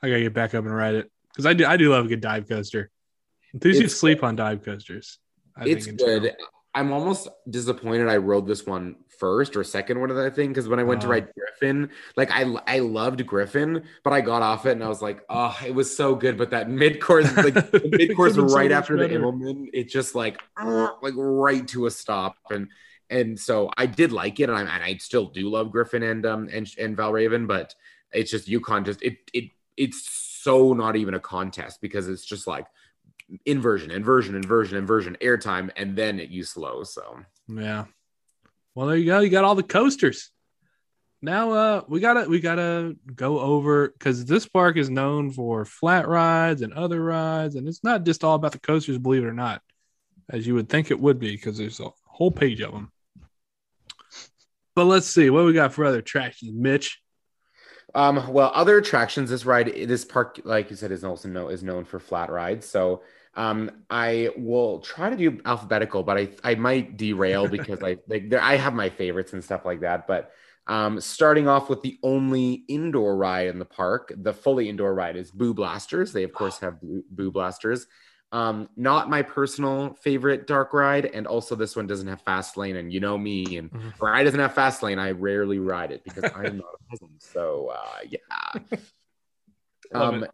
I gotta get back up and ride it because I do I do love a good dive coaster. Enthusiasts sleep on dive coasters. I it's think in general. good. I'm almost disappointed I rode this one first or second one of that thing because when I went to Oh. ride Griffin, like I I loved Griffin, but I got off it and I was like, oh, it was so good. But that mid course, like [LAUGHS] the mid course so right much after the better. Immelman, it just like like right to a stop and and so I did like it and I and I still do love Griffin and um and and Valravn, but it's just Yukon just it it it's so not even a contest because it's just like inversion, inversion, inversion, inversion, airtime, and then it you slow. So Yeah. Well, there you go. You got all the coasters. Now uh we gotta we gotta go over because this park is known for flat rides and other rides, and it's not just all about the coasters, believe it or not, as you would think it would be, because there's a whole page of them. But let's see what we got for other attractions, Mitch. Um, well, other attractions. This ride, this park, like you said, is also known is known for flat rides. So, um, I will try to do alphabetical, but I I might derail [LAUGHS] because I like there I have my favorites and stuff like that. But um, starting off with the only indoor ride in the park, the fully indoor ride is Boo Blasters. They of course have Boo, Boo Blasters. Um, not my personal favorite dark ride, and also this one doesn't have fast lane. And you know me, and Mhm. ride doesn't have fast lane. I rarely ride it because [LAUGHS] I'm not a peasant. So uh, yeah. Um,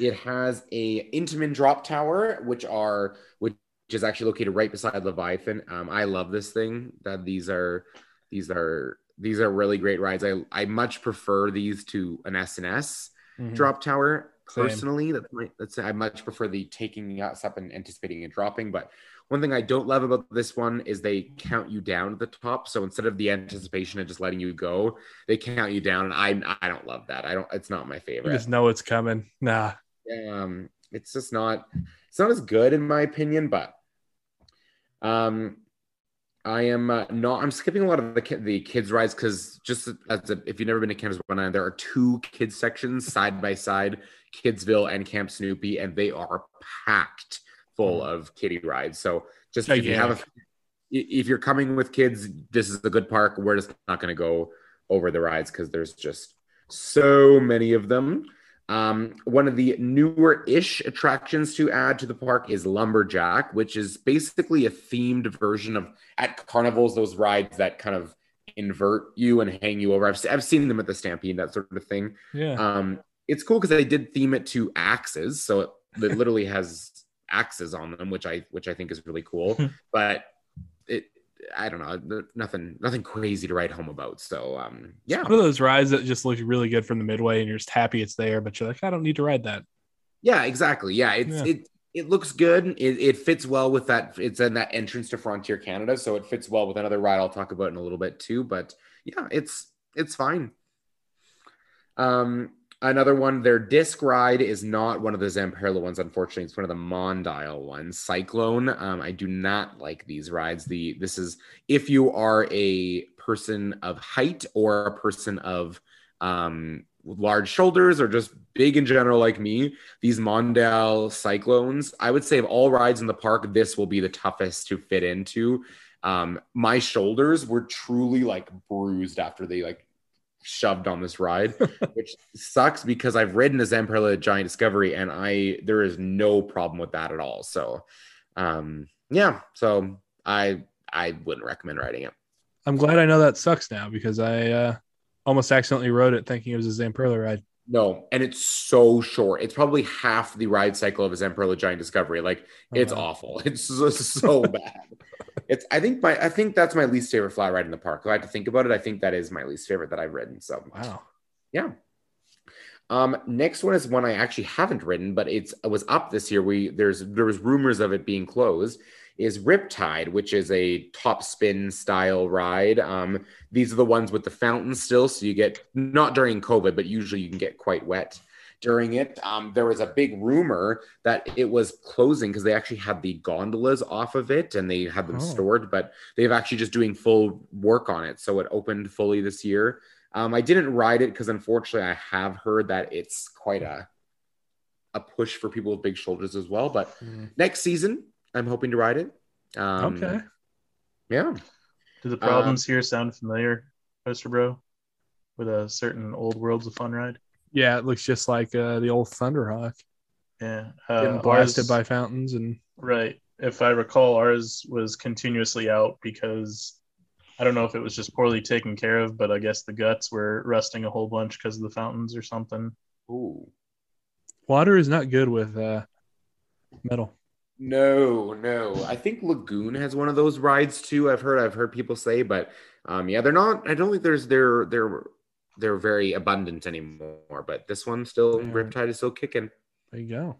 it. has a Intamin drop tower, which are which is actually located right beside Leviathan. Um, I love this thing. That these are these are these are really great rides. I I much prefer these to an S&S Mhm. drop tower Same. personally. That's my that's I much prefer the taking us up and anticipating and dropping. But one thing I don't love about this one is they count you down at the top. So instead of the anticipation and just letting you go, they count you down, and I I don't love that. I don't. It's not my You favorite just know it's coming. Nah. Um it's just not it's not as good in my opinion but um i am uh, not i'm skipping a lot of the ki- the kids rides because just as a, if you've never been to Canada's Wonderland, there are two kids sections side by side kidsville and camp snoopy and they are packed full of kiddie rides. So just if you have a, if you're coming with kids this is a good park. We're just not going to go over the rides because there's just so many of them um, one of the newer ish attractions to add to the park is Lumberjack, which is basically a themed version of at carnivals, those rides that kind of invert you and hang you over. I've, I've seen them at the Stampede, that sort of thing. Yeah. Um, it's cool because they did theme it to axes. So it, it literally has axes on them, which I which I think is really cool. [LAUGHS] but it I don't know, nothing nothing crazy to write home about. So um, yeah, One of those rides that just look really good from the midway, and you're just happy it's there, but you're like, I don't need to ride that. Yeah, exactly. Yeah, it's Yeah. it it looks good. It, it fits well with that. It's in that entrance to Frontier Canada, so it fits well with another ride I'll talk about in a little bit too. But yeah, it's it's fine. Um, another one, their disc ride is not one of the Zamperla ones. Unfortunately, it's one of the Mondial ones. Cyclone. Um, I do not like these rides. The this is if you are a person of height or a person of um large shoulders or just big in general like me these Mondial Cyclones, I would say of all rides in the park, this will be the toughest to fit into. Um, my shoulders were truly like bruised after they like shoved on this ride, [LAUGHS] which sucks because I've ridden a Zamperla Giant Discovery and I there is no problem with that at all. So, um, yeah, so I I wouldn't recommend riding it. I'm glad I know that sucks now because I uh, almost accidentally rode it thinking it was a Zamperla ride. No, and it's so short. It's probably half the ride cycle of a Zamperla Giant Discovery. Like it's Uh-huh. awful. [LAUGHS] It's so, so bad. It's I think my I think that's my least favorite flat ride in the park. If I had to think about it, I think that is my least favorite that I've ridden. So Wow. yeah. Um, next one is one I actually haven't ridden, but it's it was up this year. We there's there was rumors of it being closed. Is Riptide, which is a top spin style ride. Um, these are the ones with the fountains still, so you get not during COVID, but usually you can get quite wet during it. Um, there was a big rumor that it was closing because they actually had the gondolas off of it and they had them Oh. stored, but they've actually just doing full work on it. So it opened fully this year. Um, I didn't ride it because unfortunately I have heard that it's quite a a push for people with big shoulders as well. But next season, I'm hoping to ride it. Um, okay. Yeah. Do the problems here sound familiar, Coaster Bro? With a certain old Worlds of Fun ride? Yeah, it looks just like uh, the old Thunderhawk Yeah. getting Uh, blasted ours- by fountains and Right. If I recall, ours was continuously out because I don't know if it was just poorly taken care of, but I guess the guts were rusting a whole bunch because of the fountains or something. Ooh. water is not good with uh, metal. No, no. I think Lagoon has one of those rides too. I've heard I've heard people say, but um yeah, they're not I don't think there's they're they're they're very abundant anymore, but this one still Yeah. Riptide is still kicking. There you go.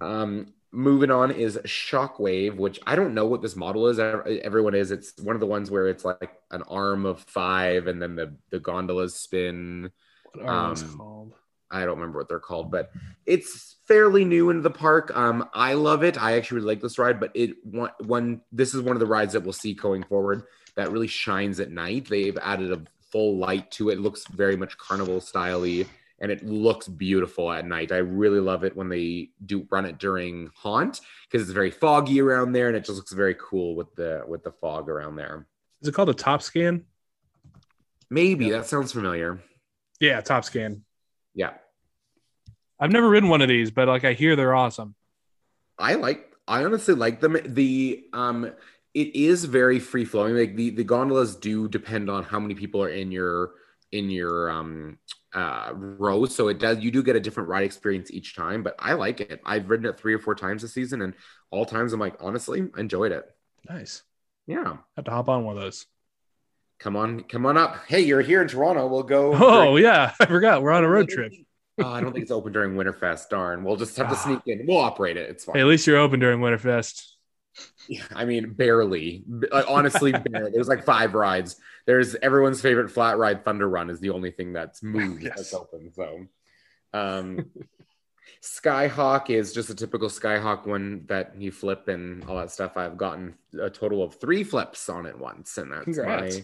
Um moving on is Shockwave, which I don't know what this model is. Everyone is it's one of the ones where it's like an arm of 5 and then the the gondolas spin. What are those Um, called? I don't remember what they're called, but it's fairly new into the park. Um, I love it. I actually really like this ride, but it one, one this is one of the rides that we'll see going forward that really shines at night. They've added a full light to it. It looks very much carnival styley, and it looks beautiful at night. I really love it when they do run it during haunt because it's very foggy around there, and it just looks very cool with the with the fog around there. Is it called a top scan? Maybe that sounds familiar. Yeah, top scan. Yeah. I've never ridden one of these, but like I hear they're awesome. I like I honestly like them. The um it is very free flowing. Like the, the gondolas do depend on how many people are in your in your um uh row. So it does you do get a different ride experience each time, but I like it. I've ridden it three or four times this season and all times I'm like, honestly, I enjoyed it. Nice. Yeah. have to hop on one of those. Come on, come on up. Hey, you're here in Toronto. We'll go. Oh yeah, [LAUGHS] I forgot. We're on a road trip. [LAUGHS] oh, I don't think it's open during Winterfest. Darn. We'll just have to Ah. sneak in. We'll operate it. It's fine. Hey, at least you're open during Winterfest. Yeah, [LAUGHS] I mean, barely. Honestly, [LAUGHS] barely. There's like five rides. There's everyone's favorite flat ride, Thunder Run, is the only thing that's moved Yes. that's open. So, um, Skyhawk is just a typical Skyhawk one that you flip and all that stuff. I've gotten a total of three flips on it once, and that's Congrats. my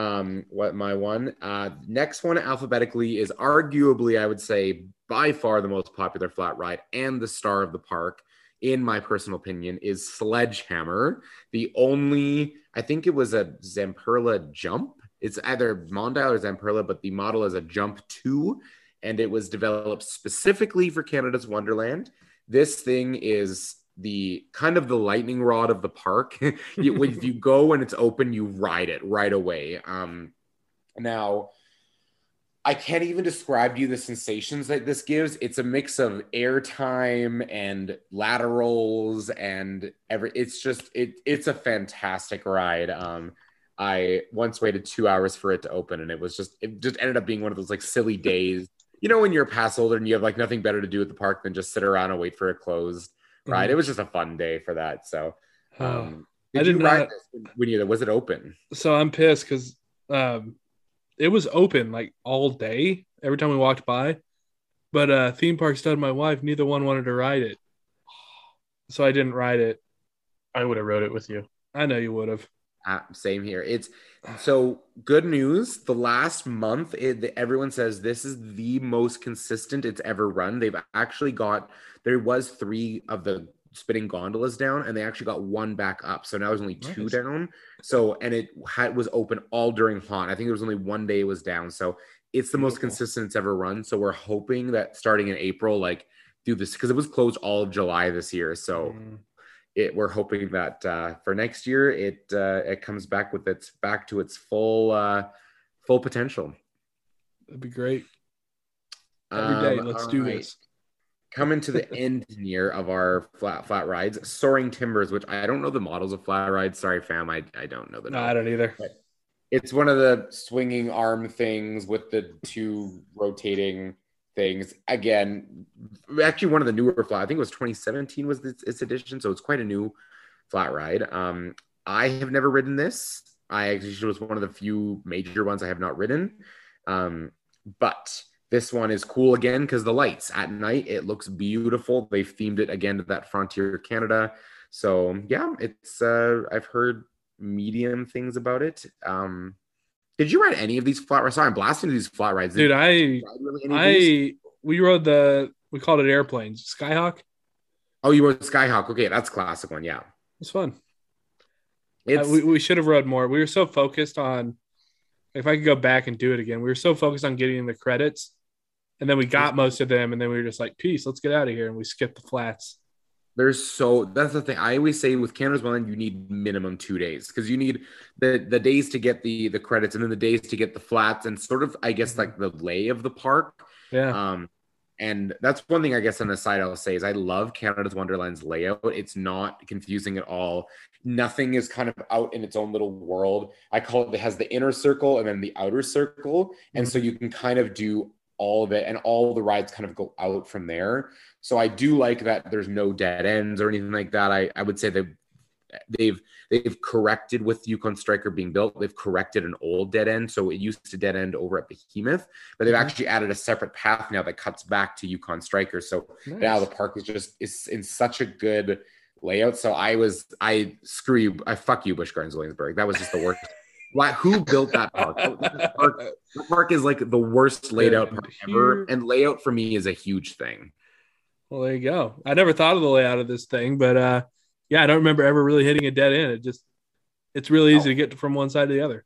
um what my one uh next one alphabetically is arguably i would say by far the most popular flat ride and the star of the park in my personal opinion is sledgehammer. The only i think it was a zamperla jump. It's either mondial or zamperla but the model is a jump 2 and it was developed specifically for canada's wonderland. This thing is the kind of the lightning rod of the park. [LAUGHS] You, if [LAUGHS] you go and it's open, you ride it right away. Um, now, I can't even describe to you the sensations that this gives. It's a mix of airtime and laterals and every. It's just it. It's a fantastic ride. Um, I once waited two hours for it to open, and it was just it just ended up being one of those like silly days. You know, when you're past older and you have like nothing better to do at the park than just sit around and wait for it closed. Right? It was just a fun day for that. So. Um, I did did you ride not- this when- when you was it open? so I'm pissed because um, it was open like all day every time we walked by, but uh, theme park stud my wife neither one wanted to ride it, so I didn't ride it. I would have rode it with you. I know you would have. Uh, same here. It's so good news. The last month, it, the, everyone says this is the most consistent it's ever run. They've actually got there was three of the spinning gondolas down, and they actually got one back up. So now there's only two Nice. down. So and it had was open all during haunt. I think there was only one day it was down. So it's the most consistent it's ever run. So we're hoping that starting in April, like do this because it was closed all of July this year. So Mm. it we're hoping that uh, for next year it uh, it comes back with its back to its full uh, full potential. That'd be great. Every day, Um, let's do right. this. Coming to the [LAUGHS] end near of our flat flat rides, soaring timbers, which I don't know the models of flat rides. Sorry, fam, I, I don't know the. No, name. I don't either. It's one of the swinging arm things with the two rotating things. Again, actually one of the newer flat. I think it was 2017 was this, its edition, so it's quite a new flat ride. Um, I have never ridden this. I actually was one of the few major ones I have not ridden. Um, but this one is cool again because the lights at night it looks beautiful. They've themed it again to that Frontier Canada. So yeah, it's uh, I've heard medium things about it. Um, did you ride any of these flat rides? Sorry, I'm blasting these flat rides. Did Dude, I really any of these? I we rode the we called it airplanes. Skyhawk. oh, you rode Skyhawk. Okay, that's a classic one. Yeah, It's fun. it's Uh, we, we should have rode more. We were so focused on if I could go back and do it again, we were so focused on getting the credits. And then we got most of them, and then we were just like, peace, let's get out of here. And we skipped the flats. There's so that's the thing. I always say with Canada's Wonderland, you need minimum two days because you need the the days to get the the credits and then the days to get the flats and sort of I guess like the lay of the park. Yeah. Um, and that's one thing I guess on the side I'll say is I love Canada's Wonderland's layout. It's not confusing at all. Nothing is kind of out in its own little world. I call it it has the inner circle and then the outer circle, and so you can kind of do all of it, and all the rides kind of go out from there. So I do like that. There's no dead ends or anything like that. I I would say that they've they've corrected with Yukon Striker being built. They've corrected an old dead end, so it used to dead end over at Behemoth, but they've Mhm. actually added a separate path now that cuts back to Yukon Striker. So now the park is just is in such a good layout. So I was I screw you, I fuck you, Busch Gardens Williamsburg. That was just the worst. Why? Who built that park? That park, that park is like the worst laid out park ever, and layout for me is a huge thing. Well, there you go. I never thought of the layout of this thing, but uh, yeah, I don't remember ever really hitting a dead end. It just, it's really easy to get from one side to the other.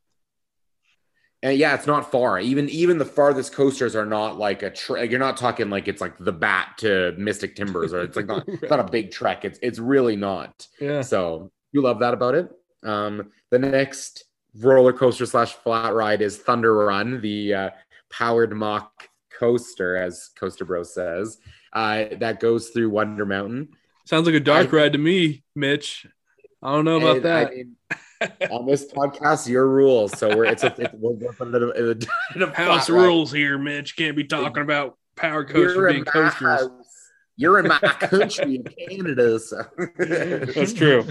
And yeah, it's not far. Even even the farthest coasters are not like a trek. You're not talking like it's like the bat to Mystic Timbers, or it's like not [LAUGHS] it's not a big trek. It's it's really not. Yeah. So you love that about it. Um, the next roller coaster slash flat ride is Thunder Run, the uh, powered mock coaster, as Coaster Bro says, uh, that goes through Wonder Mountain. Sounds like a dark I- ride to me, Mitch. I don't know about that. I mean, on this podcast, your rules. So we're it's a it's, we're going to put it in a, in a, in [LAUGHS] a House flat rules here, Mitch. Can't be talking about power You're coasters in being coasters. house. You're in my [LAUGHS] country in Canada. So. [LAUGHS] That's true.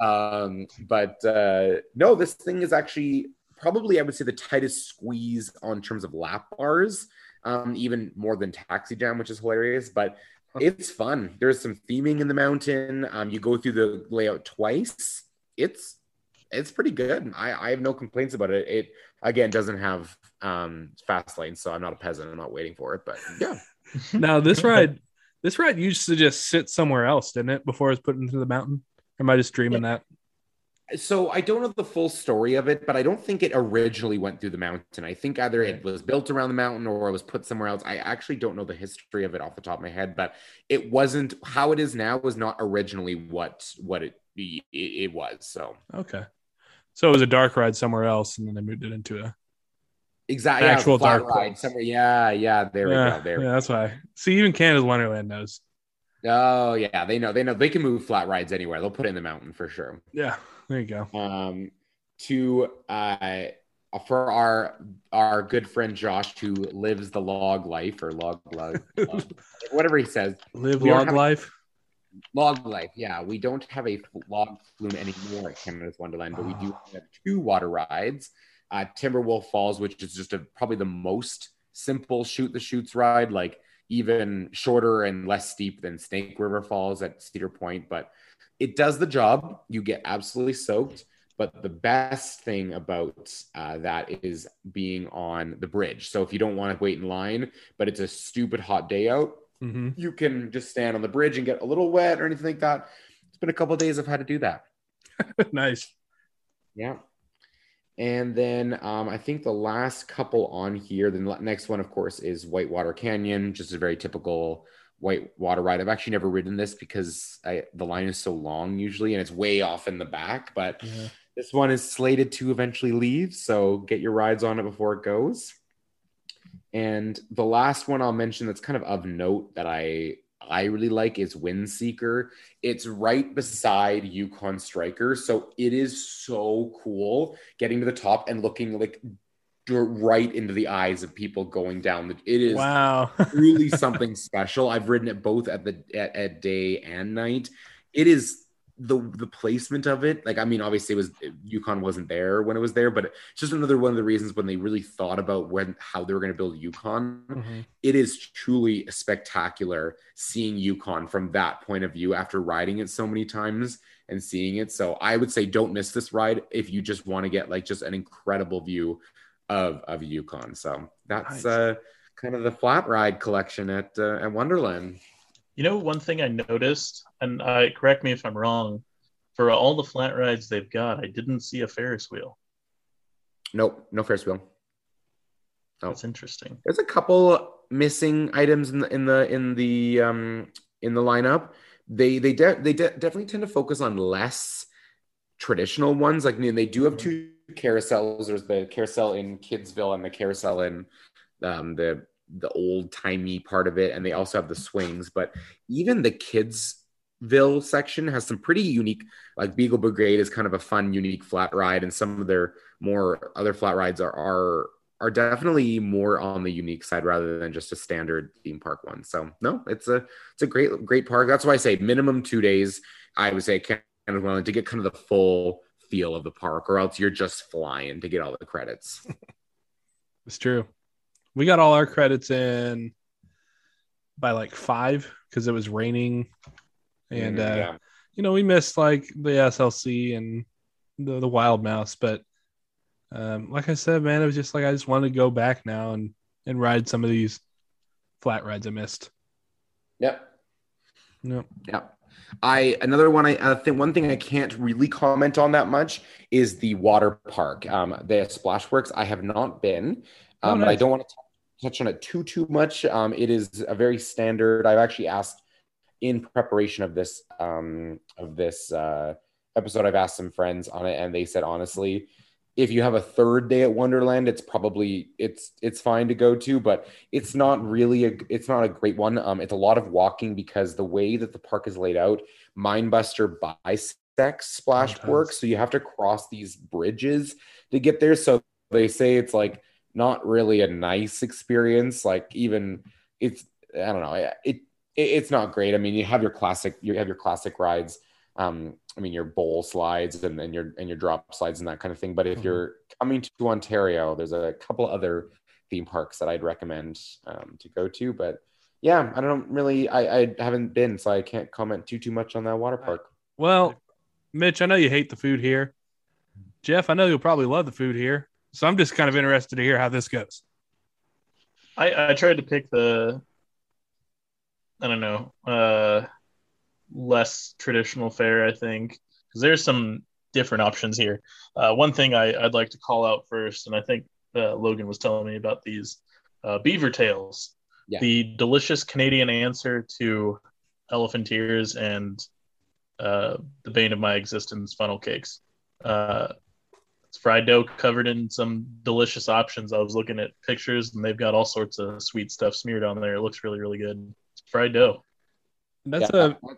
Um, but uh, no, this thing is actually probably I would say the tightest squeeze on terms of lap bars, um, even more than Taxi Jam, which is hilarious. But it's fun. There's some theming in the mountain. Um, you go through the layout twice. It's it's pretty good. I, I have no complaints about it. It again doesn't have um, fast lanes, so I'm not a peasant. I'm not waiting for it. But yeah, [LAUGHS] Now this ride, this ride used to just sit somewhere else, didn't it, before it was put into the mountain? Or am I just dreaming that? So I don't know the full story of it, but I don't think it originally went through the mountain. I think either it was built around the mountain or it was put somewhere else. I actually don't know the history of it off the top of my head, but it wasn't how it is now was not originally what what it it, it was. So Okay. So it was a dark ride somewhere else, and then they moved it into a exactly Actual yeah, flat dark ride place. somewhere. Yeah, yeah, there yeah, we go. There. yeah, that's why. See, even Canada's Wonderland knows. Oh yeah, they know. They know they can move flat rides anywhere. They'll put it in the mountain for sure. Yeah, there you go. um, to uh, for our our good friend Josh who lives the log life or log log, log [LAUGHS] whatever he says Live log have- life. Log life. Yeah, we don't have a log flume anymore at Canada's Wonderland, but we do have two water rides. Uh, Timberwolf Falls, which is just a, probably the most simple shoot the chutes ride, like even shorter and less steep than Snake River Falls at Cedar Point, but it does the job. You get absolutely soaked. But the best thing about uh, that is being on the bridge. So if you don't want to wait in line, but it's a stupid hot day out, hmm you can just stand on the bridge and get a little wet or anything like that. It's been a couple of days I've had to do that. [LAUGHS] nice. Yeah. And then um, I think the last couple on here, the next one, of course, is Whitewater Canyon, just a very typical white water ride. I've actually never ridden this because I, the line is so long usually and it's way off in the back, but Yeah. this one is slated to eventually leave. So get your rides on it before it goes. And the last one I'll mention that's kind of of note that I I really like is Windseeker. It's right beside Yukon Striker, so it is so cool getting to the top and looking like right into the eyes of people going down. the- It is Wow. [LAUGHS] truly something special. I've ridden it both at the at, at day and night. It is the the placement of it. Like I mean, obviously, it was Yukon wasn't there when it was there, but it's just another one of the reasons when they really thought about when how they were going to build Yukon. Mhm. It is truly spectacular seeing Yukon from that point of view after riding it so many times and seeing it. So I would say don't miss this ride if you just want to get like just an incredible view of of Yukon. So that's Nice. uh kind of the flat ride collection at uh, at Wonderland. You know, one thing I noticed, and I correct me if I'm wrong, for all the flat rides they've got, I didn't see a Ferris wheel. Nope, no Ferris wheel. Oh. That's interesting. There's a couple missing items in the in the in the um in the lineup. They they de- they de- definitely tend to focus on less traditional ones. Like I mean, they do have two carousels. There's the carousel in Kidsville and the carousel in um, the the old timey part of it, and they also have the swings. But even the Kidsville section has some pretty unique. Like Beagle Brigade is kind of a fun, unique flat ride, and some of their more other flat rides are are are definitely more on the unique side rather than just a standard theme park one. So no, it's a it's a great great park. That's why I say minimum two days. I would say of willing to get kind of the full feel of the park, or else you're just flying to get all the credits. [LAUGHS] It's true. We got all our credits in by like five because it was raining, and uh, yeah. you know we missed like the SLC and the the Wild Mouse, but um, like I said, man, it was just like I just wanted to go back now and and ride some of these flat rides I missed. Yep. No, Yeah. I another one I, I think one thing I can't really comment on that much is the water park. Um, the Splashworks I have not been, Oh, um, but I don't want to touch on it too too much. Um, it is a very standard. I've actually asked in preparation of this um, of this uh, episode. I've asked some friends on it, and they said honestly, if you have a third day at Wonderland, it's probably it's it's fine to go to, but it's not really a it's not a great one. Um, it's a lot of walking because the way that the park is laid out, Mindbuster bisects Splash. Works, so you have to cross these bridges to get there. So they say it's like not really a nice experience. Like even it's I don't know it, it it's not great. I mean, you have your classic you have your classic rides. Um, I mean your bowl slides and, and your and your drop slides and that kind of thing. But if Mhm. you're coming to Ontario, there's a couple other theme parks that I'd recommend um, to go to. But yeah, I don't really I, I haven't been, so I can't comment too too much on that water park. well, Mitch, I know you hate the food here. Jeff, I know you'll probably love the food here. So I'm just kind of interested to hear how this goes. I, I tried to pick the I don't know, uh less traditional fare, I think. Because there's some different options here. Uh, one thing I, I'd like to call out first, and I think uh, Logan was telling me about these uh, beaver tails, Yeah. the delicious Canadian answer to elephant ears and uh, the bane of my existence, funnel cakes. Uh, it's fried dough covered in some delicious options. I was looking at pictures, and they've got all sorts of sweet stuff smeared on there. It looks really, really good. It's fried dough. That's Yeah. a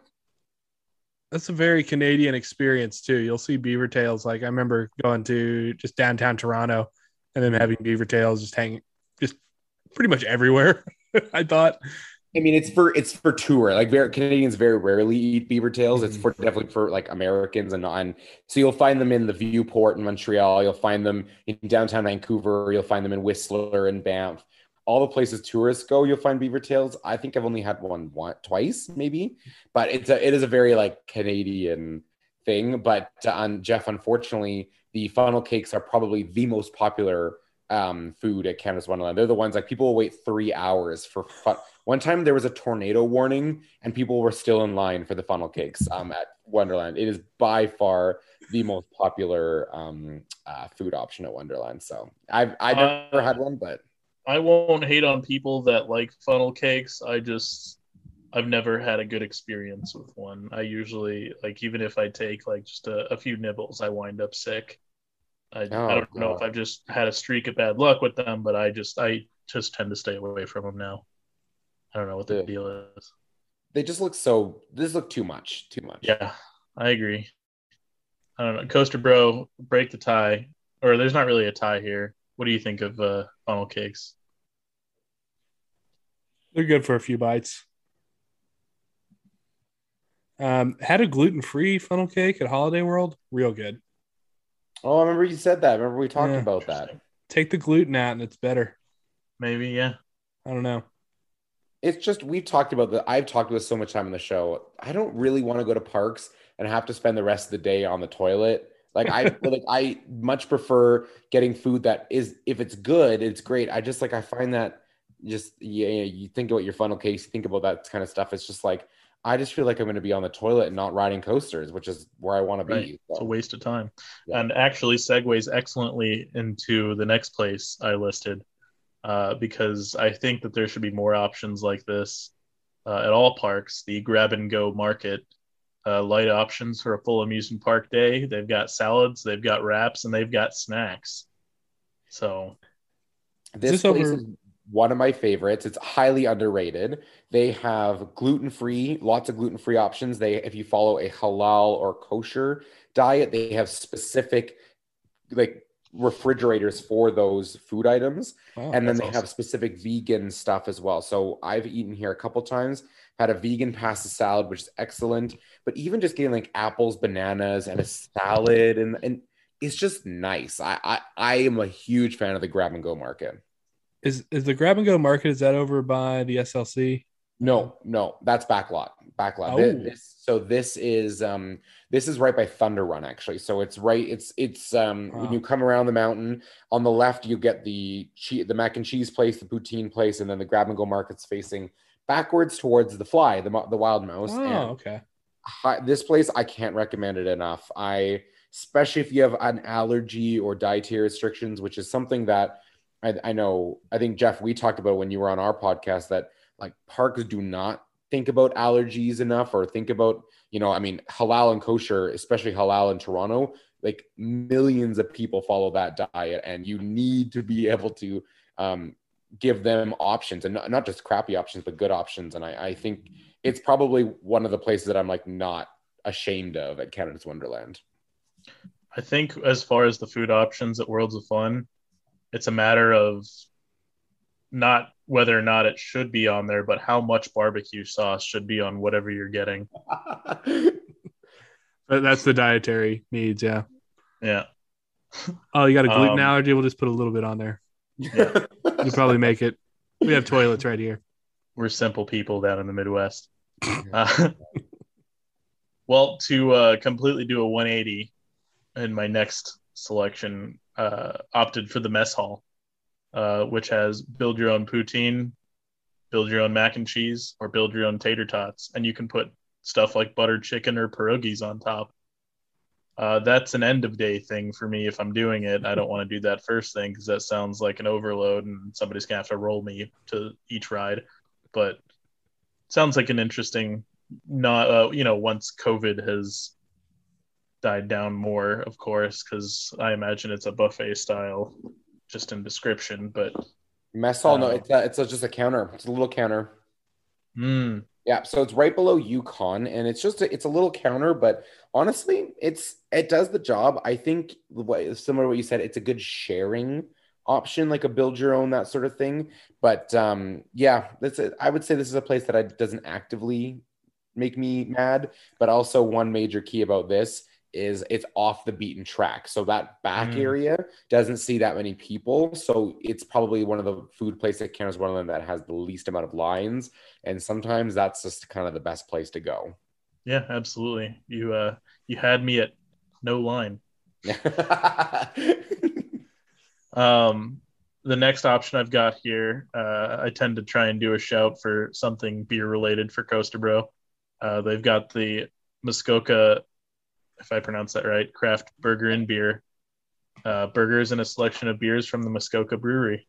that's a very Canadian experience too. You'll see beaver tails. Like I remember going to just downtown Toronto and then having beaver tails just hanging just pretty much everywhere. [LAUGHS] I thought. I mean, it's for it's for tour. Like very, Canadians very rarely eat beaver tails. It's Mhm. for definitely for like Americans and non. So you'll find them in the Vieux-Port in Montreal. You'll find them in downtown Vancouver. You'll find them in Whistler and Banff. All the places tourists go, you'll find beaver tails. I think I've only had one, one twice, maybe, but it's a it is a very like Canadian thing. But uh, on Jeff, unfortunately, the funnel cakes are probably the most popular um, food at Canada's Wonderland. They're the ones like people will wait three hours for fun. One time there was a tornado warning and people were still in line for the funnel cakes um, at Wonderland. It is by far the most popular um, uh, food option at Wonderland. So I've I've never Uh, had one, but I won't hate on people that like funnel cakes. I just I've never had a good experience with one. I usually like even if I take like just a, a few nibbles, I wind up sick. I, Oh, I don't know if I've just had a streak of bad luck with them, but I just I just tend to stay away from them now. I don't know what the Yeah. deal is. they just look so. This look too much. Too much. Yeah, I agree. I don't know. Coaster Bro, break the tie. Or there's not really a tie here. What do you think of uh, funnel cakes? They're good for a few bites. Um, had a gluten free funnel cake at Holiday World. Real good. Oh, I remember you said that. Remember we talked Yeah. about that. Take the gluten out and it's better. Maybe, yeah. I don't know. It's just we've talked about that. I've talked about so much time on the show. I don't really want to go to parks and have to spend the rest of the day on the toilet. Like I [LAUGHS] like I much prefer getting food that is if it's good, it's great. I just like I find that just yeah, yeah, you think about your funnel case, you think about that kind of stuff. It's just like I just feel like I'm going to be on the toilet and not riding coasters, which is where I want to Right. be. It's a waste of time. Yeah. And actually segues excellently into the next place I listed uh, because I think that there should be more options like this uh, at all parks. The grab and go market, uh, light options for a full amusement park day. They've got salads, they've got wraps, and they've got snacks. So, this, this place over- is one of my favorites. It's highly underrated. They have gluten free, lots of gluten free options. They, if you follow a halal or kosher diet, they have specific like refrigerators for those food items, Wow. and then they awesome. have specific vegan stuff as well. So I've eaten here a couple times. Had a vegan pasta salad, which is excellent. But even just getting like apples, bananas, and a [LAUGHS] salad, and and it's just nice. I I, I am a huge fan of the grab and go market. Is is the grab and go market? Is that over by the SLC? No, no, that's backlot. Backlot. Oh. This, so this is um this is right by Thunder Run actually. So it's right. It's it's um Wow. when you come around the mountain on the left, you get the the mac and cheese place, the poutine place, and then the grab and go market's facing backwards towards the fly, the the wild mouse. Oh, and okay. hi- this place I can't recommend it enough. I especially if you have an allergy or dietary restrictions, which is something that I, I know. I think Jeff, we talked about when you were on our podcast that like parks do not think about allergies enough or think about you know. I mean, halal and kosher, especially halal in Toronto, like millions of people follow that diet, and you need to be [LAUGHS] able to um, give them options and not, not just crappy options, but good options. And I, I think it's probably one of the places that I'm like not ashamed of at Canada's Wonderland. I think as far as the food options at Worlds of Fun, it's a matter of not whether or not it should be on there, but how much barbecue sauce should be on whatever you're getting. [LAUGHS] That's the dietary needs. Yeah. Yeah. Oh, you got a gluten Um, allergy? We'll just put a little bit on there. Yeah. [LAUGHS] You probably make it. We have toilets right here. We're simple people down in the Midwest. [LAUGHS] Uh, well, to uh, completely do a 180 in my next selection, uh, opted for the mess hall, uh, which has build your own poutine, build your own mac and cheese, or build your own tater tots, and you can put stuff like buttered chicken or pierogies on top. Uh, that's an end of day thing for me if I'm doing it. I don't want to do that first thing because that sounds like an overload and somebody's gonna have to roll me to each ride. But sounds like an interesting not uh, you know once covid has died down more of course because i imagine it's a buffet style just in description but Mess hall, no, Uh, it's a, it's a, just a counter. It's a little counter. mm, Yeah, so it's right below Yukon, and it's just a, it's a little counter, but honestly, it's it does the job. I think what, similar to what you said, it's a good sharing option, like a build your own that sort of thing. But um, yeah, that's it. I would say this is a place that I, doesn't actively make me mad, but also one major key about this is it's off the beaten track. So that back Mm. area doesn't see that many people. So it's probably one of the food places at Canada's Wonderland that has the least amount of lines and sometimes that's just kind of the best place to go. yeah absolutely you uh you had me at no line [LAUGHS] um the next option I've got here, uh, I tend to try and do a shout for something beer related for Coaster Bro. Uh, they've got the Muskoka, if I pronounce that right, craft burger and beer. Uh, burgers and a selection of beers from the Muskoka Brewery.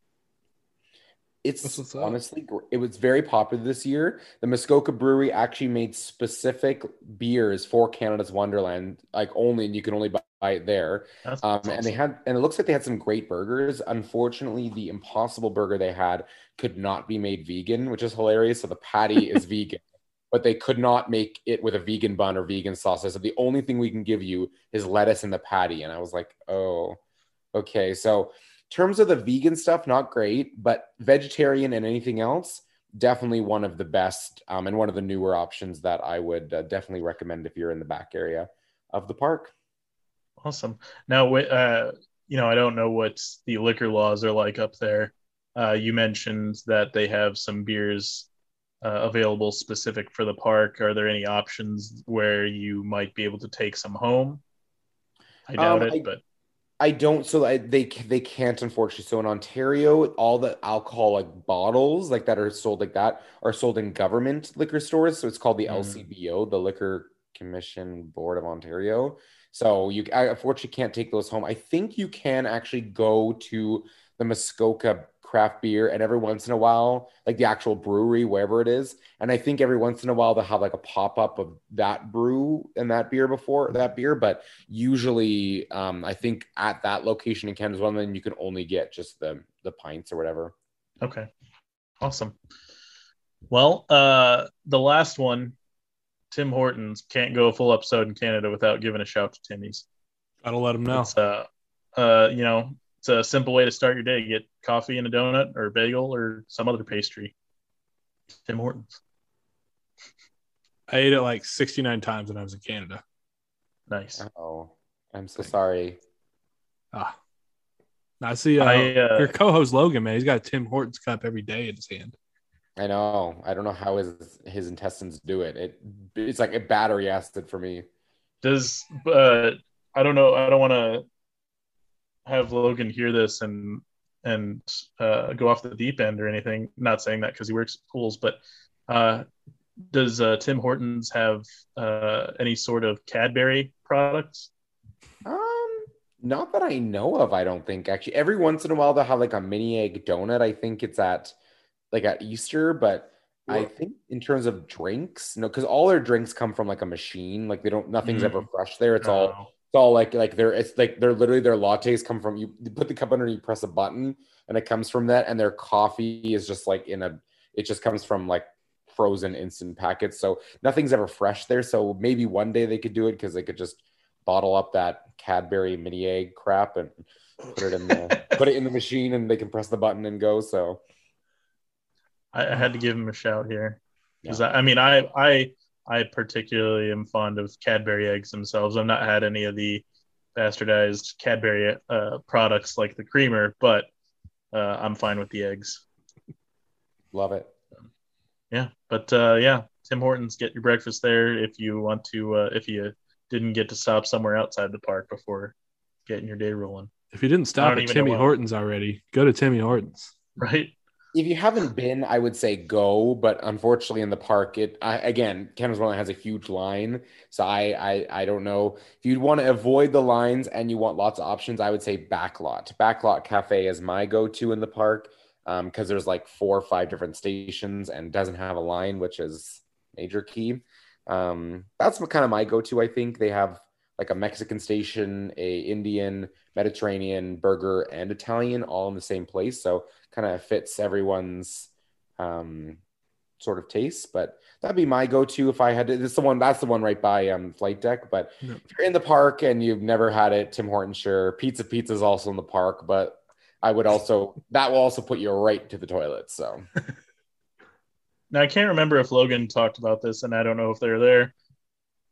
It's That's what's up. honestly, it was very popular this year. The Muskoka Brewery actually made specific beers for Canada's Wonderland, like only, and you can only buy it there. Um, awesome. and they had, and it looks like they had some great burgers. Unfortunately, the Impossible Burger they had could not be made vegan, which is hilarious. So the patty is [LAUGHS] vegan, but they could not make it with a vegan bun or vegan sauce. So the only thing we can give you is lettuce in the patty. And I was like, oh, okay. So terms of the vegan stuff, not great, but vegetarian and anything else, definitely one of the best um, and one of the newer options that I would uh, definitely recommend if you're in the back area of the park. Awesome. Now, uh, you know, I don't know what the liquor laws are like up there. Uh, you mentioned that they have some beers uh, available specific for the park. Are there any options where you might be able to take some home? I doubt Um, it, I- but I don't. So I, they they can't unfortunately. So in Ontario, all the alcoholic bottles like that are sold like that are sold in government liquor stores. So it's called the Mm. LCBO, the Liquor Commission Board of Ontario. So you I unfortunately can't take those home. I think you can actually go to the Muskoka craft beer and every once in a while, like the actual brewery, wherever it is. And I think every once in a while they'll have like a pop up of that brew and that beer before that beer. But usually, um, I think at that location in Canada's then you can only get just the the pints or whatever. okay. Awesome. Well, uh, the last one, Tim Hortons, can't go a full episode in Canada without giving a shout to Timmy's. Gotta let him know. It's uh, uh, you know, it's a simple way to start your day. Get coffee and a donut or a bagel or some other pastry. Tim Hortons. I ate it like 69 times when I was in Canada. Nice. Oh, I'm so sorry. Ah. I see uh, I, uh, your co-host Logan, man. He's got a Tim Hortons cup every day in his hand. I know. I don't know how his his intestines do it. It it's like a battery acid for me. Does uh, I don't know. I don't want to have Logan hear this and and uh, go off the deep end or anything. Not saying that because he works at pools, but uh, does uh, Tim Hortons have uh, any sort of Cadbury products? Um, not that I know of. I don't think actually. Every once in a while they'll have like a mini egg donut. I think it's at like at Easter, but I think in terms of drinks, no, because all their drinks come from like a machine. Like they don't, nothing's Mm. ever fresh there. It's all Oh, all like like they're it's like they're literally their lattes come from you, you put the cup under you press a button and it comes from that and their coffee is just like in a it just comes from like frozen instant packets. So nothing's ever fresh there. So maybe one day they could do it because they could just bottle up that cadbury mini egg crap and put it in the [LAUGHS] put it in the machine and they can press the button and go. So I, I had to give him a shout here. Because I, I mean I I I particularly am fond of Cadbury eggs themselves. I've not had any of the bastardized Cadbury uh, products like the creamer, but uh, I'm fine with the eggs. love it Yeah, but uh, yeah, Tim Hortons, get your breakfast there if you want to. Uh, if you didn't get to stop somewhere outside the park before getting your day rolling, If you didn't stop at Timmy Hortons already, go to Timmy Hortons. right? If you haven't been, I would say go, but unfortunately in the park, it I, again, Canada's Wonderland has a huge line, so I, I I don't know if you'd want to avoid the lines and you want lots of options. I would say Backlot. Backlot Cafe is my go-to in the park because there's like four or five different stations and doesn't have a line, which is major key. Um, that's kind of my go-to. I think they have like a Mexican station, a Indian, Mediterranean, burger, and Italian all in the same place. So kind of fits everyone's um, sort of taste. But that'd be my go-to if I had to. This is the one. That's the one right by um, flight deck. But Yeah. if you're in the park and you've never had it, Tim Hortons sure. Pizza Pizza is also in the park, but I would also [LAUGHS] that will also put you right to the toilet. So [LAUGHS] Now I can't remember if Logan talked about this, and I don't know if they're there.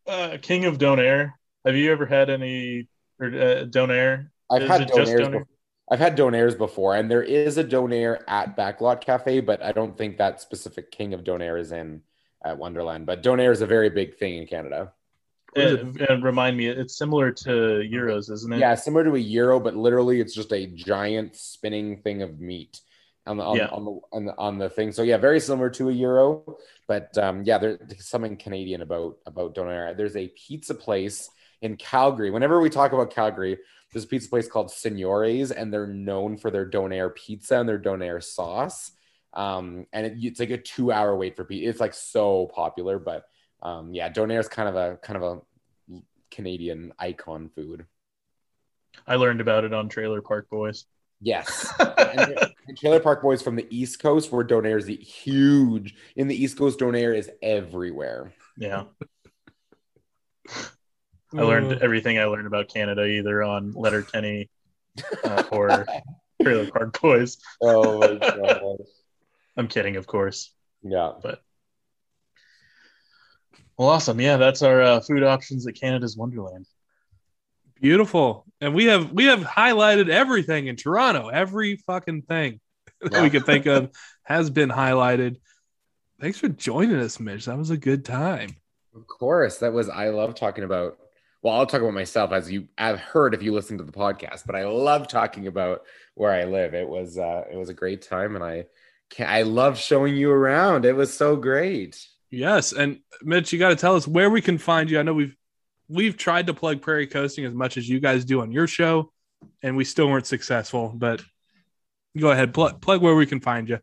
Uh, King of Donair. Have you ever had any or uh, Donair? I've Is had Donairs. Donair? Before. I've had Donairs before, and there is a Donair at Backlot Cafe, but I don't think that specific King of Donair is in at Wonderland. But Donair is a very big thing in Canada. And, and remind me, it's similar to gyros, isn't it? Yeah, similar to a gyro, but literally it's just a giant spinning thing of meat on the on, Yeah. on the on the on the thing. So yeah, very similar to a gyro, but um, yeah, there's something Canadian about about donair. There's a pizza place in Calgary. Whenever we talk about Calgary, there's a pizza place called Signores, and they're known for their donair pizza and their donair sauce. Um, and it, it's like a two hour wait for pizza. It's like so popular, but um, yeah, donair is kind of a kind of a Canadian icon food. I learned about it on Trailer Park Boys. Yes. [LAUGHS] and, and Trailer Park Boys from the East Coast, where Donair is huge. In the East Coast, Donair is everywhere. Yeah. I learned everything I learned about Canada either on Letterkenny uh, [LAUGHS] or Trailer Park Boys. Oh my god. I'm kidding, of course. Yeah. But well, awesome. Yeah, that's our uh, food options at Canada's Wonderland. beautiful. And we have we have highlighted everything in Toronto. Every fucking thing [LAUGHS] that we could think of has been highlighted. Thanks for joining us, Mitch. That was a good time. Of course. That was I love talking about well, I'll talk about myself as you have heard if you listen to the podcast, but I love talking about where I live. It was uh it was a great time and I can I love showing you around. It was so great. Yes, and Mitch, you got to tell us where we can find you. I know we've we've tried to plug Prairie Coasting as much as you guys do on your show, and we still weren't successful. But go ahead, plug plug where we can find you.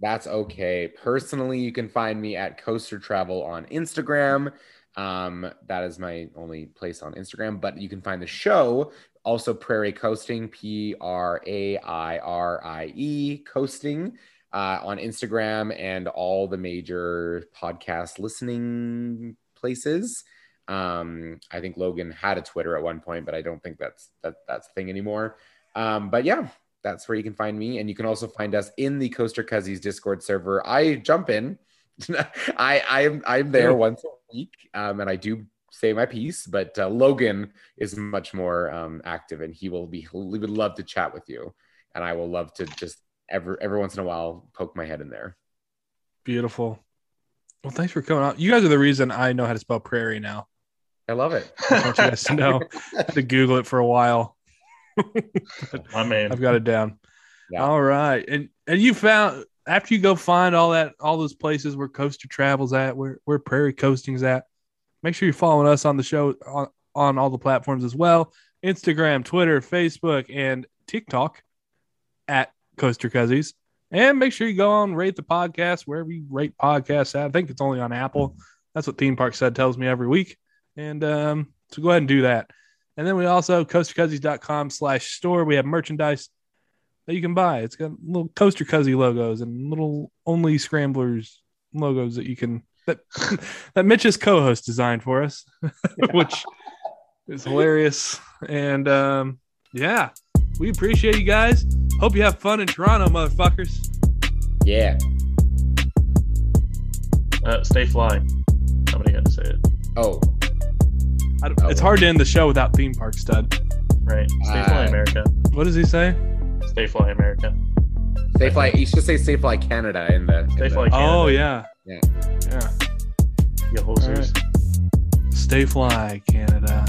That's okay. Personally, you can find me at Coaster Travel on Instagram. Um, that is my only place on Instagram, but you can find the show also Prairie Coasting, P R A I R I E Coasting, uh, on Instagram and all the major podcast listening places. Um, I think Logan had a Twitter at one point, but I don't think that's that that's a thing anymore. Um, but yeah, that's where you can find me. And you can also find us in the Coaster Cuzzies Discord server. I jump in. [LAUGHS] I I'm I'm there once a week, um, and I do say my piece. But uh, Logan is much more um, active, and he will be. He would love to chat with you, and I will love to just every every once in a while poke my head in there. Beautiful. Well, thanks for coming out. You guys are the reason I know how to spell prairie now. I love it. I want you guys to know. [LAUGHS] To Google it for a while. My man. I've got it down. Yeah. All right. And and you found after you go find all that all those places where Coaster Travels at, where where Prairie Coasting's at, make sure you're following us on the show on, on all the platforms as well. Instagram, Twitter, Facebook, and TikTok at Coaster Cuzzies. And make sure you go on rate the podcast wherever you rate podcasts at. I think it's only on Apple. That's what Theme Park Stud tells me every week. And um, so go ahead and do that. And then we also coastercuzzies.com slash store. We have merchandise that you can buy. It's got little coaster cuzzy logos and little only scramblers logos that you can that [LAUGHS] that Mitch's co-host designed for us, [LAUGHS] which is hilarious. And um, yeah, we appreciate you guys. Hope you have fun in Toronto, motherfuckers. Yeah. Uh, stay fly. Somebody had to say it. Oh, I don't, Oh. It's hard to end the show without theme park stud. Right. Stay fly, Uh, America. What does he say? Stay Fly America. Stay Fly. You should say Stay Fly Canada in the. Stay in Fly the, Canada. Oh yeah. Yeah. Yeah. You hosers. Right. Stay Fly Canada.